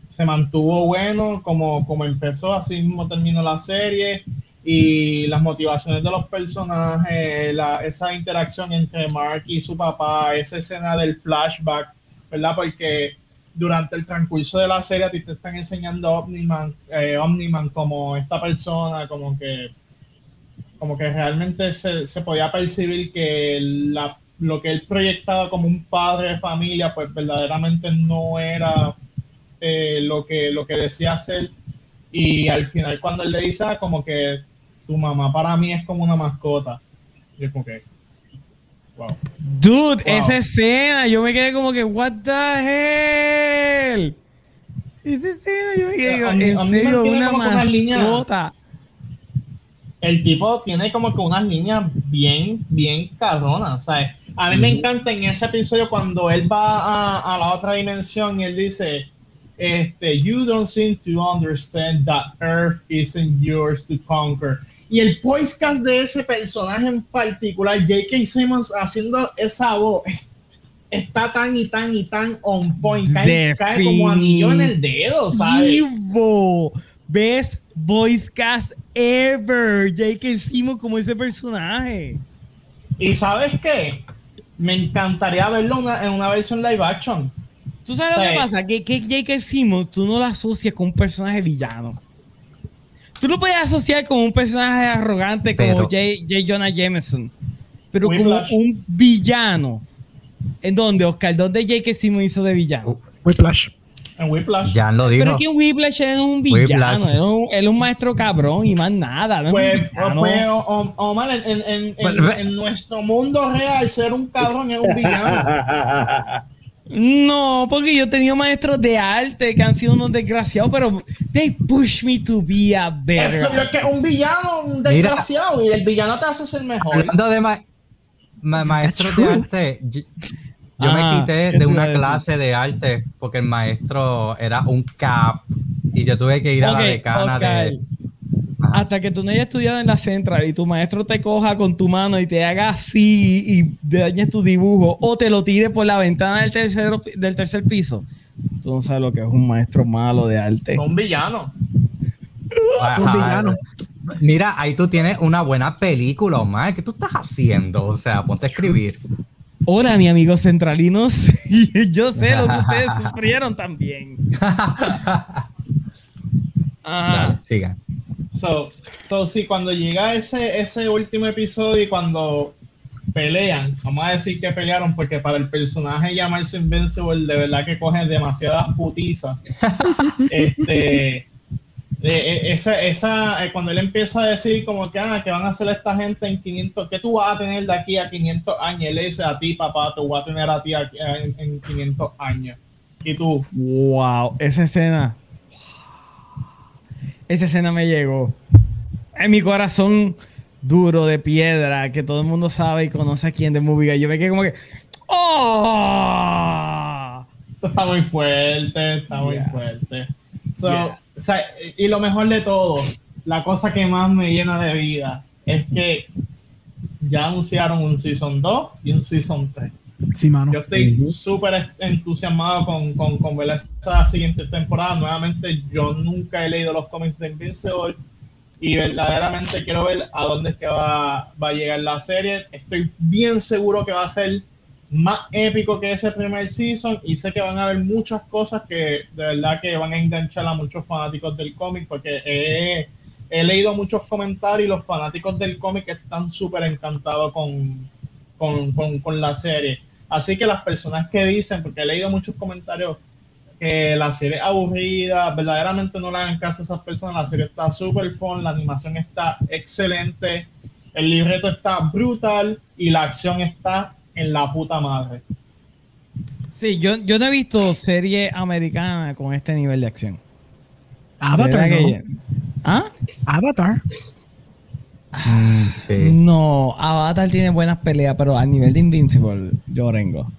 se mantuvo bueno como, como empezó, así mismo terminó la serie y las motivaciones de los personajes, la- esa interacción entre Mark y su papá, esa escena del flashback, ¿verdad? Porque durante el transcurso de la serie a ti te están enseñando Omniman, eh, Omniman como esta persona, como que como que realmente se, se podía percibir que la, lo que él proyectaba como un padre de familia, pues verdaderamente no era eh, lo, que, lo que decía ser. Y al final cuando él le dice, ah, como que tu mamá para mí es como una mascota. Yo como que, wow. Dude, Wow. esa escena, yo me quedé como que, what the hell? Esa escena, yo me quedé, A mí- en serio, una como mascota. El tipo tiene como que unas líneas bien, bien cabronas. ¿sabes? A mí me encanta en ese episodio cuando él va a, a la otra dimensión y él dice, este, you don't seem to understand that Earth isn't yours to conquer. Y el podcast de ese personaje en particular, J.K. Simmons haciendo esa voz, está tan y tan y tan on point. Cae, cae como anillo en el dedo, ¿sabes? Definitivo. Best voice cast ever. J.K. Simmons como ese personaje. Y ¿sabes qué? Me encantaría verlo una- en una versión live action. ¿Tú sabes lo Sí. que pasa? Que, que J.K. Simmons tú no lo asocias con un personaje villano. Tú lo puedes asociar con un personaje arrogante como J. J. Jonah Jameson. Pero como un villano. ¿En dónde, Oscar? ¿Dónde J.K. Simmons hizo de villano? Whiplash. En Whiplash. Jan lo dijo. Pero es que Whiplash es un villano, Whiplash. es un, él es un maestro cabrón y más nada. no Pues, villano. pues, o- o- Omar, en, en- en- en- Bueno, ve- en nuestro mundo real, ser un cabrón es un villano. No, porque yo he tenido maestros de arte que han sido unos desgraciados, pero they push me to be a better. Eso es lo que es un villano, un desgraciado. Y el villano te hace ser mejor. Hablando de ma- ma- maestros de arte, yo, me quité ¿qué de una clase de arte porque el maestro era un cap y yo tuve que ir a la decana de... Hasta que tú no hayas estudiado en la central y tu maestro te coja con tu mano y te haga así y dañes tu dibujo o te lo tire por la ventana del, tercero, del tercer piso. Tú no sabes lo que es un maestro malo de arte. Son villanos. Son villanos. Mira, ahí tú tienes una buena película, Omar. ¿Qué tú estás haciendo? O sea, ponte a escribir. Hola, mi amigos centralinos. Yo sé lo que ustedes sufrieron también. Ajá. Dale, siga. So, so sí, cuando llega ese, ese último episodio y cuando pelean, vamos a decir que pelearon porque para el personaje llamarse Invincible de verdad que cogen demasiadas putizas. este, eh, eh, esa, esa, eh, cuando él empieza a decir como que, ah, que van a hacer esta gente en 500, que tú vas a tener de aquí a 500 años? Él le dice a ti, papá, te voy a tener a ti aquí en, en 500 años. Y tú, Wow, esa escena. Esa escena me llegó. En mi corazón duro de piedra, que todo el mundo sabe y conoce aquí en The Movie Guy. Yo me quedé como que. ¡Oh! Está muy fuerte, está muy fuerte. So, Yeah. O sea, y lo mejor de todo, la cosa que más me llena de vida es que ya anunciaron un Season 2 y un Season 3. Sí, mano. Yo estoy súper entusiasmado con, con, con ver esa siguiente temporada. Nuevamente, yo nunca he leído los cómics de Invincible y verdaderamente quiero ver a dónde es que va, va a llegar la serie. Estoy bien seguro que va a ser más épico que ese primer season y sé que van a haber muchas cosas que de verdad que van a enganchar a muchos fanáticos del cómic porque he, leído muchos comentarios y los fanáticos del cómic están súper encantados con, con, con, con la serie. Así que las personas que dicen, porque he leído muchos comentarios que la serie es aburrida, verdaderamente no le hagan caso a esas personas, la serie está súper fun, la animación está excelente, el libreto está brutal y la acción está en la puta madre. Sí, yo, yo no he visto serie americana con este nivel de acción. Avatar, ¿Verdad ¿no? que- ¿Ah? Avatar. Mm, sí. No, Avatar tiene buenas peleas, pero a nivel de Invincible, yo rengo.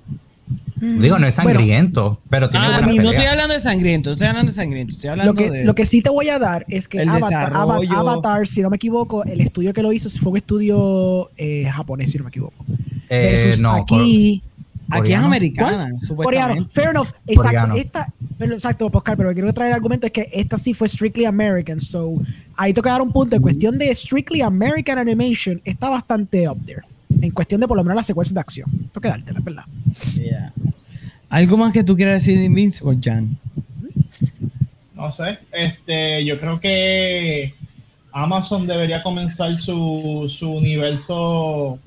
Digo, no es Bueno. sangriento, pero tiene Ah, buena ni- no estoy pelea. hablando de sangriento, estoy hablando de sangriento, estoy hablando Lo que, de... lo que sí te voy a dar es que El Avatar. Avatar, si no me equivoco, el estudio que lo hizo fue un estudio eh, japonés, si no me equivoco. Eh, Versus no, aquí, Aquí es americana, coreano. Fair enough. Exacto. Coreano. Esta, pero, exacto, Oscar, pero quiero traer el argumento es que esta sí fue strictly American. So, ahí toca dar un punto. En cuestión de strictly American animation, está bastante up there. En cuestión de por lo menos las secuencias de acción. Tengo que dártela, ¿verdad? Yeah. ¿Algo más que tú quieras decir de Invincible, Jan? No sé, este, yo creo que Amazon debería comenzar su, su universo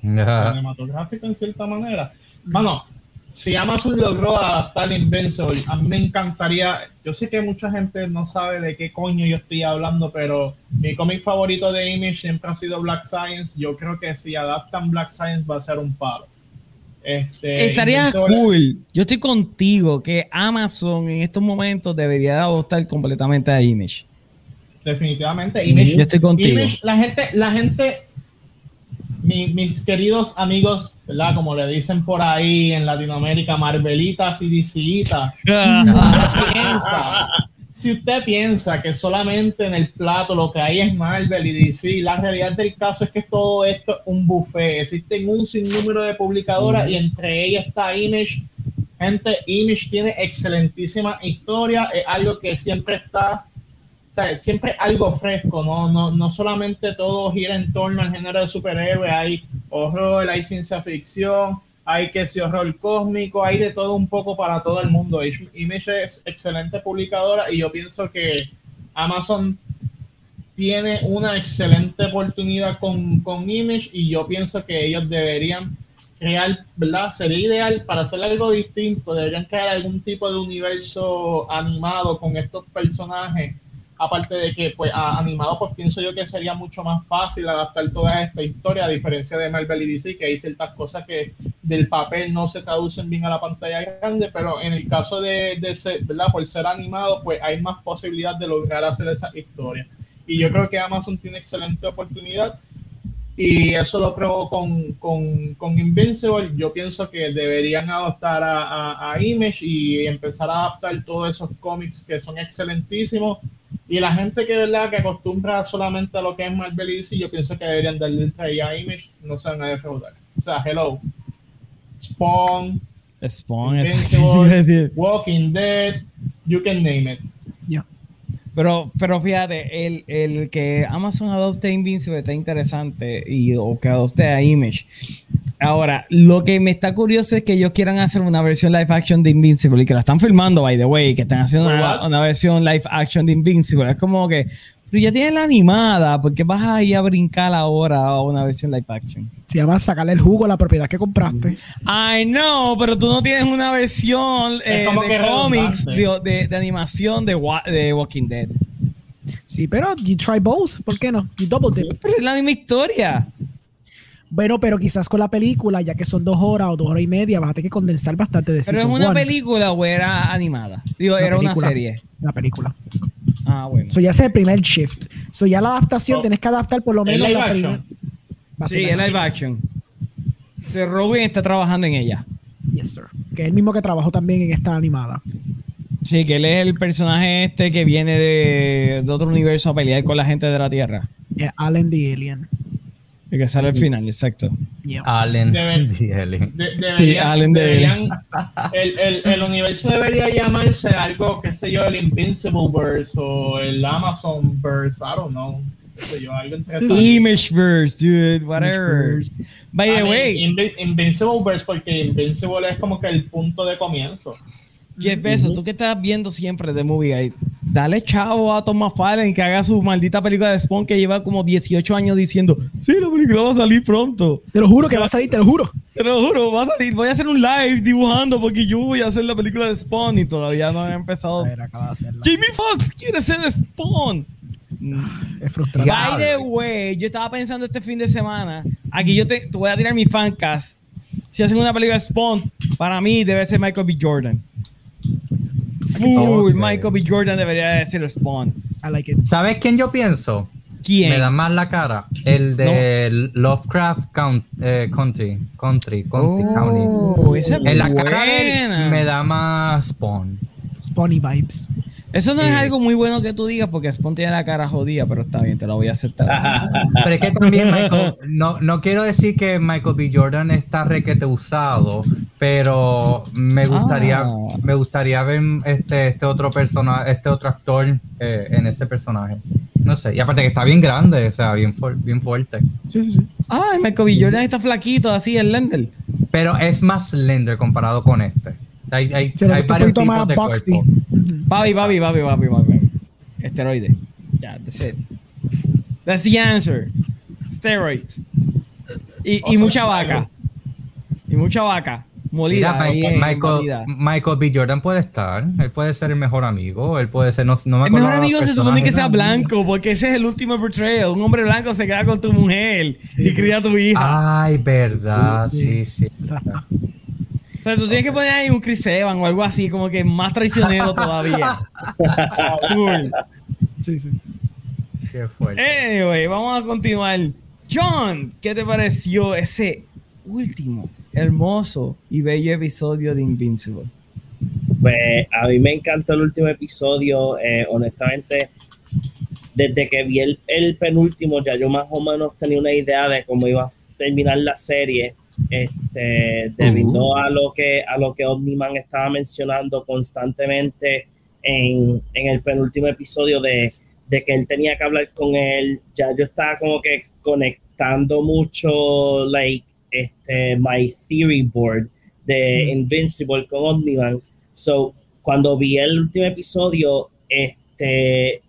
cinematográfico en cierta manera. Bueno, si Amazon logró adaptar Invincible, a mí me encantaría. Yo sé que mucha gente no sabe de qué coño yo estoy hablando, pero mi cómic favorito de Image siempre ha sido Black Science. Yo creo que si adaptan Black Science va a ser un palo. Este, Estaría cool. Yo estoy contigo que Amazon en estos momentos debería adoptar completamente a Image. Definitivamente. Image, Yo estoy contigo. Image, la gente, la gente, mi- mis queridos amigos, ¿verdad? Como le dicen por ahí en Latinoamérica, Marvelitas y DCitas. piensa, si usted piensa que solamente en el plato lo que hay es Marvel y DC, la realidad del caso es que todo esto es un buffet. Existen un sinnúmero de publicadoras y entre ellas está Image. Gente, Image tiene excelentísima historia, es algo que siempre está, o sea, siempre algo fresco, ¿no? No, no solamente todo gira en torno al género de superhéroe, hay horror, hay ciencia ficción, hay que si horror cósmico, hay de todo un poco para todo el mundo. Image Image es excelente publicadora y yo pienso que Amazon tiene una excelente oportunidad con, con Image y yo pienso que ellos deberían crear, ¿verdad? Sería ideal para hacer algo distinto, deberían crear algún tipo de universo animado con estos personajes. Aparte de que, pues, animado, pues pienso yo que sería mucho más fácil adaptar toda esta historia, a diferencia de Marvel y DC, que hay ciertas cosas que del papel no se traducen bien a la pantalla grande, pero en el caso de, de ser, ¿verdad? Por ser animado, pues hay más posibilidad de lograr hacer esa historia. Y yo creo que Amazon tiene excelente oportunidad y eso lo probó con, con, con, Invincible. Yo pienso que deberían adaptar a, a, Image y empezar a adaptar todos esos cómics que son excelentísimos. Y la gente que verdad que acostumbra solamente a lo que es Marvel y DC, yo pienso que deberían darle el a Image, no se van a defraudar. O sea, Hello, Spawn, Spawn Invincible, Walking Dead, you can name it. Pero, pero fíjate, el, el que Amazon adopte Invincible está interesante y, o que adopte a Image. Ahora, lo que me está curioso es que ellos quieran hacer una versión live action de Invincible y que la están filmando, by the way, que están haciendo una, una, versión live action de Invincible. Es como que, pero ya tienes la animada, ¿por qué vas a ir a brincar ahora a una versión live action? Se llama sacarle el jugo a la propiedad que compraste. Ay, no, pero tú no tienes una versión eh, de cómics, de, de, animación de, de Walking Dead. Sí, pero you try both, ¿por qué no? You double dip. Pero es la misma historia. Bueno, pero quizás con la película, ya que son dos horas o dos horas y media, vas a tener que condensar bastante de ¿Pero es una película o era animada? Digo, era una serie. La película. Ah, bueno. So ya es el primer shift. So ya la adaptación, tienes que adaptar por lo menos la primera. Sí, es live action. Se Robin está trabajando en ella. Yes, sir. Que es el mismo que trabajó también en esta animada. Sí, que él es el personaje este que viene de, de otro universo a pelear con la gente de la Tierra. Yeah, Allen the Alien. Y que sale al final, exacto. Allen Alien. sí, Allen Alien. El, el, el, universo debería llamarse algo, qué sé yo, el Invincible Verse o el Amazon Verse, I don't know. Yo, Imageverse, dude, whatever. By the way, Invincible Verse, porque Invincible es como que el punto de comienzo. Jeff Bezos, tú que estás viendo siempre de Movie Guide, dale chavo a Thomas Fallen que haga su maldita película de Spawn que lleva como 18 años diciendo, sí, la película va a salir pronto. Te lo juro que va a salir, te lo juro. Te lo juro, va a salir. Voy a hacer un live dibujando porque yo voy a hacer la película de Spawn y todavía no he empezado. A ver, acaba de hacerla. Jamie Foxx quiere ser Spawn. Es frustrante. By the way, yo estaba pensando este fin de semana, aquí yo te, te voy a tirar mi fancast. Si hacen una película de Spawn, para mí debe ser Michael B. Jordan. Full, Michael B. Jordan debería de ser Spawn. I like it. ¿Sabes quién yo pienso? ¿Quién? Me da más la cara. El de Lovecraft Count, eh, Country. Country. Country oh, County. Esa en la cara me da más Spawn. Spawny vibes. Eso no es algo muy bueno que tú digas porque Spawn tiene la cara jodida, pero está bien, te lo voy a aceptar. pero es que también Michael, no, no quiero decir que Michael B. Jordan está requete usado, pero me gustaría, ah. me gustaría ver este, este otro persona, este otro actor eh, en ese personaje. No sé, y aparte que está bien grande, o sea, bien, bien fuerte. Sí, sí, sí. Ay, Michael B. Jordan está flaquito, así, el Lender. Pero es más Lender comparado con este. Hay, hay, sí, hay varios tipos más de boxy. cuerpo. Babi, babi, babi, babi, babi. Esteroide. Ya, yeah, that's it. That's the answer. Steroids. Y, y mucha vaca. Y mucha vaca. Molida. Mira, bien, Michael, molida. Michael B. Jordan puede estar. Él puede ser el mejor amigo. Él puede ser. No, no me el mejor amigo se supone que sea blanco, porque ese es el último portrayal. Un hombre blanco se queda con tu mujer sí, y cría a tu hija. Ay, verdad. Sí, sí. sí. Exacto. O sea, tú tienes que poner ahí un Chris Evans o algo así, como que más traicionero todavía. cool. Sí, sí. Qué fuerte. Anyway, vamos a continuar. John, ¿qué te pareció ese último hermoso y bello episodio de Invincible? Pues a mí me encantó el último episodio. Eh, honestamente, desde que vi el, el penúltimo, ya yo más o menos tenía una idea de cómo iba a terminar la serie este, debido a lo que a lo que Omniman estaba mencionando constantemente en, en el penúltimo episodio de, de, que él tenía que hablar con él, ya yo estaba como que conectando mucho, like, este, my theory board de Invincible con Omniman. So, cuando vi el último episodio, este,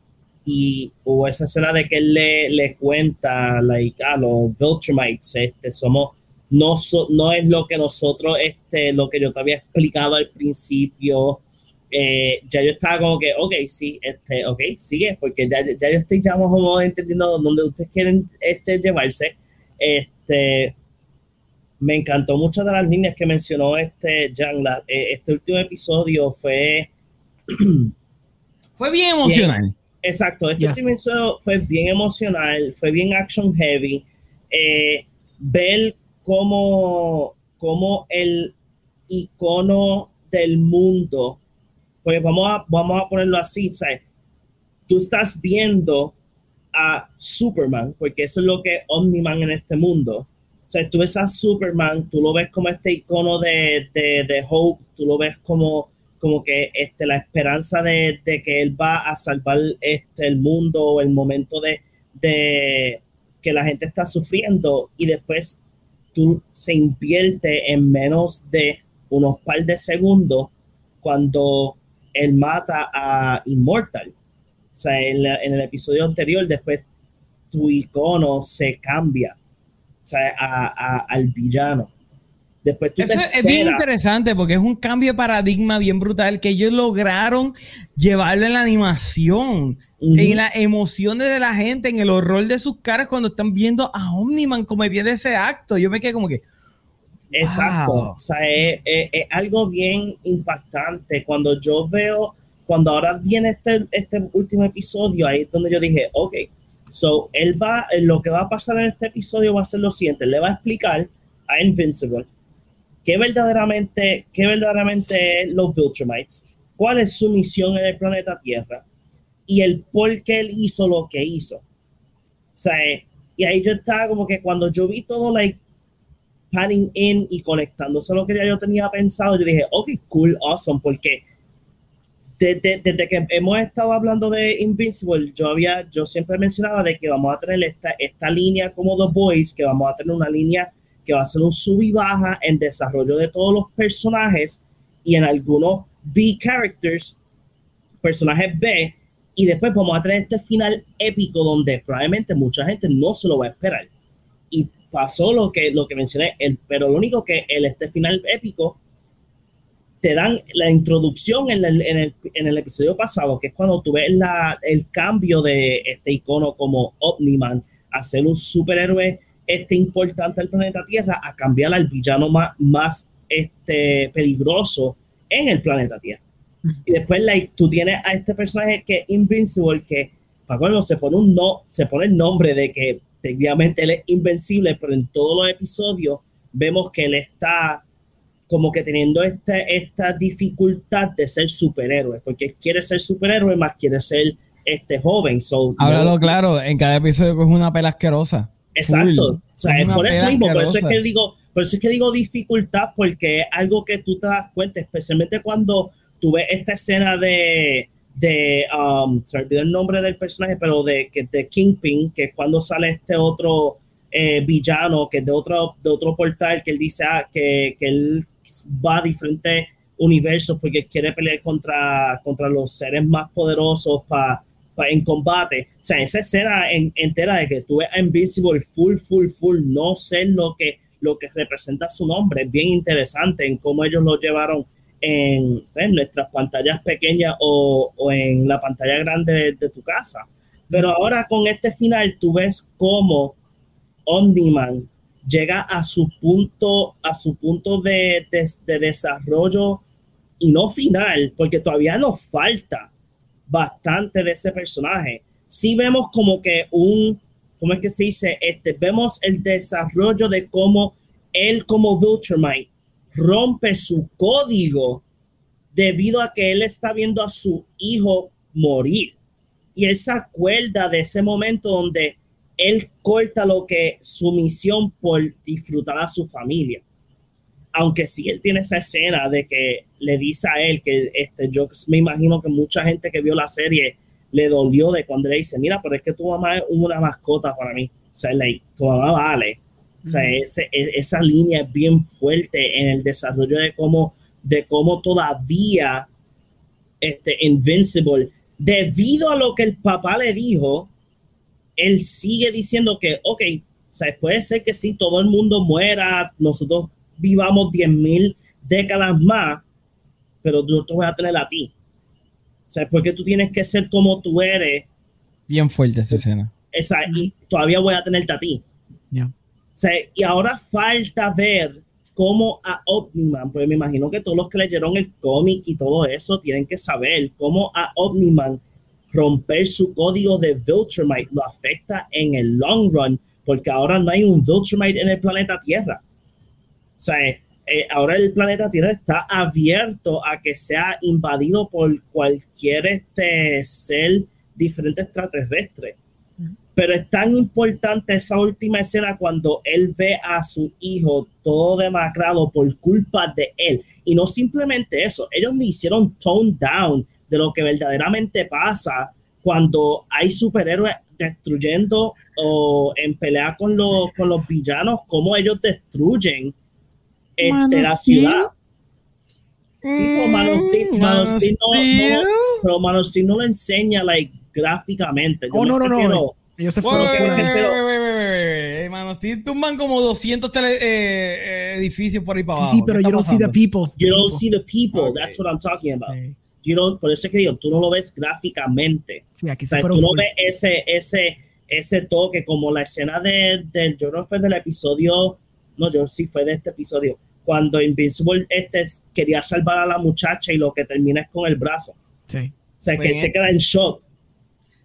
y hubo esa escena de que él le, le cuenta, like, a los Viltrumites, este, somos no, no es lo que nosotros, este, lo que yo te había explicado al principio. Eh, ya yo estaba como que, ok, sí, este, ok, sigue, porque ya, ya yo estoy ya más o entendiendo dónde ustedes quieren este, llevarse. Este, me encantó muchas de las líneas que mencionó este Jan. Eh, este último episodio fue. fue bien emocional. exacto, este último episodio fue bien emocional, fue bien action heavy. Eh, ver cómo, cómo el icono del mundo, pues vamos a, vamos a ponerlo así, ¿sabes? Tú estás viendo a Superman, porque eso es lo que Omniman en este mundo o sea, tú ves a Superman, tú lo ves como este icono de, de, Hope, tú lo ves como, como que este, la esperanza de, que él va a salvar este, el mundo, el momento de, de que la gente está sufriendo y después tú se invierte en menos de unos par de segundos cuando él mata a Immortal. O sea, en, el episodio anterior, después tu icono se cambia al villano. Después Eso es bien interesante porque es un cambio de paradigma bien brutal que ellos lograron llevarlo en la animación, en las emociones de la gente, en el horror de sus caras cuando están viendo a Omniman cometiendo ese acto. Yo me quedé como que. Exacto. O sea, es, algo bien impactante. Cuando yo veo, cuando ahora viene este, este último episodio, ahí es donde yo dije, ok, So, él va, lo que va a pasar en este episodio va a ser lo siguiente, le va a explicar a Invincible qué verdaderamente, qué verdaderamente es los Viltrumites, cuál es su misión en el planeta Tierra y el por qué él hizo lo que hizo. O sea, y ahí yo estaba como que cuando yo vi todo, like, panning in y conectándose lo que ya yo tenía pensado, yo dije, ok, cool, awesome, porque desde, que hemos estado hablando de Invincible, yo había, yo siempre mencionaba de que vamos a tener esta, esta línea como The Boys, que vamos a tener una línea que va a ser un sub y baja en desarrollo de todos los personajes y en algunos B characters, personajes B, y después vamos a tener este final épico donde probablemente mucha gente no se lo va a esperar. Y pasó lo que, lo que mencioné, el, pero lo único que el, este final épico te dan la introducción en el, en el, en el episodio pasado, que es cuando tú ves la, el cambio de este icono como Omniman a ser un superhéroe este importante del planeta Tierra a cambiar al villano más, más este, peligroso en el planeta Tierra. Y después like, tú tienes a este personaje que es Invincible, que para cuando se pone un no, se pone el nombre de que técnicamente él es invencible, pero en todos los episodios vemos que él está como que teniendo esta, esta dificultad de ser superhéroe, porque quiere ser superhéroe más quiere ser este joven. So, Háblalo claro, en cada episodio es una pela asquerosa. Exacto. O sea, es por eso mismo, por eso es que digo, por eso es que digo dificultad, porque es algo que tú te das cuenta, especialmente cuando tú ves esta escena de, de um, se me olvidó el nombre del personaje, pero de, de Kingpin, que es cuando sale este otro eh, villano, que es de otro, de otro portal, que él dice ah, que, que él va a diferentes universos porque quiere pelear contra, contra los seres más poderosos para en combate. O sea, esa escena entera de que tú ves a Invisible full, full, full, no sé lo que, lo que representa su nombre, es bien interesante en cómo ellos lo llevaron en, nuestras pantallas pequeñas o, o, en la pantalla grande de, de, tu casa. Pero ahora con este final tú ves cómo Omniman llega a su punto, a su punto de, desarrollo y no final, porque todavía nos falta bastante de ese personaje. Si vemos como que un, ¿cómo es que se dice? Este, vemos el desarrollo de cómo él como Viltrumite rompe su código debido a que él está viendo a su hijo morir. Y él se acuerda de ese momento donde él corta lo que su misión por disfrutar a su familia. Aunque sí él tiene esa escena de que le dice a él que este, yo me imagino que mucha gente que vio la serie le dolió de cuando le dice, mira, pero es que tu mamá es una mascota para mí. O sea, tu mamá vale. O sea, e, esa línea es bien fuerte en el desarrollo de cómo, de cómo todavía este Invincible, debido a lo que el papá le dijo, él sigue diciendo que, ok, sea, puede ser que sí, todo el mundo muera, nosotros vivamos 10.000 décadas más, pero yo te voy a tener a ti. O sea, porque tú tienes que ser como tú eres. Bien fuerte esa escena. Esa, y todavía voy a tenerte a ti. Ya. O sea, y ahora falta ver cómo a Omniman, pues me imagino que todos los que leyeron el cómic y todo eso tienen que saber cómo a Omniman romper su código de Viltrumite lo afecta en el long run, porque ahora no hay un Viltrumite en el planeta Tierra. O sea, eh, ahora el planeta Tierra está abierto a que sea invadido por cualquier este ser diferente extraterrestre. Pero es tan importante esa última escena cuando él ve a su hijo todo demacrado por culpa de él. Y no simplemente eso, ellos me hicieron tone down de lo que verdaderamente pasa cuando hay superhéroes destruyendo o en pelea con los, con los villanos, cómo ellos destruyen este, Man la of Steel. ciudad. Sí, pero Man of Steel- Mm, Man of Man of Steel no- Steel. no- pero Man of Steel no lo enseña like, gráficamente. Yo Oh, no, no, no. refiero- Ellos se fueron wait. Mano, sí tumban como 200 tele- eh, eh, edificios por ahí para Sí, abajo. sí, pero ¿Qué you don't see the pasando? people. You don't see the people. Ok. That's what I'm talking about. Sí, You don't, por eso es que digo, tú no lo ves gráficamente. sí, aquí O se sea, fueron tú no ves ese, ese, ese toque como la escena de, del yo no fue del episodio, no, yo sí fue de este episodio, cuando Invincible este quería salvar a la muchacha y lo que termina es con el brazo. Sí. O sea, que él se queda en shock.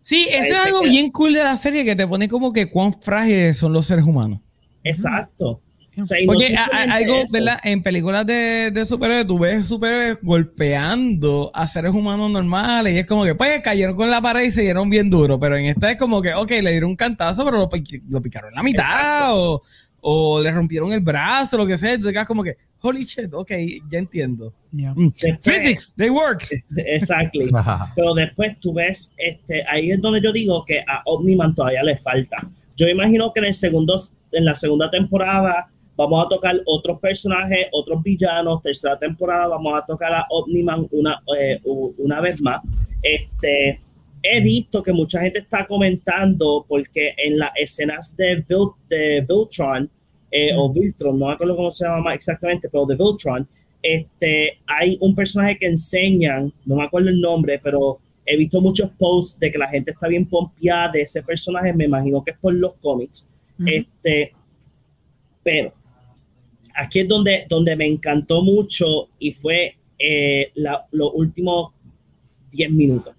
Sí, eso es algo bien cool de la serie que te pone como que cuán frágiles son los seres humanos. Exacto. O sea, no Porque a- a- simplemente algo, eso. ¿verdad? En películas de, de superhéroes, tú ves superhéroes golpeando a seres humanos normales y es como que, pues, cayeron con la pared y se dieron bien duro. Pero en esta es como que, ok, le dieron un cantazo, pero lo, pi- lo picaron en la mitad Exacto. o, o le rompieron el brazo, lo que sea. Tú te quedas como que, holy shit, ok, ya entiendo. Yeah. Mm. Después- Physics, they works. Exactly. Pero después tú ves, este, ahí es donde yo digo que a Omniman todavía le falta. Yo imagino que en el segundo, en la segunda temporada vamos a tocar otros personajes, otros villanos. Tercera temporada vamos a tocar a Omniman una, eh, una vez más. Este, he visto que mucha gente está comentando porque en las escenas de, Vil, de Viltron eh, o Viltron, no me acuerdo cómo se llama más exactamente, pero de Viltron, este, hay un personaje que enseñan, no me acuerdo el nombre, pero he visto muchos posts de que la gente está bien pompeada de ese personaje, me imagino que es por los cómics. Este, pero aquí es donde, donde me encantó mucho y fue eh, la- los últimos 10 minutos.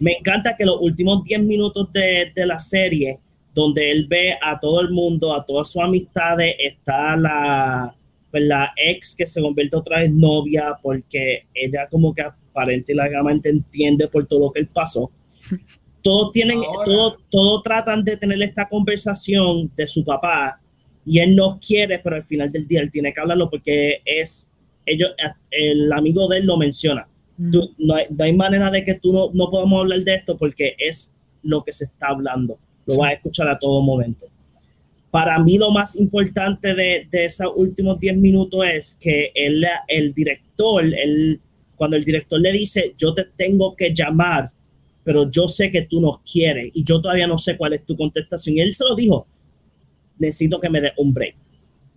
Me encanta que los últimos 10 minutos de, de la serie, donde él ve a todo el mundo, a todas sus amistades, está la, pues, la ex que se convierte otra vez novia porque ella como que aparentemente entiende por todo lo que él pasó. Todos tienen, todos todo tratan de tener esta conversación de su papá y él no quiere, pero al final del día él tiene que hablarlo porque es, ellos, el amigo de él lo menciona. Tú- no, hay, no hay manera de que tú no, no podamos hablar de esto porque es lo que se está hablando. Lo vas a escuchar a todo momento. Para mí lo más importante de, de esos últimos 10 minutos es que él, el director, él, cuando el director le dice, yo te tengo que llamar, pero yo sé que tú nos quieres y yo todavía no sé cuál es tu contestación. Y él se lo dijo, necesito que me dé un break.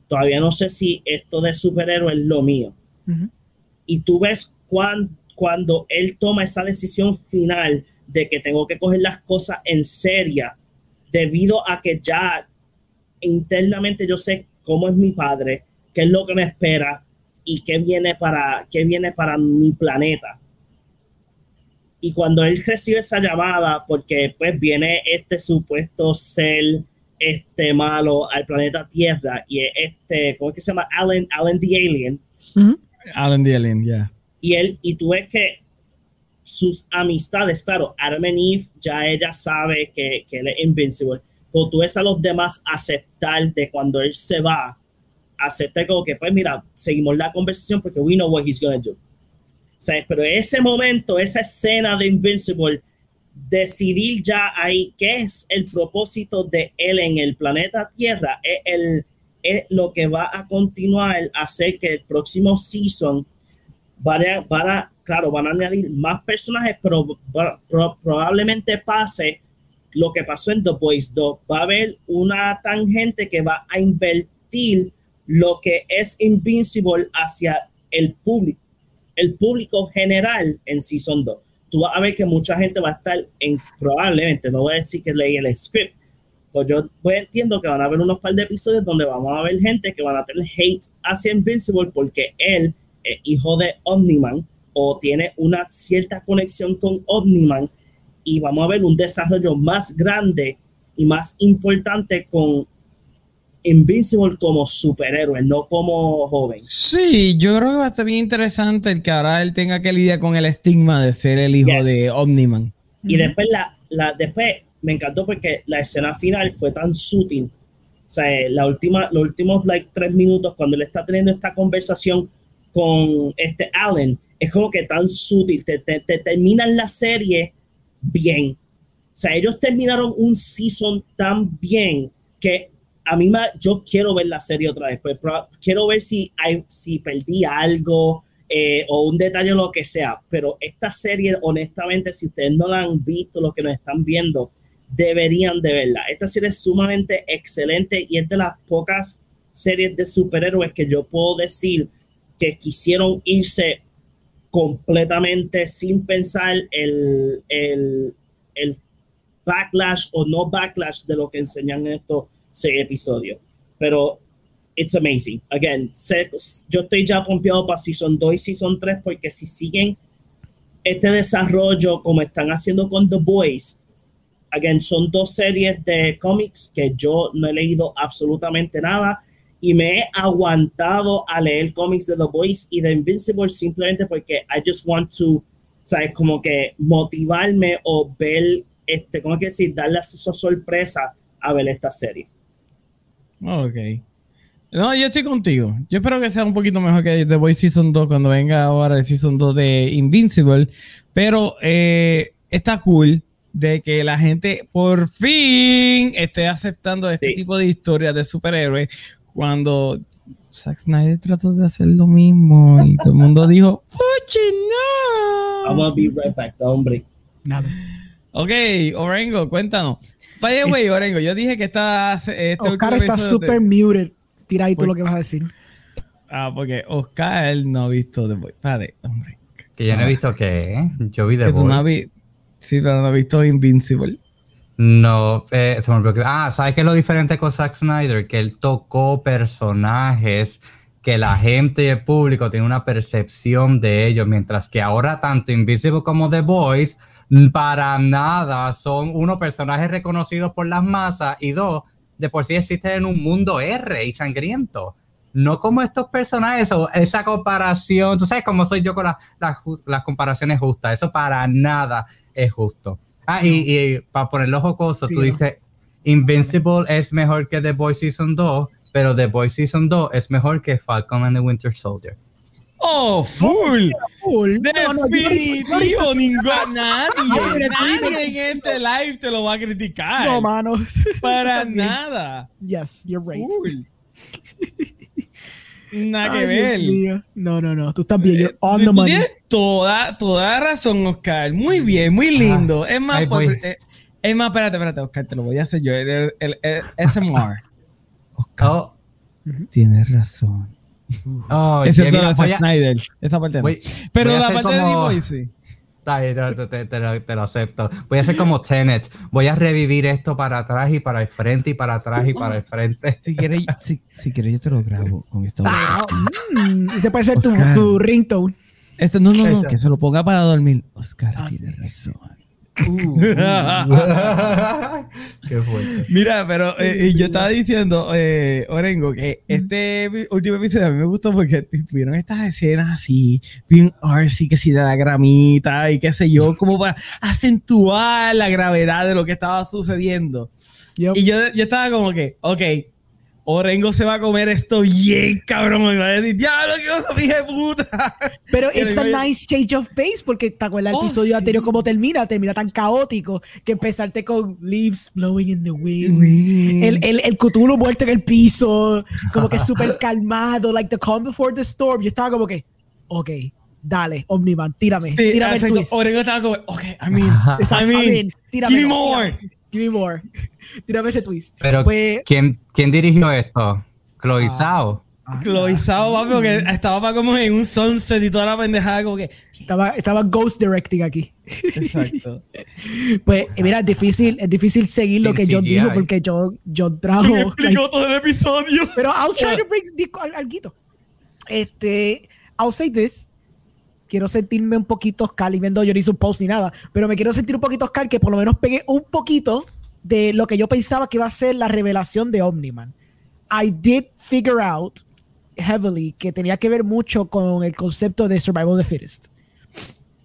Todavía no sé si esto de superhéroe es lo mío Ujú. y tú ves cuán- cuando él toma esa decisión final de que tengo que coger las cosas en serio debido a que ya internamente yo sé cómo es mi padre, qué es lo que me espera y qué viene para, qué viene para mi planeta. Y cuando él recibe esa llamada, porque pues viene este supuesto ser este malo al planeta Tierra y es este, ¿cómo es que se llama? Alan, Alan the Alien. Alan the Alien, ya. y él y tú ves que sus amistades, claro, and Eve ya ella sabe que, que él es invincible, pero tú ves a los demás aceptar de cuando él se va, aceptar como que pues mira, seguimos la conversación porque we know what he's gonna do. Pero ese momento, esa escena de Invincible, decidir ya ahí qué es el propósito de él en el planeta Tierra, es, el, es lo que va a continuar hacer que el próximo season van a, van a- claro, van a añadir más personajes, pero probablemente pase lo que pasó en The Boys 2. Va a haber una tangente que va a invertir lo que es Invincible hacia el público, el público general en Season 2. Tú vas a ver que mucha gente va a estar en, probablemente, no voy a decir que leí el script, pues yo pues entiendo que van a haber unos par de episodios donde vamos a ver gente que van a tener hate hacia Invincible porque él es hijo de Omniman o tiene una cierta conexión con Omniman y vamos a ver un desarrollo más grande y más importante con Invincible como superhéroe, no como joven. Sí, yo creo que va a estar bien interesante el que ahora él tenga que lidiar con el estigma de ser el hijo Yes. de Omniman. Y después, la, la, después me encantó porque la escena final fue tan sutil. O sea, la última, los últimos like, tres minutos, cuando él está teniendo esta conversación con este Allen, es como que tan sutil. Te, te, te terminan la serie bien. O sea, ellos terminaron un season tan bien que a mí me, yo quiero ver la serie otra vez. Pues, quiero ver si, hay, si perdí algo eh, o un detalle o lo que sea. Pero esta serie, honestamente, si ustedes no la han visto, lo que nos están viendo, deberían de verla. Esta serie es sumamente excelente y es de las pocas series de superhéroes que yo puedo decir que quisieron irse completamente sin pensar el, el, el backlash o no backlash de lo que enseñan en estos seis episodios. Pero it's amazing. Again, yo estoy ya pompeado para Season 2 y Season 3 porque si siguen este desarrollo como están haciendo con The Boys, again, son dos series de cómics que yo no he leído absolutamente nada y me he aguantado a leer cómics de The Boys y de Invincible simplemente porque I just want to, ¿sabes? Como que motivarme o ver, este, ¿cómo es que decir? Darle esa sorpresa a ver esta serie. Ok. No, yo estoy contigo. Yo espero que sea un poquito mejor que The Boys Season 2 cuando venga ahora el Season 2 de Invincible. Pero eh, está cool de que la gente por fin esté aceptando este Sí. tipo de historias de superhéroes cuando Zack Snyder trató de hacer lo mismo y todo el mundo dijo, ¡Oye, no! I'm gonna be right back, hombre. Nada. Ok, Orengo, cuéntanos. By the way, Orengo, yo dije que esta, este Oscar está super muted. Tira ahí tú Pues- lo que vas a decir. Ah, porque Oscar no ha visto The. Espérate, hombre. Que yo no he visto que yo vi The tú no vi- Sí, pero no has visto Invincible. No, eh, Ah, ¿sabes qué es lo diferente con Zack Snyder? Que él tocó personajes que la gente y el público tiene una percepción de ellos, mientras que ahora tanto Invisible como The mm, para nada son uno personajes reconocidos por las masas y dos de por sí existen en un mundo R y sangriento. No como estos personajes o esa comparación, tú sabes cómo soy yo con la- las comparaciones justas, eso para nada es justo. Ah, y, y para ponerlo jocoso, Sí, tú dices, Invincible es mejor que The Boys Season 2, pero The Boys Season 2 es mejor que Falcon and the Winter Soldier. ¡Oh, full! No he dicho- Definitivo, ningún nadie, nadie en este live te lo va a criticar. No, mano. Para nada. Yes, you're right. Full. Nada que Ay, Dios ver. mío. No, no, no. Tú estás bien. You're Eh, on tú the money. tienes toda, toda razón, Oscar. Muy bien, muy lindo. es más, por- voy. eh, es más, espérate, espérate, Oscar, te lo voy a hacer yo. El, el- el- el SMR. Oh, Tienes razón. oh, Excepto mira, la a- Snyder. Esa parte no. voy- Pero voy la parte de D-Boy sí. Está bien, no, te, te- te lo, te lo acepto. Voy a hacer como Tenet. Voy a revivir esto para atrás y para el frente y para atrás y para el frente. Si quieres, si, si quieres, yo te lo grabo con esta voz. Ah, mm, ese puede ser tu, Oscar. tu ringtone. Este, no, no, no, que se lo ponga para dormir. Oscar Ah, tiene sí. razón. Qué fuerte. Mira, pero eh, yo estaba diciendo, eh, Orengo, que este último episodio a mí me gustó porque tuvieron estas escenas así, bien artsy, que si de la gramita y qué sé yo, como para acentuar la gravedad de lo que estaba sucediendo. Yup. Y yo, yo estaba como que, ok, Orengo se va a comer esto bien, cabrón. Me va a decir, ya lo que hija de puta. Pero it's a nice change of pace porque te acuerdas el Oh, episodio sí. anterior cómo termina, termina tan caótico que empezarte con leaves blowing in the wind. El, el, el Cthulhu muerto en el piso, como que súper calmado, like the calm before the storm. Yo estaba como que, ok, dale, Omniman, tírame, Sí, tírame el exacto. twist. Orengo estaba como, ok, I mean, I mean, I mean, tírame, give me more. tírame, Give me more. Tírame ese twist. Pero, Pues, ¿quién, ¿quién dirigió esto? Chloe Zhao. ah, papi, porque estaba para como en un sunset y toda la pendejada, como que. estaba, estaba Ghost Directing aquí. Exacto. Pues, mira, es difícil, es difícil seguir lo que John dijo porque John, John trajo. Me like, explicó todo el episodio. pero I'll try to bring dico- al- alguito. Este, I'll say this. Quiero sentirme un poquito Oscar, y viendo yo hice un post ni nada, pero me quiero sentir un poquito Oscar que por lo menos pegue un poquito de lo que yo pensaba que iba a ser la revelación de Omniman. I did figure out heavily que tenía que ver mucho con el concepto de survival of the fittest.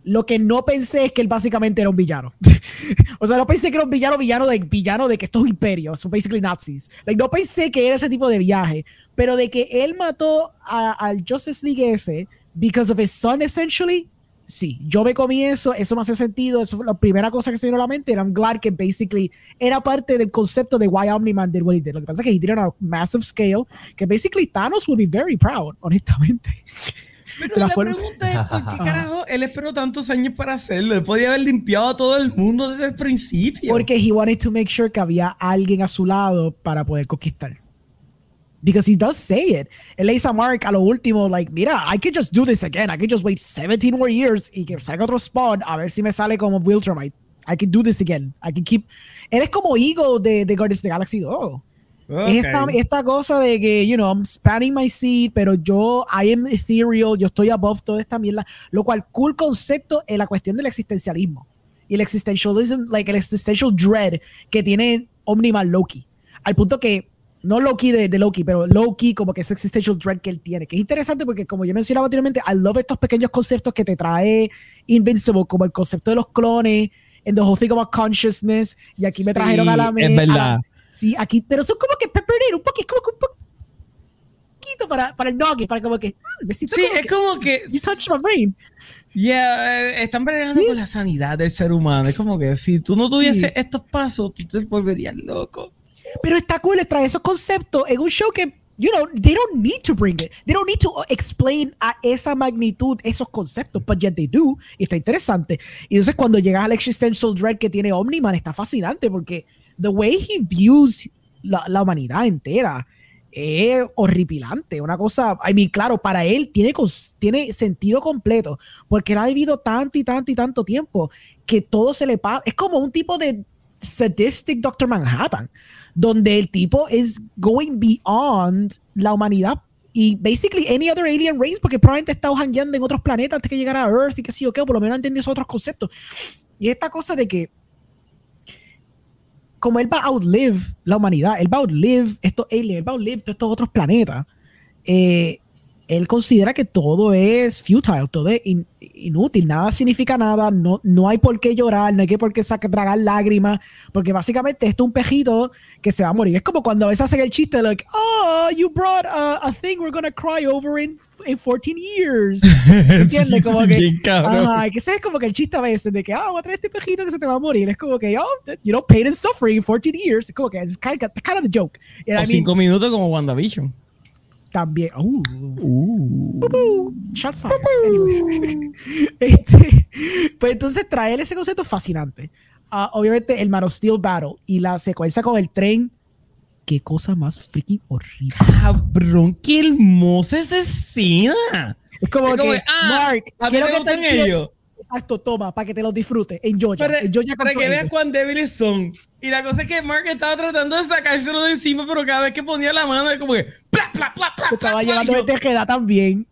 Lo que no pensé es que él básicamente era un villano. o sea, no pensé que era un villano, villano de villano de que estos imperios, son basically Nazis. Like, no pensé que era ese tipo de viaje, pero de que él mató al Justice League ese because of his son, essentially. Sí, yo me comí eso, eso me hace sentido, eso fue la primera cosa que se vino a la mente, and I'm glad que basically era parte del concepto de why Omni-Man did what he did. Lo que pasa es que he did it on a massive scale, que basically Thanos would be very proud, honestamente. Pero la la pregunta es: ¿por qué carajo él esperó tantos años para hacerlo? Él podía haber limpiado a todo el mundo desde el principio. Porque he wanted to make sure que había alguien a su lado para poder conquistar. Because he does say it. Él le dice a Mark a lo último, like, mira, I could just do this again. I could just wait 17 more years y que salga otro spot a ver si me sale como Wiltramite. I can do this again. I can keep... Él es como Ego de, de Guardians of the Galaxy 2. Es esta, esta cosa de que, you know, I'm spanning my seed, pero yo, I am ethereal, yo estoy above toda esta mierda, lo cual, cool concepto en la cuestión del existencialismo y el existentialism, like el existential dread que tiene Omniman Loki, al punto que, no Loki de, de Loki, pero Loki como que ese existential dread que él tiene, que es interesante porque como yo mencionaba anteriormente, I love estos pequeños conceptos que te trae Invincible, como el concepto de los clones, and the whole thing about consciousness, y aquí me trajeron a la Sí, me- Es la- verdad. Sí, aquí, pero son como que pepperoni, un poquito, como que un poquito para, para el nugget, para como que, mm, Sí, como es que, como que. you touch my brain. Yeah, eh, están bregando con la sanidad del ser humano. Es como que si tú no tuvieses Sí. estos pasos, tú te volverías loco. Pero está cool traer esos conceptos en un show que, you know, they don't need to bring it. They don't need to explain a esa magnitud esos conceptos, but yet they do. Y está interesante. Y entonces cuando llegas al existential dread que tiene Omniman, está fascinante porque the way he views la, la humanidad entera es horripilante. Una cosa, I mean, claro, para él tiene, tiene sentido completo porque él ha vivido tanto y tanto y tanto tiempo que todo se le pasa. Es como un tipo de sadistic Doctor Manhattan, donde el tipo es going beyond la humanidad y basically any other alien race, porque probablemente está jangueando en otros planetas antes que llegara a Earth y que sí o qué, o por lo menos entendió esos otros conceptos. Y esta cosa de que como él va a outlive la humanidad, él va a outlive estos aliens, él va a outlive todos estos otros planetas, eh, él considera que todo es futile, todo es in- inútil, nada significa nada, no, no hay por qué llorar, no hay que por qué sacar, tragar lágrimas, porque básicamente esto es un pejito que se va a morir. Es como cuando a veces hacen el chiste, like, oh, you brought a, a thing we're gonna cry over in, in 14 years. ¿Entiendes? Como que. Ajá, que ese es como que el chiste a veces de que, ah, voy a traer este pejito que se te va a morir. Es como que, oh, you know, pain and suffering in 14 years. Es como que, it's kind of, kind of the joke. And I O mean, cinco minutos como WandaVision. También. Uh, Pupú. Shots fired. Anyways. este, pues entonces traer ese concepto es fascinante. Ah, obviamente el Man of Steel Battle y la secuencia con el tren. Qué cosa más freaking horrible. Cabrón, qué hermosa esa escena. Es como Es como que, que, ah, Mark, ¿a ti quiero que te ellos? Exacto, toma, para que te los disfrutes. En Georgia. Para, en Georgia para compró que veas ellos. cuán débiles son. Y la cosa es que Mark estaba tratando de sacárselo de encima, pero cada vez que ponía la mano, es como que. ¡Pla, pla, pla, pla, estaba llevando de Tejeda también.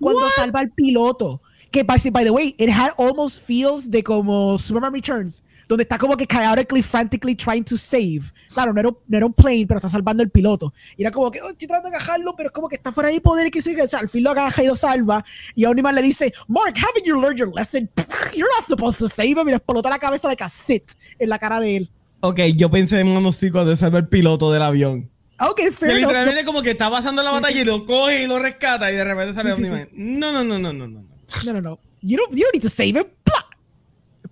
Cuando salva al piloto. Que, by, by the way, it had almost feels de como Superman Returns, donde está como que chaotically, frantically trying to save. Claro, no era, un- no era un plane, pero está salvando al piloto. Y era como que, oh, estoy tratando de agajarlo, pero es como que está fuera de poder y que sigue. O sea, al fin lo agaja y lo salva. Y Omniman le dice, Mark, haven't you learned your lesson? You're not supposed to save him. Y le explota la cabeza de cassette en la cara de él. Ok, yo pensé en Steel cuando salva el piloto del avión. Ok, fair enough. literalmente como que está pasando la batalla y lo coge y lo rescata y de repente sale Sí, sí, Omni-Man. No, no, no, no, no, no. No, no, no. You don't, you don't need to save him.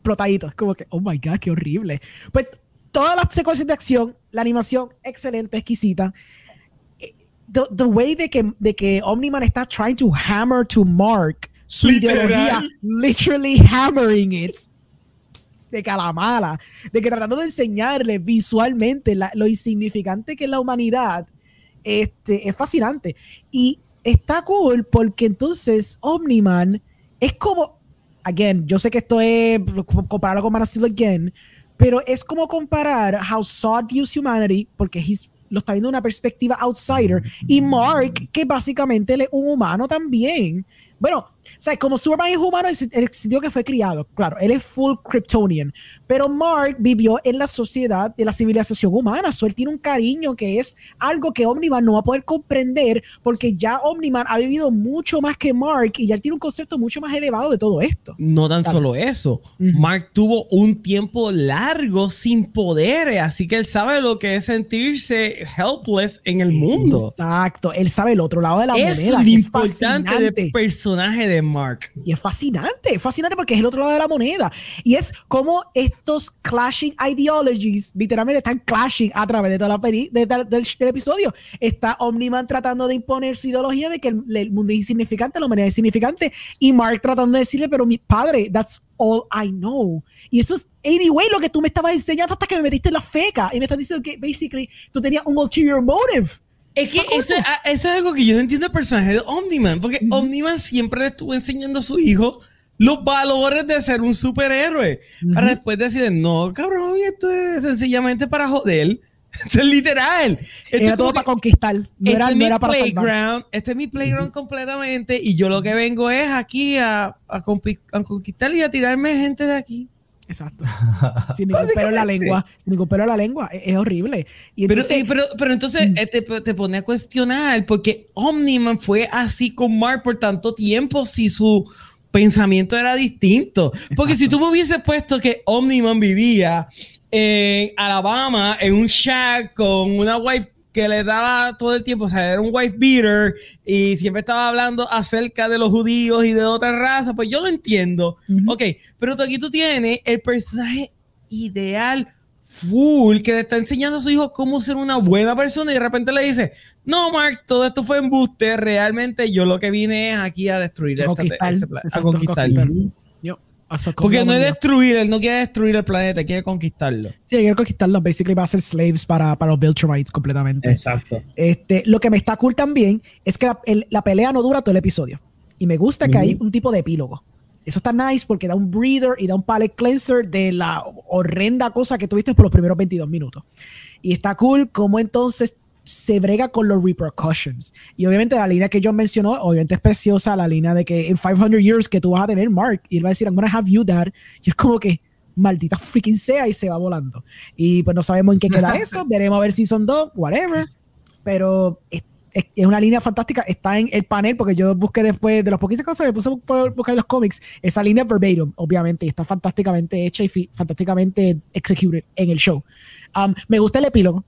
Explotadito. Es como que, oh my god, qué horrible. Pues todas las secuencias de acción, la animación excelente, exquisita. Eh, The, the way de que, de que Omniman está trying to hammer to Mark su Literal. ideología, literally hammering it. de que a la mala, de que tratando de enseñarle visualmente la- lo insignificante que es la humanidad, este, es fascinante. Y está cool porque entonces Omniman es como, again, yo sé que esto es compararlo con Man of again, pero es como comparar how Sod views humanity, porque he's- lo está viendo una perspectiva outsider, y Mark, que básicamente es un humano también. Bueno, sea, como Superman es humano en el sentido que fue criado, claro, él es full Kryptonian, pero Mark vivió en la sociedad de la civilización humana, so él tiene un cariño que es algo que Omniman no va a poder comprender porque ya Omniman ha vivido mucho más que Mark y ya él tiene un concepto mucho más elevado de todo esto. No tan Claro. solo eso, Ujú. Mark tuvo un tiempo largo sin poderes, así que él sabe lo que es sentirse helpless en el mundo. Exacto, él sabe el otro lado de la Eso es moneda. lo es importante fascinante. Personaje de Mark. Y es fascinante, es fascinante porque es el otro lado de la moneda. Y es como estos clashing ideologies literalmente están clashing a través de toda la peli, de- de- del, del episodio. Está Omniman tratando de imponer su ideología de que el, el mundo es insignificante, la humanidad es insignificante. Y Mark tratando de decirle, pero mi padre, that's all I know. Y eso es, anyway, lo que tú me estabas enseñando hasta que me metiste en la feca. Y me estás diciendo que, basically, tú tenías un ulterior motive. Es que eso, ah, eso es algo que yo no entiendo del personaje de Omniman, porque Ujú. Omniman siempre le estuvo enseñando a su hijo los valores de ser un superhéroe. Para después decirle, no, cabrón, esto es sencillamente para joder. Esto es literal. Esto Era es todo para conquistar. No este era, es no era para playground, este es mi playground completamente y yo lo que vengo es aquí a, a conquistar y a tirarme gente de aquí. Exacto. Sin ningún pelo en la lengua. Sin ningún pelo en la lengua. Es, es horrible. Y Pero, entonces, pero, pero entonces Mm. eh, te, te pone a cuestionar porque Omniman fue así con Mark por tanto tiempo si su pensamiento era distinto. Porque si tú me hubieses puesto que Omniman vivía en Alabama en un shack con una wife que le daba todo el tiempo, o sea, era un wife beater y siempre estaba hablando acerca de los judíos y de otras razas, pues yo lo entiendo. Ujú. Ok, pero tú aquí tú tienes el personaje ideal full que le está enseñando a su hijo cómo ser una buena persona y de repente le dice, no, Mark, todo esto fue embuste, realmente yo lo que vine es aquí a destruir A este pla- a conquistar. Con Porque no es destruir, él no quiere destruir el planeta, quiere conquistarlo. Sí, quiero conquistarlos. Basically va a ser slaves para, para los Viltrumites completamente. Exacto. Este, lo que me está cool también es que la, el- la pelea no dura todo el episodio. Y me gusta que hay un tipo de epílogo. Eso está nice porque da un breather y da un palette cleanser de la horrenda cosa que tuviste por los primeros 22 minutos. Y está cool como entonces se brega con los repercussions. Y obviamente la línea que John mencionó, obviamente es preciosa, la línea de que en 500 years que tú vas a tener Mark, y él va a decir, I'm gonna have you dad. Y es como que, maldita freaking sea, y se va volando. Y pues no sabemos en qué queda eso, veremos a ver si son dos, whatever. Pero es, es- es una línea fantástica, está en el panel, porque yo busqué después de las poquitas cosas, me puse a bu- buscar los cómics, esa línea es verbatim, obviamente, y está fantásticamente hecha y fantásticamente executed en el show. Um, me gusta el epílogo,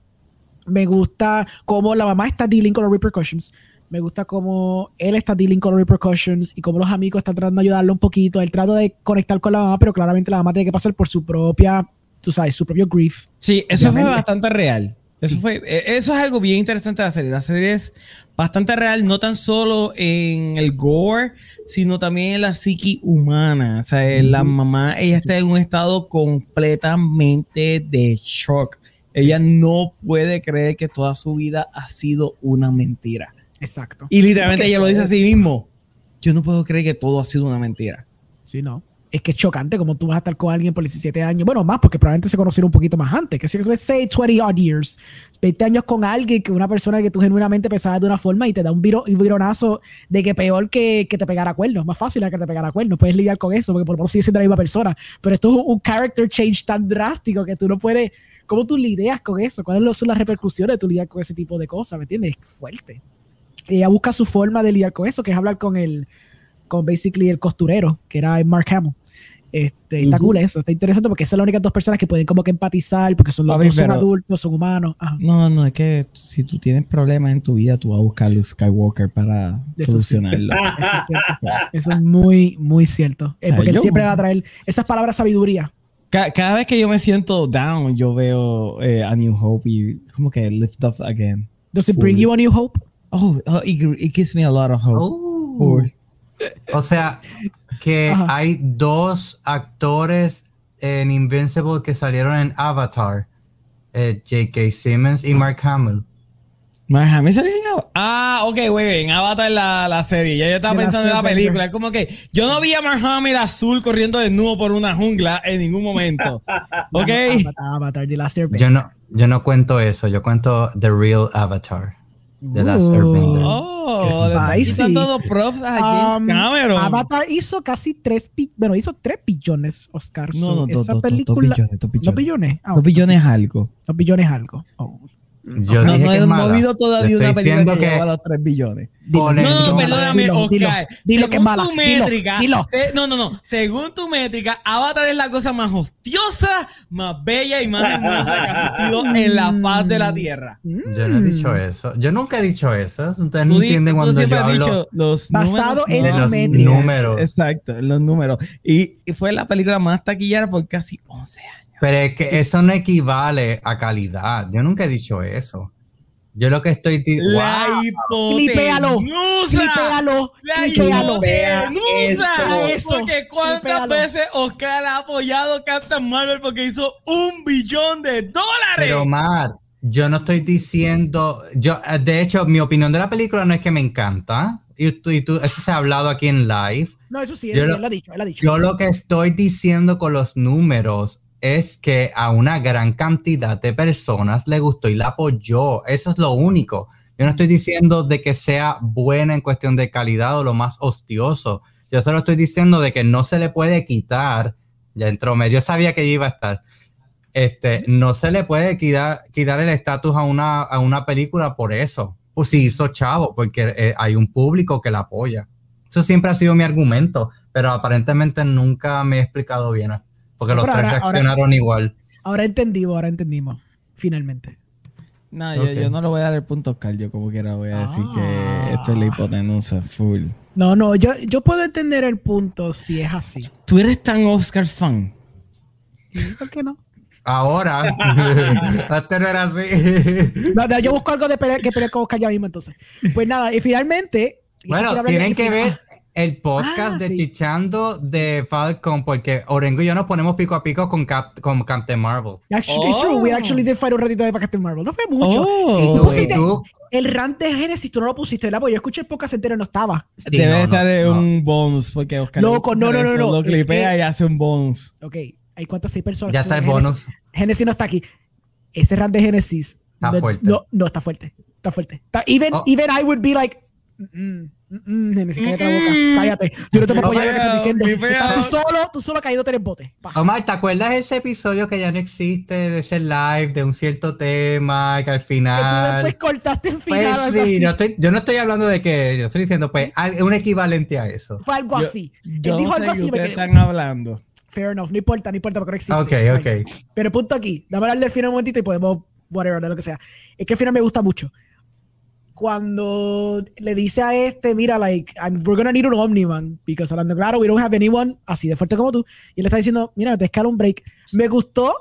me gusta cómo la mamá está dealing con los repercussions. Me gusta cómo él está dealing con los repercussions y cómo los amigos están tratando de ayudarlo un poquito. Él trata de conectar con la mamá, pero claramente la mamá tiene que pasar por su propia, tú sabes, su propio grief. Sí, eso fue bastante real. Eso, Sí. fue, eh, eso es algo bien interesante de la serie. La serie es bastante real, no tan solo en el gore, sino también en la psiqui humana. O sea, la mamá, ella está en un estado completamente de shock. Ella no puede creer que toda su vida ha sido una mentira. Exacto. Y literalmente Sí, ella lo dice a sí mismo. Yo no puedo creer que todo ha sido una mentira. Sí, no. Es que es chocante como tú vas a estar con alguien por 17 años. Bueno, más, porque probablemente se conocieron un poquito más antes. Que si let's say 20 odd years. 20 años con alguien, que una persona que tú genuinamente pensabas de una forma y te da un, viro, un vironazo de que peor que, que te pegara cuernos. Más fácil que te pegara cuernos. Puedes lidiar con eso porque por lo menos sigue siendo la misma persona. Pero esto es un character change tan drástico que tú no puedes. ¿Cómo tú lidias con eso? ¿Cuáles son las repercusiones de tú lidiar con ese tipo de cosas? ¿Me entiendes? Es fuerte. Ella busca su forma de lidiar con eso, que es hablar con el, con basically el costurero, que era Mark Hamill. Este, Está Ujú. cool eso, está interesante porque son las únicas dos personas que pueden como que empatizar, porque son los Papi, dos son adultos, son humanos. Ajá. No, no, es que si tú tienes problemas en tu vida, tú vas a buscar a Luke Skywalker para Eso sí. solucionarlo. Eso es. Eso es muy, muy cierto. Eh, porque él siempre va a traer esas palabras sabiduría. Ca- cada vez que yo me siento down, yo veo eh, a New Hope y como que lift up again. Does it bring you a new hope? Oh, oh, it, it gives me a lot of hope. Oh. O sea, que Ajá. hay dos actores en Invincible que salieron en Avatar. Eh, J.K. Simmons y Mark Hamill. Mark Hamill salió en Avatar. Ah, ok, güey, en Avatar la, la serie. Ya yo estaba pensando en la película. Es como que yo no vi a Mark Hamill azul corriendo desnudo por una jungla en ningún momento. Ok. Avatar, Avatar, The Last Airbender. Yo no, yo no cuento eso, yo cuento The Real Avatar. The Last. Airbender. Oh, spicy. los props a James Um, Cameron. Avatar hizo casi 3 bueno, hizo 3 billones, Oscar. No, no, esa dos, dos película. billones, dos billones. ¿Dos billones? Ah, Dos billones algo. dos billones algo. Oh. Yo No, no he movido todavía una película que, que lleva los 3 billones. Dilo, dilo, No, no, dilo, perdóname, dilo, dilo, Oscar. Dilo que es mala. tu Dilo, métrica, dilo. no, no, no. Según tu métrica, Avatar es la cosa más hostiosa, más bella y más hermosa que ha existido en la faz de la Tierra. Yo no he dicho eso. Yo nunca he dicho eso. Ustedes no entienden cuando yo hablo los Basado en los métrica. números. Exacto, en los números. Y, y fue la película más taquillera por casi 11 años. Pero es que eso no equivale a calidad. Yo nunca he dicho eso. Yo lo que estoy La Wow. Clipéalo, hipotenusa. Clipéalo, La clipéalo. hipotenusa. Eso. Porque cuántas Clipéalo. veces Oscar ha apoyado a Captain Marvel porque hizo un billón de dólares. Pero Mar, yo no estoy diciendo, yo, eh, de hecho, mi opinión de la película no es que me encanta. Y tú, y tú, eso se ha hablado aquí en live. No, eso sí, Yo eso sí, lo- él lo ha dicho, él ha dicho. Yo lo que estoy diciendo con los números es que a una gran cantidad de personas le gustó y la apoyó. Eso es lo único. Yo no estoy diciendo de que sea buena en cuestión de calidad o lo más hostioso. Yo solo estoy diciendo de que no se le puede quitar. Ya entró. Yo sabía que iba a estar. Este, no se le puede quitar, quitar el estatus a una, a una película por eso. Pues si hizo chavo, porque eh, hay un público que la apoya. Eso siempre ha sido mi argumento, pero aparentemente nunca me he explicado bien. Porque los Pero tres ahora- ahora- reaccionaron igual. Ahora entendimos, ahora entendimos. Finalmente. No, yo, no le voy a dar el punto a Oscar. Yo como quiera voy a decir Ah. que esto es la hipotenusa full. No, no, yo, yo puedo entender el punto si es así. ¿Tú eres tan Oscar fan? ¿Por qué no? Ahora, antes no era así. No, no, yo busco algo de pelear, que pelear con Oscar ya mismo entonces. Pues nada, y finalmente. Bueno, tienen que ver el podcast Ah, de sí. Chichando de Falcon, porque Orengo y yo nos ponemos pico a pico con, Cap- con Captain Marvel. Actually, it's true, we actually did fight un ratito de Captain Marvel. No fue mucho. Oh, Y Tú y pusiste- tú, El rant de Genesis, tú no lo pusiste, ¿verdad? Porque yo escuché el podcast entero y no estaba. sí, Debe no, no, estar en no. un bonus porque Oscar. Loco, no, no, no, no, Lo es clipea que- y hace un bonus. Ok, hay cuántas seis personas. Ya está el Genesis- bonus. Genesis no está aquí. Ese rant de Genesis. Está no, fuerte. No, no, está fuerte. Está fuerte. Está- even, Oh. even I would be like. "Mm, mm, mm, mm, Genesis, cállate la boca. Mm. Cállate. Yo no te puedo apoyar lo que estás diciendo. Estás tú solo, tú solo cayéndote en el bote. Pa. Omar, ¿te acuerdas ese episodio que ya no existe de ese live de un cierto tema que al Que tú final... después cortaste Pues final. algo sí, así. no estoy- yo no estoy hablando de que, yo estoy diciendo, pues, un equivalente a eso. Fue algo Yo- así. Yo Él dijo no sé algo así. quedé, están hablando. Fair enough. No importa, no importa porque no existe. Ok, ok. Pero el punto aquí, dame hablar del final un momentito y podemos, whatever, de lo que sea. Es que el final me gusta mucho. Cuando le dice a este, mira, like, I'm- we're gonna need an Omniman, because hablando claro, we don't have anyone así de fuerte como tú. Y él está diciendo, mira, te escala un break. Me gustó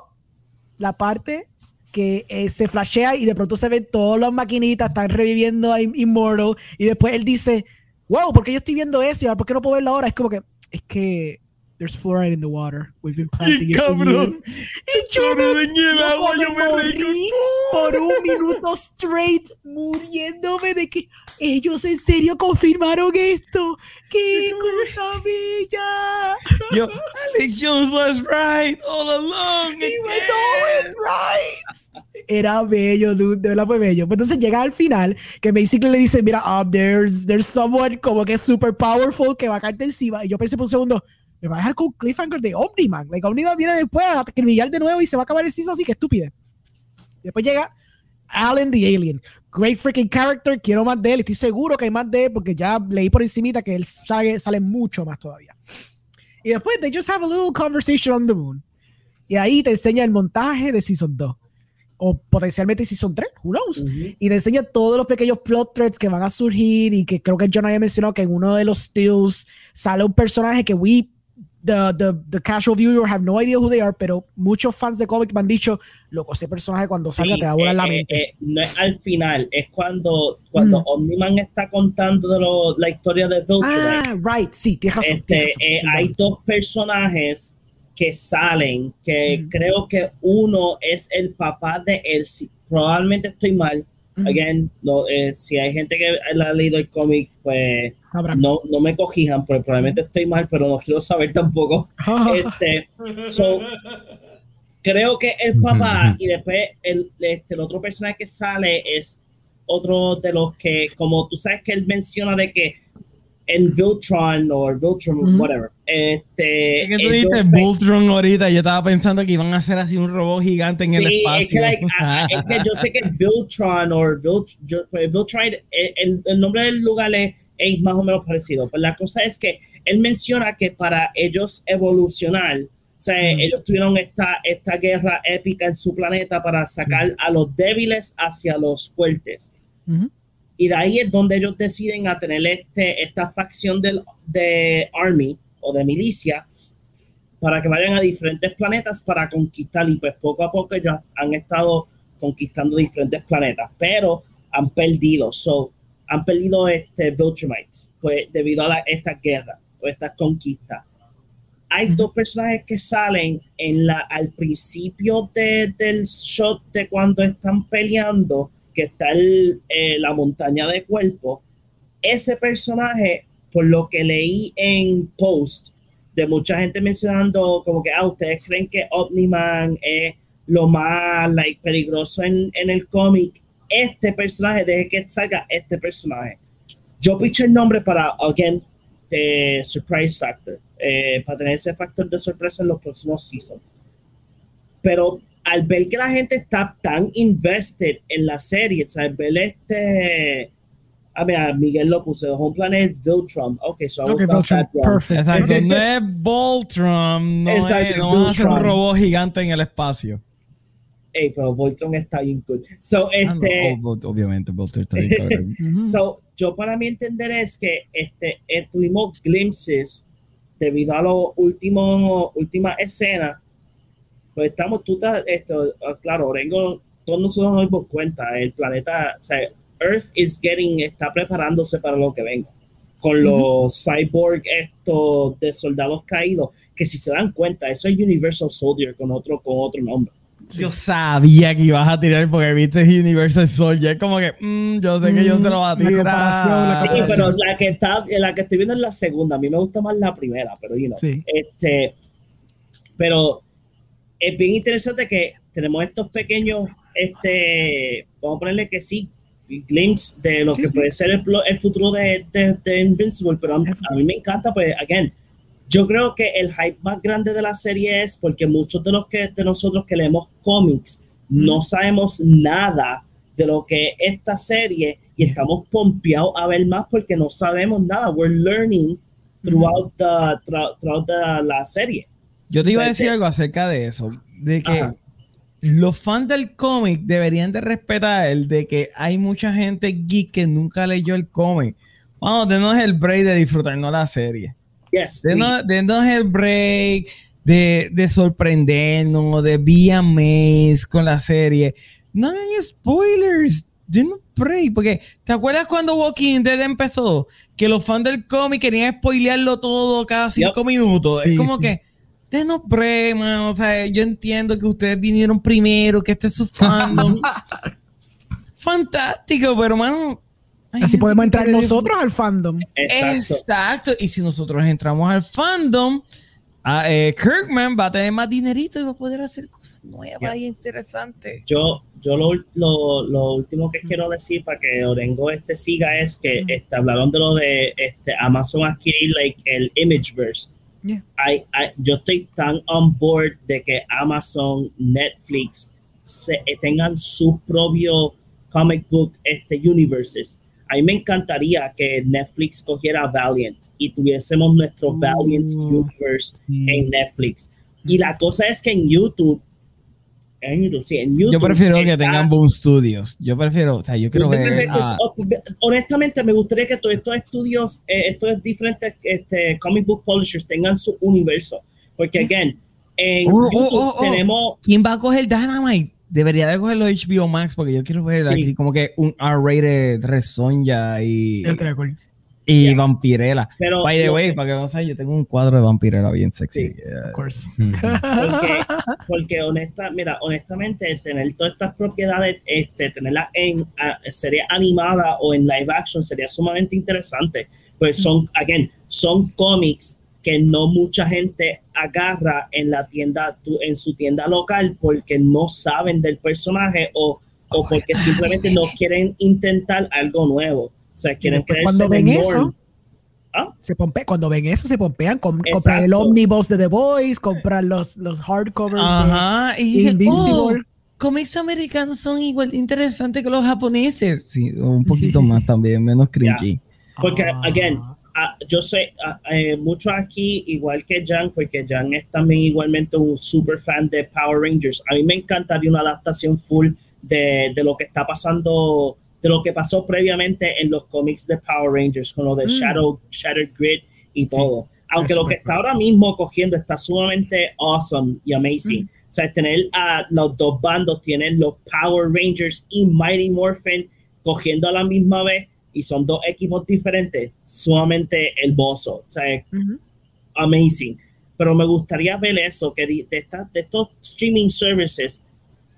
la parte que eh, se flashea y de pronto se ven todas las maquinitas, están reviviendo a Im- Immortal. Y después él dice, wow, ¿por qué yo estoy viendo eso? ¿Y por qué no puedo verlo ahora? Es como que, es que there's fluoride in the water. We've been planting it for years". Y yo me, en el agua yo me morí por un minuto straight muriéndome de que ellos en serio confirmaron esto. ¡Qué cosa bella! Yo, Alex Jones was right all along. He was always right. Era bello, dude. De verdad fue bello. Pues entonces llega al final que basically le dice, mira, um, there's, there's someone como que super powerful que va a caerte encima. Y yo pensé por un segundo, me va a dejar con cliffhanger de Omniman. Like, Omniman viene después a acribillar de nuevo y se va a acabar el season así que estúpide. Después llega Alan the Alien. Great freaking character. Quiero más de él. Estoy seguro que hay más de él porque ya leí por encimita que él sale, sale mucho más todavía. Y después, they just have a little conversation on the moon. Y ahí te enseña el montaje de Season 2. O potencialmente Season 3, who knows. Y te enseña todos los pequeños plot threads que van a surgir y que creo que John había mencionado que en uno de los stills sale un personaje que we, the, the, the casual viewer, have no idea who they are, pero muchos fans de cómics me han dicho, loco, ese personaje cuando salga Sí, te va a volar eh, la eh, mente. eh, no es al final, es cuando, cuando Mm. Omniman está contando de lo- la historia de Vulture. ah, right, sí, tienes razón. este, tienes razón. eh, hay dos personajes que salen, que Mm. creo que uno es el papá de él, si probablemente estoy mal, Mm. again, no, eh, si hay gente que ha leído el cómic, pues Sabrán. no, no me cogijan, porque probablemente estoy mal, pero no quiero saber tampoco. Este, so, creo que el papá y después el, este, el otro personaje que sale es otro de los que, como tú sabes que él menciona de que en Viltron o Viltron, whatever, este, Es que tú dijiste Voltron ahorita. Yo estaba pensando que iban a hacer así un robot gigante en el espacio. Es que, like, ah, es que yo sé que Viltron o pues, Viltron, el, el- el nombre del lugar es, es más o menos parecido. Pero la cosa es que él menciona que para ellos evolucionar, o sea, Mm. ellos tuvieron esta, esta guerra épica en su planeta para sacar a los débiles hacia los fuertes. Ujú. Y de ahí es donde ellos deciden a tener este, esta facción del, de Army o de milicia para que vayan a diferentes planetas para conquistar. Y pues poco a poco ellos han estado conquistando diferentes planetas, pero han perdido. So, han perdido este Viltrumites, pues debido a la- esta guerra o estas conquistas. Hay dos personajes que salen en la, al principio de- del shot de cuando están peleando, que está el, eh, la montaña de cuerpo. Ese personaje, por lo que leí en post, de mucha gente mencionando como que, ah, ustedes creen que Omni-Man es lo más like, peligroso en, en el cómic. Este personaje, deje que salga este personaje. Yo piché el nombre para, again, de Surprise Factor, eh, para tener ese factor de sorpresa en los próximos seasons. Pero al ver que la gente está tan invested en la serie, o sea, al ver este. Ah, mira, Miguel lo puse, The Home Planet Viltrum. Ok, so I Okay, wrong. perfect. Exacto, no es Voltron, no, Exacto, es, no un robot gigante en el espacio. Ey, pero Voltron está bien good. So, Ah, no, este. oh, obviamente, Voltron está bien. So, yo para mí entender es que este, eh, tuvimos glimpses debido a las últimas escenas. Pues estamos, tú estás, esto, ah, claro, Orengo, todos nosotros nos dimos cuenta, el planeta, o sea, Earth is getting, está preparándose para lo que venga. Con los cyborg estos de soldados caídos, que si se dan cuenta, eso es Universal Soldier con otro, con otro nombre. Yo sabía que ibas a tirar porque viste Universal Soldier. Como que, mm, yo sé que yo se lo va a La tirar. comparación, la Sí, comparación. pero la que está, la que estoy viendo es la segunda. A mí me gusta más la primera, pero you know, Sí. este, pero es bien interesante que tenemos estos pequeños, este, vamos a ponerle que sí, glimpse de lo Sí, que sí. puede ser el, plo- el futuro de, de, de Invincible, pero a, a mí me encanta, pues, again, yo creo que el hype más grande de la serie es porque muchos de los que de nosotros que leemos cómics no sabemos nada de lo que es esta serie y estamos pompeados a ver más porque no sabemos nada. We're learning throughout, the, throughout, the- la serie. Yo te iba O a decir que- algo acerca de eso. De que Ajá. los fans del cómic deberían de respetar el de que hay mucha gente geek que nunca leyó el cómic. Vamos, denos el break de disfrutarnos la serie. Yes, Denos, please. denos el break de, de sorprendernos, de be amazed con la serie. No hagan spoilers. Denos break. Porque, ¿te acuerdas cuando Walking Dead empezó? Que los fans del cómic querían spoilearlo todo cada cinco minutos. Sí, es como sí. que, denos break, man. O sea, yo entiendo que ustedes vinieron primero, que este es su fandom. Fantástico, pero, mano. Así podemos entrar nosotros al fandom. Exacto. Exacto. Y si nosotros entramos al fandom, ah, eh, Kirkman va a tener más dinerito y va a poder hacer cosas nuevas Yeah. y interesantes. Yo, yo lo, lo, lo último que quiero decir para que Orengo este siga es que Mm. este, hablaron de lo de este, Amazon adquirir like, el Imageverse. Yeah. I- I- yo estoy tan on board de que Amazon, Netflix se, tengan sus propios comic book este, universes. A mí me encantaría que Netflix cogiera Valiant y tuviésemos nuestro Mm. Valiant Universe Sí. en Netflix. Y la cosa es que en YouTube, en YouTube, sí, en YouTube Yo prefiero que tengan Boom Studios. Yo prefiero, o sea, yo quiero ver. a- o- honestamente, me gustaría que todos estos estudios, eh, estos diferentes este, comic book publishers tengan su universo. Porque, again, en Oh, oh, YouTube oh, oh. tenemos. ¿Quién va a coger Dynamite? Debería de cogerlo HBO Max porque yo quiero ver Sí. aquí como que un R-rated Red Sonja y. Y Yeah. Vampirella. Pero By the way, que- para que no sabes, yo tengo un cuadro de Vampirella bien sexy. Sí. Of course. Porque, porque honesta, mira, honestamente, tener todas estas propiedades, este, tenerlas en serie animada o en live action sería sumamente interesante. Pues son, again, son cómics que no mucha gente agarra en la tienda, tu- en su tienda local porque no saben del personaje o, o porque simplemente no quieren intentar algo nuevo. O sea, quieren creerse cuando en ven eso, norm. ¿Ah? Se pompe, cuando ven eso, se pompean. com- compran el Exacto. omnibus de The Boys, compran los, los hardcovers Ajá, y de dicen, Invincible. oh, cómics americanos son igual interesantes que los japoneses. Sí, un poquito más también, menos cringy. Porque, Ah. again, ah, yo sé, ah, eh, mucho aquí, igual que Jan, porque Jan es también igualmente un super fan de Power Rangers. A mí me encantaría una adaptación full de, de lo que está pasando, de lo que pasó previamente en los cómics de Power Rangers, con lo de Mm. Shadow, Shattered Grid y todo. Aunque lo que está ahora mismo cogiendo está sumamente awesome y amazing. O sea, tener a los dos bandos, tienen los Power Rangers y Mighty Morphin cogiendo a la misma vez y son dos equipos diferentes, sumamente hermoso. O sea, amazing. Pero me gustaría ver eso, que de, estas- de estos streaming services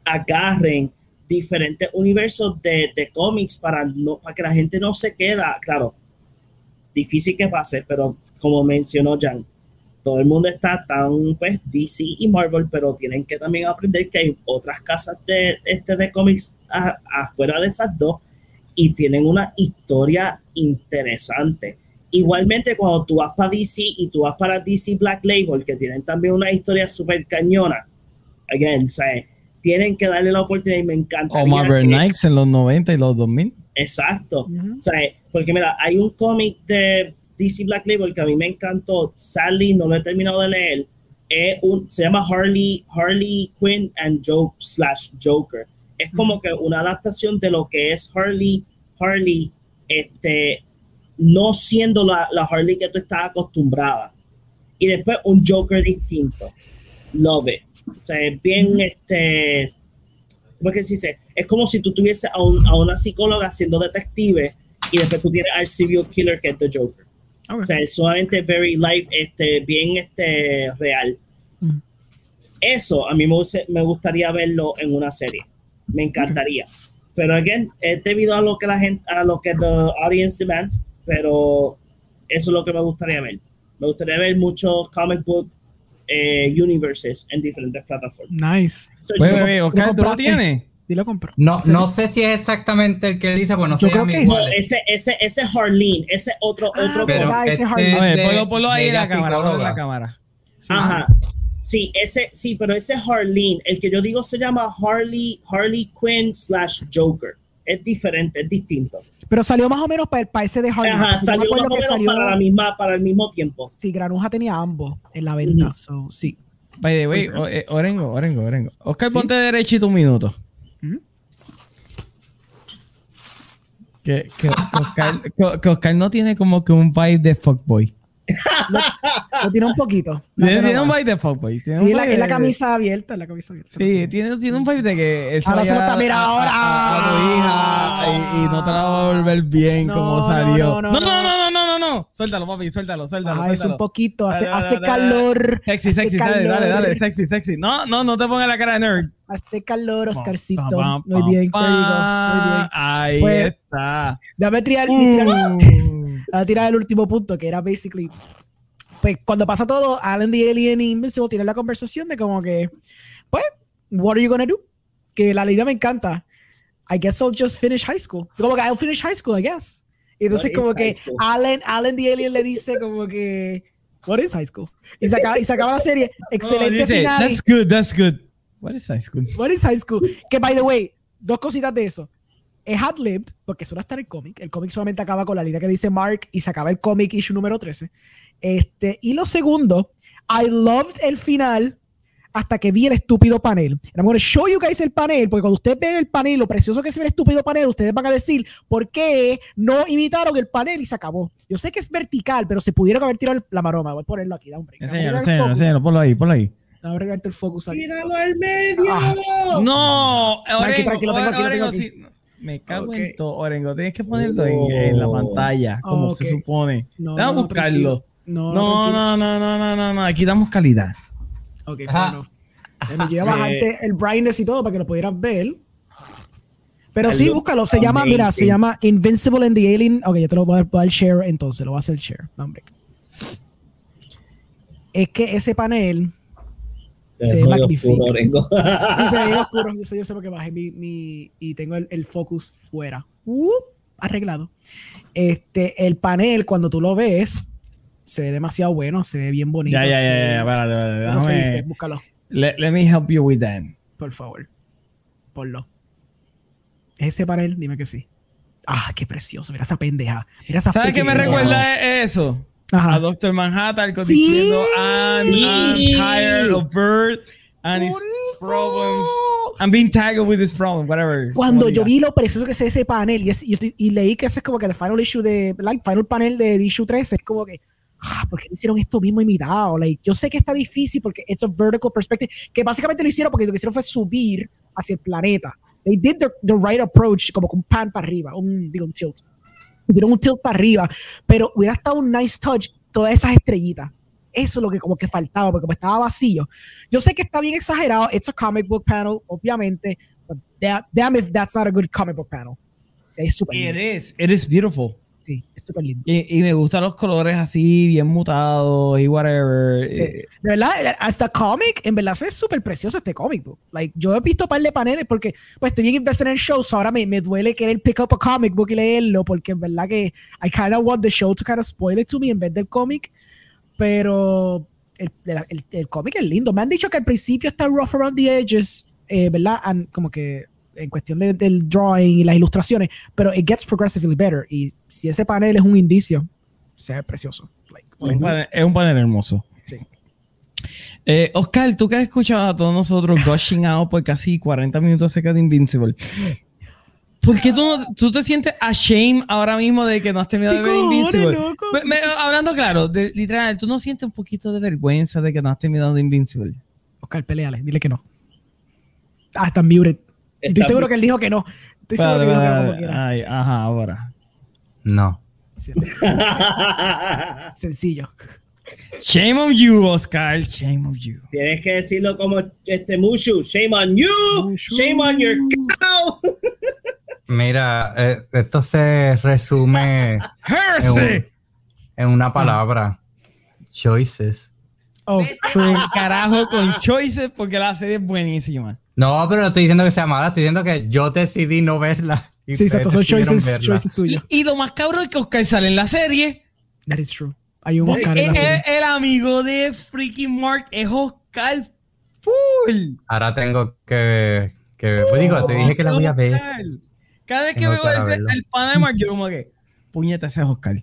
agarren diferentes universos de, de cómics para, no, para que la gente no se queda, claro, difícil que pase, pero como mencionó Jan, todo el mundo está tan pues DC y Marvel, pero tienen que también aprender que hay otras casas de, este, de cómics afuera de esas dos y tienen una historia interesante. Igualmente, cuando tú vas para DC y tú vas para DC Black Label, que tienen también una historia súper cañona, again, sea, tienen que darle la oportunidad y me encanta. O Marvel Knights en los 90 y los 2000. Exacto. Sea, porque mira, hay un cómic de DC Black Label que a mí me encantó. Sadly, no lo he terminado de leer. Es un, se llama Harley, Harley Quinn and Joke slash Joker. Es como que una adaptación de lo que es Harley, Harley, este, no siendo la, la Harley que tú estás acostumbrada. Y después un Joker distinto. Love it. O sea, es bien, este, ¿cómo es que se dice? Es como si tú tuvieses a, un- a una psicóloga siendo detective y después tú tienes al serial killer que es The Joker. Ok. O sea, es sumamente very life, este, bien este, real. Mm. Eso a mí me, me gustaría verlo en una serie. Me encantaría. Pero again, es debido a lo que la gente, a lo que the audience demands, pero eso es lo que me gustaría ver. Me gustaría ver muchos comic book eh, universes en diferentes plataformas. Nice. So, Oye, yo- bebé, Oscar, ¿tú lo compraste? tienes? Sí lo compro. No, no sé si es exactamente el que dice, pues no Yo se creo que es- iguales. ese, ese, ese es Harleen, ese otro, Ah, otro pero-. Ah, este Oye, ponlo, ponlo ahí en la cámara, en la cámara. Sí, Ajá. Sí, ese, sí, pero ese es Harleen. El que yo digo se llama Harley, Harley Quinn slash Joker. Es diferente, es distinto. sí. Pero salió más o menos para, para ese de Harley. Ajá, salió acuerdo más o que menos salió- para, la misma, para el mismo tiempo. Sí, Granuja tenía ambos en la venta. So, sí. By the way, o- eh, Orengo, Orengo, Orengo. Oscar, ¿Sí? ponte derechito un minuto. Ujú. Que, que, que Oscar, que Oscar no tiene como que un vibe de fuckboy. Lo tiene un poquito. Tiene, un vibe de fuckboy. Sí, un la, es la de- camisa abierta, la camisa abierta. Sí, tiene, tiene un vibe de que Ahora se lo está- mira, a- ahora. a- a tu hija y, y no te la va a volver bien No, como salió. no, No, no, no, no. no, no. Suéltalo, papi, suéltalo, suéltalo. Ajá, es un poquito, hace, Dale, hace dale, dale. calor. Sexy, hace sexy, dale, dale, calor. dale, sexy, sexy. No, no, no te pongas la cara de nerd. Hace calor, Oscarcito. Pam, pam, Muy bien, pam, there you go, muy bien. Ahí Pues, está. Dame tirar, Uh. A tirar el último punto, que era basically. Pues cuando pasa todo, Alan the Alien y Invincible tienen la conversación de como que, pues, what are you gonna do? Que la línea me encanta. I guess I'll just finish high school. Como que I'll finish high school, I guess. Y entonces What como que? Alan, Alan the Alien le dice como que, what is high school? Y se acaba, y se acaba la serie. Excelente Oh, final. That's good, that's good. What is high school? What is high school? Que by the way, dos cositas de eso. Es ad-libbed, porque eso no está en el cómic. El cómic solamente acaba con la línea que dice Mark y se acaba el cómic issue número 13. Este, y lo segundo, I loved el final hasta que vi el estúpido panel. And I'm going to show you guys el panel, porque cuando ustedes ven el panel, lo precioso que se ve el estúpido panel, ustedes van a decir por qué no imitaron el panel y se acabó. Yo sé que es vertical, pero se pudieron haber tirado la maroma. Voy a ponerlo aquí, da un break. Focus. enséñalo, ponlo ahí, ponlo ahí. Dame el focus aquí. ¡Tíralo al medio! Ah. No, Tranqui, Orengo, tranqui, lo tengo aquí, lo Orengo, tengo aquí. sí. Me cago en todo. Orengo, tienes que ponerlo en, en la Oh. pantalla, como se supone. No, Vamos a buscarlo. No, No, no, no, no, no, no, no. Aquí damos calidad. Ok. Bueno, yo iba a bajarte el brightness y todo para que lo pudieras ver. Pero sí, búscalo. Se llama, mira, se llama Invincible and the Alien. Ok, ya te lo voy a dar, share entonces. Lo voy a hacer share. No, hombre. Es que ese panel Se oscuro, Orengo. y se ve oscuro. Yo sé, yo sé porque bajé mi, mi- y tengo el, el focus fuera. Uh, arreglado. Este, el panel, cuando tú lo ves, se ve demasiado bueno, se ve bien bonito. Ya, ya, ya, ve- ya, espérate, espérate, No sé, búscalo, Let, let me help you with that. por favor. Ponlo. ¿Es ese panel? Dime que sí. Ah, qué precioso. Mira esa pendeja. Mira esa ¿Sabes qué me recuerda e- eso? A Ajá. Doctor Manhattan Sí. diciendo I'm, I'm tired of Bird and his problems. I'm being tangled with his problem, whatever. Cuando yo diga. vi lo precioso que es ese panel y, es- y, y leí que ese es como que el final issue de like, final panel de issue 13 es como que ah, ¿por qué no hicieron esto mismo imitado? Like, yo sé que está difícil porque it's a vertical perspective que básicamente lo hicieron porque lo que hicieron fue subir hacia el planeta. They did the, the right approach como con pan para arriba, un digo un tilt. Dieron un tilt para arriba, pero hubiera estado un nice touch todas esas estrellitas. Eso es lo que como que faltaba, porque como estaba vacío. Yo sé que está bien exagerado. It's a comic book panel, obviamente. But da- damn if that's not a good comic book panel. Es súper It lindo. is, it is beautiful. Es súper lindo. Y, y me gustan los colores así, bien mutados y whatever. Sí. Eh, De verdad, hasta cómic, en verdad, es súper precioso este comic book. Like, yo he visto un par de paneles porque, pues, estoy bien invested en shows. Ahora me, me duele querer pick up a comic book y leerlo porque, en verdad, que I kind of want the show to kind of spoil it to me en vez del cómic. Pero el, el, el- el cómic es lindo. Me han dicho que al principio está rough around the edges, eh, ¿verdad? And como que en cuestión de- del drawing y las ilustraciones, pero it gets progressively better. Y si ese panel es un indicio, se ve precioso. Like, es, un panel, es un panel hermoso. Sí. Eh, Oscar, tú que has escuchado a todos nosotros gushing out por casi 40 minutos acerca de Invincible. ¿Por qué tú, no- tú te sientes ashamed ahora mismo de que no has terminado de ver Invincible? loco? Me- me- hablando claro, de- literal, ¿tú no sientes un poquito de vergüenza de que no has terminado de Invincible? Oscar, peleale, dile que no. Ah, está muted. Estoy Está seguro que él dijo que no. Estoy seguro que dijo que no como quiera. Ay, ajá, ahora. No. Sencillo. Shame on you, Oscar. Shame on you. Tienes que decirlo como este Mushu. Shame on you. Mushu. Shame on your cow. Mira, eh, esto se resume en, un- en una palabra. Choices. Oh, Vete true. al carajo con Choices porque la serie es buenísima. No, pero no estoy diciendo que sea mala, estoy diciendo que yo decidí no verla. y Sí, exacto, son choices, choices Y, tuyos. y lo más cabrón es que Oscar sale en la serie. That is true. Hay un Porque Oscar en la el, serie. el amigo de freaking Mark es Oscar Full. Ahora tengo que, que pues digo, te dije que la voy a ver. Cada vez que veo ese, el pana de Mark, yo como que, puñeta, ese es Oscar.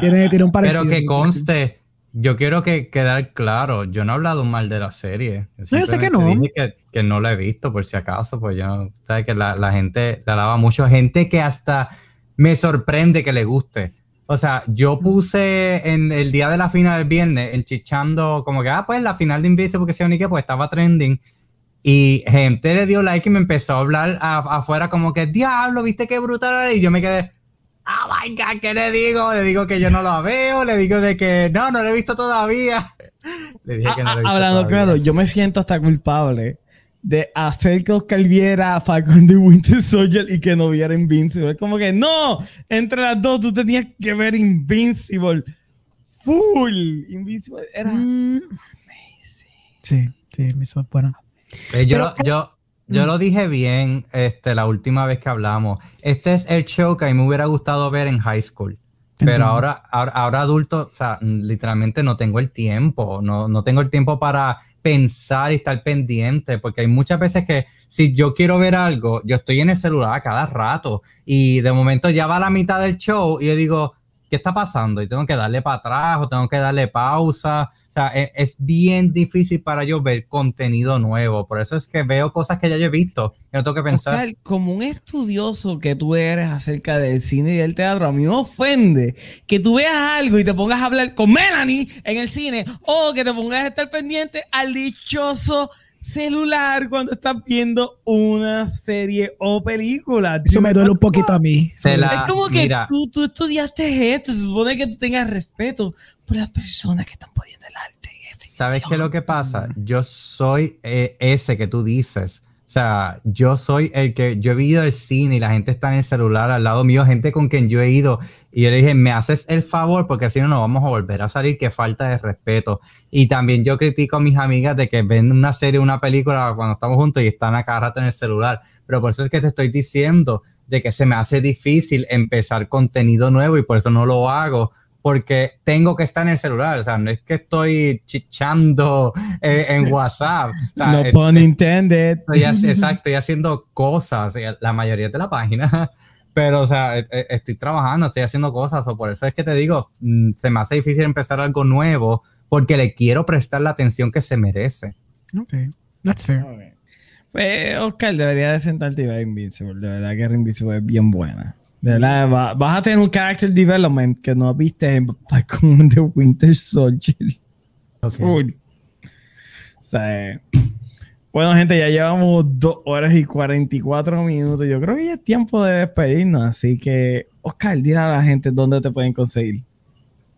Tiene, tiene un parecido. Pero que conste, yo quiero que quedar claro, yo no he hablado mal de la serie. No, yo sé que no. Dije que, que no la he visto, por si acaso, pues yo, sabes que la, la gente la alaba mucho, gente que hasta me sorprende que le guste. O sea, yo puse en el día de la final el viernes, enchichando como que, ah, pues la final de Invisible, porque se que pues estaba trending. Y gente le dio like y me empezó a hablar a- afuera como que, diablo, viste qué brutal era?" Y yo me quedé, oh my god, ¿qué le digo? Le digo que yo no la veo, le digo de que no, no lo he visto todavía. Le dije que no Ah, lo he visto ah, Hablando todavía. claro, yo me siento hasta culpable de hacer que Oscar viera Falcon de Winter Soldier y que no viera Invincible. Es como que no, entre las dos tú tenías que ver Invincible. Full. Invincible era. Mm. Sí, sí, eso es bueno. Eh, yo, Pero- yo, yo lo dije bien este, la última vez que hablamos. Este es el show que a mí me hubiera gustado ver en high school. Pero Entiendo. ahora, ahora, ahora adulto, o sea, mm, literalmente no tengo el tiempo, no, no tengo el tiempo para pensar y estar pendiente, porque hay muchas veces que si yo quiero ver algo, yo estoy en el celular a cada rato y de momento ya va la mitad del show y yo digo, ¿qué está pasando? Y tengo que darle para atrás o tengo que darle pausa. O sea, e- es, bien difícil para yo ver contenido nuevo. Por eso es que veo cosas que ya yo he visto y no tengo que pensar. Oscar, como un estudioso que tú eres acerca del cine y del teatro, a mí me ofende que tú veas algo y te pongas a hablar con Melanie en el cine o que te pongas a estar pendiente al dichoso celular cuando estás viendo una serie o película. Eso me duele un poquito a mí. La-. Es como que mira. tú, tú estudiaste esto, se supone que tú tengas respeto por las personas que están poniendo el arte. ¿Sabes qué es lo que pasa? Yo soy eh, ese que tú dices. Sea, yo soy el que yo he ido al cine y la gente está en el celular al lado mío, gente con quien yo he ido. Y yo le dije, me haces el favor porque si no, no vamos a volver a salir. Qué falta de respeto. Y también yo critico a mis amigas de que ven una serie, una película cuando estamos juntos y están a cada rato en el celular. Pero por eso es que te estoy diciendo de que se me hace difícil empezar contenido nuevo y por eso no lo hago porque tengo que estar en el celular, o sea, no es que estoy chichando eh, en WhatsApp. O sea, No es- pun intended. estoy, exacto, estoy haciendo cosas, eh, la mayoría de la página, pero o sea, eh, eh, estoy trabajando, estoy haciendo cosas, o por eso es que te digo, mm, se me hace difícil empezar algo nuevo, porque le quiero prestar la atención que se merece. Ok, that's fair. Pues, Oscar, debería de sentarte y ver Invincible. De verdad que Invincible es bien buena. De verdad, va- vas a tener un character development que no viste en Falcon the Winter Soldier. Full. O sea, bueno, gente, ya llevamos dos horas y 44 minutos. Yo creo que ya es tiempo de despedirnos. Así que, Oscar, dile a la gente dónde te pueden conseguir.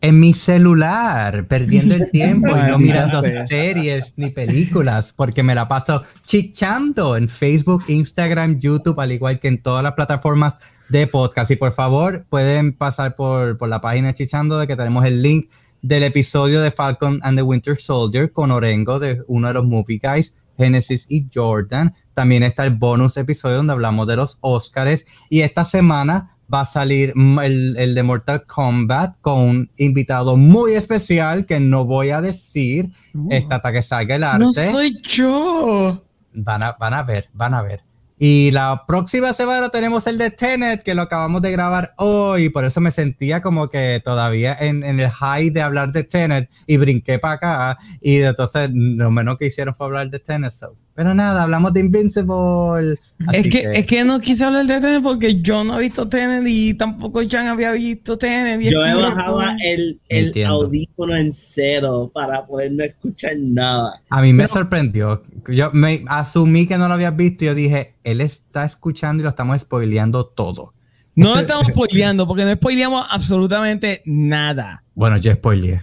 En mi celular, perdiendo el tiempo y no mirando series ni películas, porque me la paso chichando en Facebook, Instagram, YouTube, al igual que en todas las plataformas de podcast. Y por favor, pueden pasar por, por la página Chichando, de que tenemos el link del episodio de Falcon and the Winter Soldier con Orengo, de uno de los movie guys, Genesis y Jordan. También está el bonus episodio donde hablamos de los Oscars. Y esta semana va a salir el, el de Mortal Kombat con un invitado muy especial que no voy a decir Uh. esta hasta que salga el arte. No soy yo. Van a, van a ver, van a ver. Y la próxima semana tenemos el de Tenet, que lo acabamos de grabar hoy. Por eso me sentía como que todavía en, en el high de hablar de Tenet y brinqué para acá. Y entonces lo menos que hicieron fue hablar de Tenet. so. Pero nada, hablamos de Invincible. Es que, es que no quise hablar de Tenet porque yo no he visto Tenet y tampoco Jan había visto Tenet. y Yo he como- bajado el, el audífono en cero para poder no escuchar nada. A mí me sorprendió. Yo me asumí que no lo habías visto y yo dije, él está escuchando y lo estamos spoileando todo. No lo estamos spoileando porque no spoileamos absolutamente nada. Bueno, yo spoileé.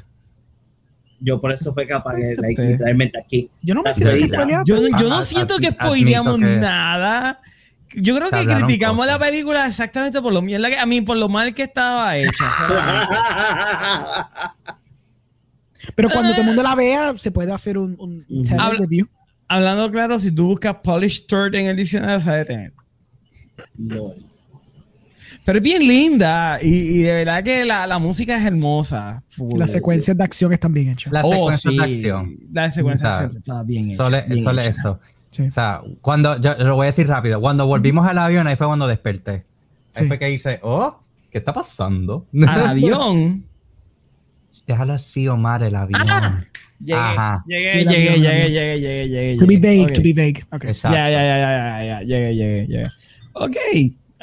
Yo por eso fue que like, Fíjate. literalmente aquí. Yo no me siento spoileado. Yo, no- yo no Ah, siento que spoileamos que- nada. Yo creo que criticamos cosas. la película exactamente por lo mierda que a mí por lo mal que estaba hecha. Pero cuando todo el mundo la vea, se puede hacer un, Habla- review. hablando claro, si tú buscas Polish Third en el diccionario, sabes tener. No. Pero es bien linda y, y de verdad que la, la música es hermosa. Full. Las secuencias de acción están bien hechas. Las Oh, secuencias sí. de acción. La secuencia de O sea, acción está bien hecha. Solo, bien solo hecha. eso. Sí. O sea, cuando, yo lo voy a decir rápido, cuando volvimos al avión, ahí fue cuando desperté. Ahí Sí. fue que hice, oh, ¿qué está pasando? Al avión. Déjalo así, Omar, el avión. Llegué, Ajá. llegué, Sí, el llegué, avión, llegué, llegué, llegué, llegué, To be vague, Ok. to be vague. Okay. Exacto. Ya, ya, ya, ya, ya, ya, llegué, llegué, llegué. Ok.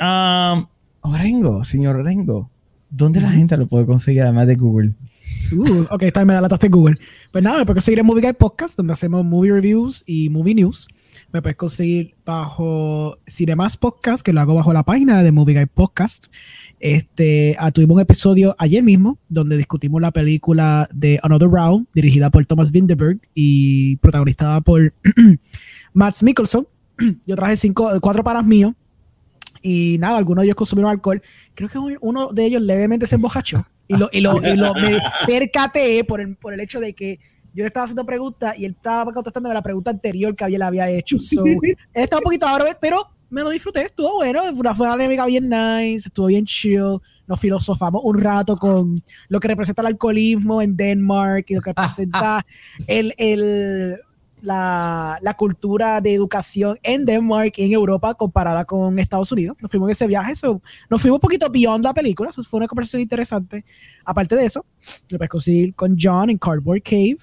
Um, Orengo, señor Orengo, ¿dónde la gente lo puede conseguir además de Google? Uh, ok, vez me adelantaste Google. Pues nada, me puedes conseguir en Movie Guide Podcast, donde hacemos movie reviews y movie news. Me puedes conseguir bajo Cinemas Podcast, que lo hago bajo la página de Movie Guide Podcast. Este, ah, tuvimos un episodio ayer mismo donde discutimos la película de Another Round, dirigida por Thomas Vinterberg y protagonizada por Matt Mikkelsen. Yo traje cinco, cuatro paras míos. Y nada, algunos de ellos consumieron alcohol. Creo que uno de ellos levemente se embojachó. Y lo, y lo, y lo me percaté por el, por el hecho de que yo le estaba haciendo preguntas y él estaba contestando la pregunta anterior que le había hecho. So, él estaba un poquito ahora, pero me lo disfruté, estuvo bueno, fue una, fue una dinámica bien nice, estuvo bien chill, nos filosofamos un rato con lo que representa el alcoholismo en Denmark y lo que representa el, el, la, la cultura de educación en Denmark y en Europa comparada con Estados Unidos. Nos fuimos en ese viaje, so, nos fuimos un poquito beyond la película, eso fue una conversación interesante. Aparte de eso, lo puedes conseguir con John en Cardboard Cave,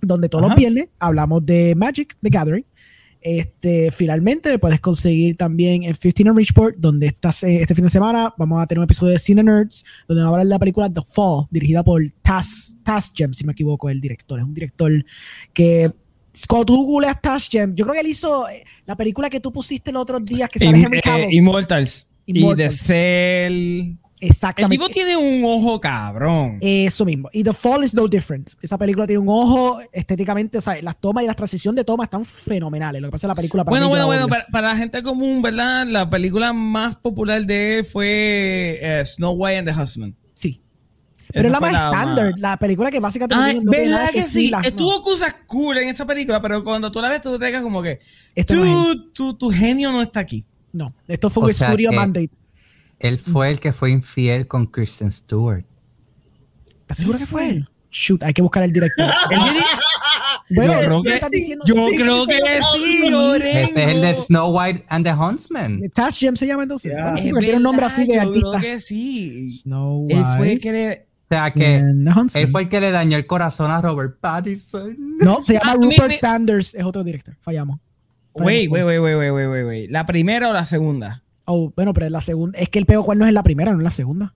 donde todos Ajá. los viernes hablamos de Magic, The Gathering. Este, finalmente me puedes conseguir también en 15 en Richport, donde estás eh, este fin de semana. Vamos a tener un episodio de Cine Nerds, donde vamos a hablar de la película The Fall, dirigida por Taz, Taz Gem, si me equivoco, el director. Es un director que Cuando tú googleas Tash Gem, yo creo que él hizo eh, la película que tú pusiste los otros días que sale Im- Henry eh, Cavill. Immortals. Y Immortals. The Cell. El Exactamente. tipo tiene un ojo cabrón. Eso mismo. Y The Fall is no different. Esa película tiene un ojo estéticamente, o sea, las tomas y las transiciones de toma están fenomenales. Lo que pasa es la película para Bueno, mí bueno, bueno, para la gente común, ¿verdad? La película más popular de él fue eh, Snow White and the Husband. Pero es la más estándar, la película que básicamente Ay, no tiene nada ¿verdad que sí? no. Estuvo cosas cool en esa película, pero cuando tú la ves, tú te quedas como que Esto no tu, tu genio no está aquí. No, esto fue O un estudio mandate. Él fue el que fue infiel con Kristen Stewart. ¿Estás seguro que fue él? Shoot, hay que buscar el director. bueno, Yo creo que- diciendo Yo sí, creo que sí. Este es el de Snow White and the Huntsman. Tash Gem se llama entonces. Tiene un nombre así de yo creo artista. que sí. Snow Él fue el White que sea que Huntsman. él fue el que le dañó el corazón a Robert Pattinson. No, se llama Ah, Rupert mi- Sanders, es otro director. Fallamos. Wait, wait, wait, wait, wait, wait, wait, wait. ¿La primera o la segunda? Oh, bueno, pero es la segunda. Es que el pego cuerno es en la primera, no en la segunda.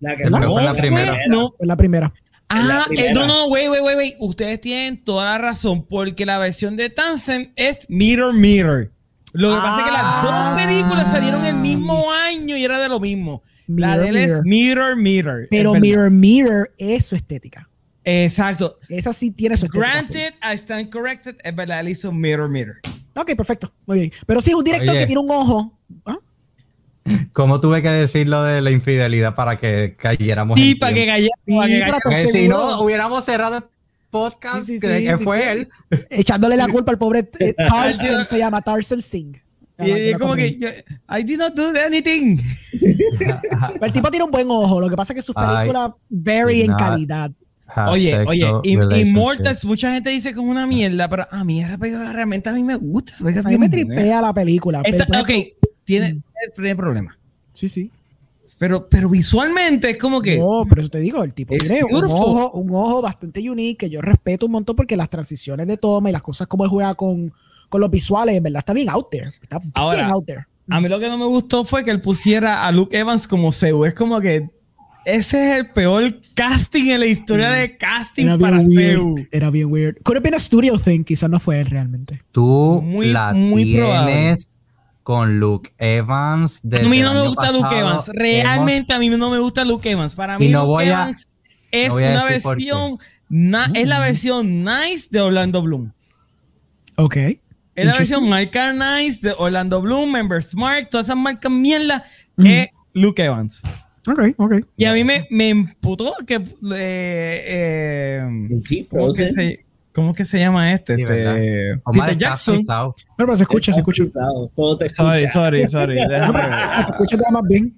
La que que fue la fue- primera. No. Es la primera. Ah, la eh, primera. no, no, wait, wait, wait, wait. Ustedes tienen toda la razón, porque la versión de Tansen es Mirror Mirror. Lo que pasa es que las Ah. dos películas salieron el mismo año y era de lo mismo. La de él es Mirror. Mirror. Pero. Mirror Mirror es su estética. Exacto. Esa sí tiene su estética. Granted, I stand corrected. Es verdad, él hizo Mirror Mirror. Ok, perfecto. Muy bien. Pero sí, es un director Oye. que tiene un ojo. ¿Ah? ¿Cómo tuve que decir lo de la infidelidad para que cayéramos Sí, en para que. Sí, para. Que si no, hubiéramos cerrado el podcast Sí, sí, que, sí, que sí, fue sí. él. Echándole la culpa al pobre eh, Tarsem, se llama Tarsem Singh. Y es como que yo, I did not do anything. Pero el tipo tiene un buen ojo. Lo que pasa es que sus películas vary en calidad. Oye, oye. Immortals, mucha gente dice que es una mierda, pero a mí esa película realmente a mí me gusta. A mí me tripea la película. pero, Esta- ok, tiene, tiene problema. Sí, sí. Pero, pero visualmente es como que. No, pero eso te digo, el tipo tiene un ojo, un ojo bastante unique que yo respeto un montón porque las transiciones de toma y las cosas como él juega con, con los visuales, en verdad está bien out there. Está bien out there. A mí lo que no me gustó fue que él pusiera a Luke Evans como Zeus. Es como que ese es el peor casting en la historia de casting Era para. Zeus. Era bien weird. Could have been a studio thing, quizás no fue él realmente. Tú Muy- la muy probable. con Luke Evans. A mí no me gusta Luke. Evans. Realmente a mí no me gusta Luke Evans. Para mí Y no Luke voy a- Evans es no voy a una versión... na- Es la versión nice de Orlando Bloom. Ok. Es la versión Marca Nice de Orlando Bloom, Member Smart, todas esas marcas mierda. Ujú. Es Luke Evans. Ok, ok. Y a mí me, me emputó que. eh, eh, Sí, ¿cómo, que se, cómo que se llama este? Sí, este Peter Jackson. Pero, pero se escucha, se escucha. Todo te Sorry, escucha. sorry, sorry. ver. Ah, te escuchas más bien.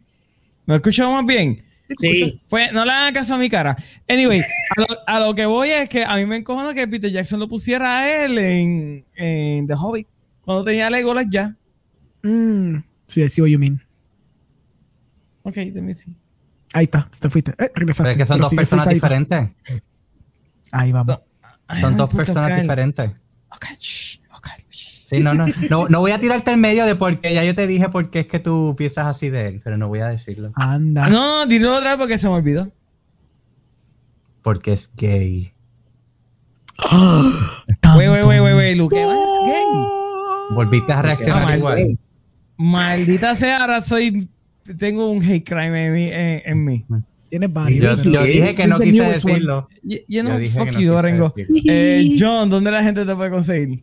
¿Me escuchas más bien? Sí, Pues no le hagan caso a mi cara. Anyway, a lo, a lo que voy es que a mí me encojona que Peter Jackson lo pusiera a él en, en The Hobbit. Cuando tenía Legolas ya. Mm, sí, I see what you mean. Ok, let me see. Ahí está, te fuiste. Eh, regresaste. Pero es que son Pero dos personas diferentes. Ahí vamos. Son dos personas diferentes. Ok, shh, ok, shh. Sí, no, no, no, no voy a tirarte el medio de porque ya yo te dije por qué es que tú piensas así de él, pero no voy a decirlo. Anda. No, no, dilo otra vez porque se me olvidó. Porque es gay. Wey, wey, wey, wey, wey, Luke Evans es gay. Volviste a reaccionar igual. Maldita sea, ahora soy. Tengo un hate crime en mí. En, en mí. Tienes varios. Yo, yo dije que no quise decirlo. Yo que fuck no you. Eh, John, ¿dónde la gente te puede conseguir?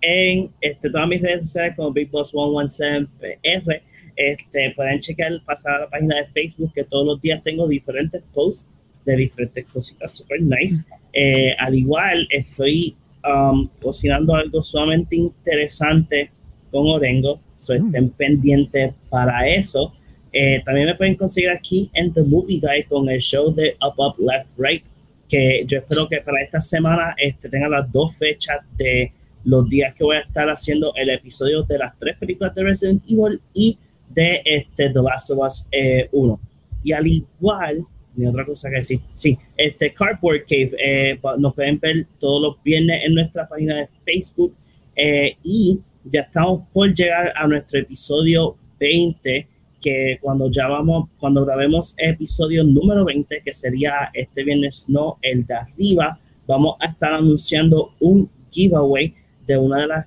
En este, todas mis redes sociales como Big Boss 117PR. Este, pueden checar, pasar a la página de Facebook que todos los días tengo diferentes posts de diferentes cositas super nice. Eh, al igual, estoy um, cocinando algo sumamente interesante con Orengo, so Mm. estén pendientes para eso. Eh, también me pueden conseguir aquí en The Movie Guy con el show de Up Up Left Right, que yo espero que para esta semana este, tengan las dos fechas de los días que voy a estar haciendo el episodio de las tres películas de Resident Evil y de este, The Last of Us eh, 1. Y al igual, ni otra cosa que decir, sí, este Cardboard Cave eh, nos pueden ver todos los viernes en nuestra página de Facebook eh, y ya estamos por llegar a nuestro episodio 20 que cuando ya vamos, cuando grabemos episodio número 20, que sería este viernes, no el de arriba, vamos a estar anunciando un giveaway de una de las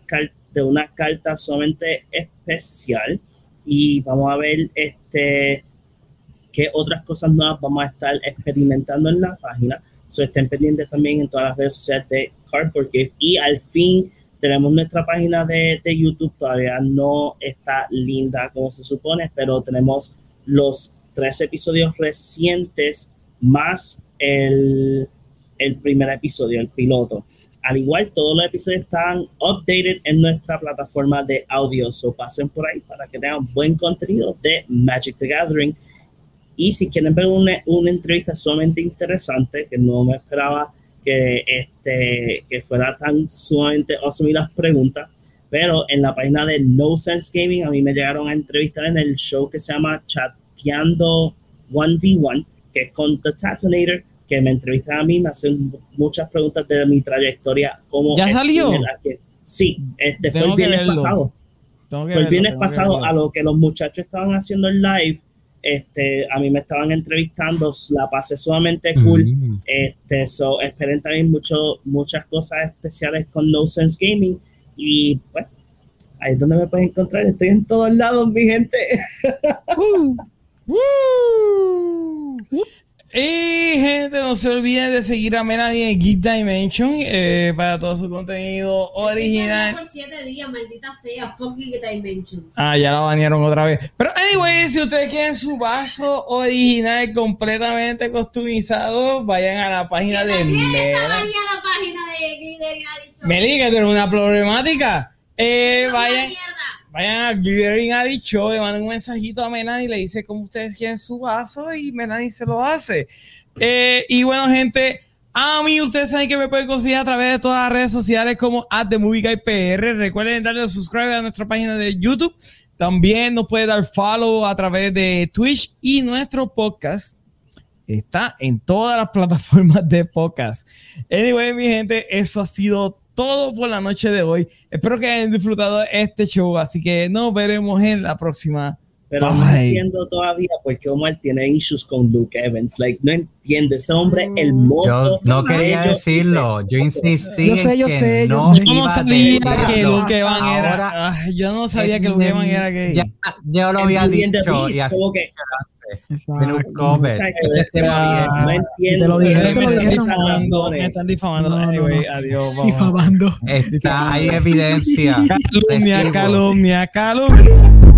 de una carta sumamente especial y vamos a ver este qué otras cosas nuevas vamos a estar experimentando en la página. So estén pendientes también en todas las redes sociales de Cardboard Gift y al fin tenemos nuestra página de, de YouTube, todavía no está linda como se supone, pero tenemos los tres episodios recientes más el, el primer episodio, el piloto. Al igual, todos los episodios están updated en nuestra plataforma de audio. So pasen por ahí para que tengan buen contenido de Magic the Gathering. Y si quieren ver una, una entrevista sumamente interesante, que no me esperaba que, este, que fuera tan sumamente awesome las preguntas, pero en la página de No Sense Gaming a mí me llegaron a entrevistar en el show que se llama Chateando 1v1, que es con The Tatonator, que me entrevistan a mí, me hacen muchas preguntas de mi trayectoria como ¿Ya salió? Sí, este fue el viernes verlo. pasado. Fue el viernes pasado a lo que los muchachos estaban haciendo el live. Este, a mí me estaban entrevistando, la pasé sumamente cool. Mm. Este, so, esperen también mucho, muchas cosas especiales con No Sense Gaming. Y pues, ahí es donde me pueden encontrar. Estoy en todos lados, mi gente. ¡Woo! Y gente, no se olviden de seguir a Melanie en Geek Dimension eh, para todo su contenido original. Por siete días, maldita sea, fucking dimension. Ah, ya la banearon otra vez. Pero anyway, si ustedes quieren su vaso original completamente customizado, vayan a la página de Melanie. Meli, que tiene una problemática. Eh, "Esto es una vayan, mierda". vayan a Glittering Addict Show, le mandan un mensajito a Melanie le dice cómo ustedes quieren su vaso y Melanie se lo hace. Eh, y bueno, gente, a mí ustedes saben que me pueden conseguir a través de todas las redes sociales como at PR. Recuerden darle a subscribe a nuestra página de YouTube. También nos puede dar follow a través de Twitch y nuestro podcast está en todas las plataformas de podcast. Anyway, mi gente, eso ha sido todo por la noche de hoy. Espero que hayan disfrutado este show, así que nos veremos en la próxima. Pero no Bye. entiendo todavía por qué Omar tiene issues con Luke Evans. Like, no entiendo. Ese hombre hermoso. Yo no quería decirlo, yo insistí. Yo sé, yo que sé, yo no sé. Yo no sabía que Luke Evan era. Ahora, ah, yo no sabía que Luke Evan era gay. Ya, yo lo En había dicho Beast, y aquí como que, en un cover. Exacto, Este tema no bien. entiendo. Te lo dijeron, me, te lo están dijeron. difamando, me están difamando. No, no, Anyway, adiós. Difamando. Está, hay evidencia. Calumnia, calumnia, calumnia.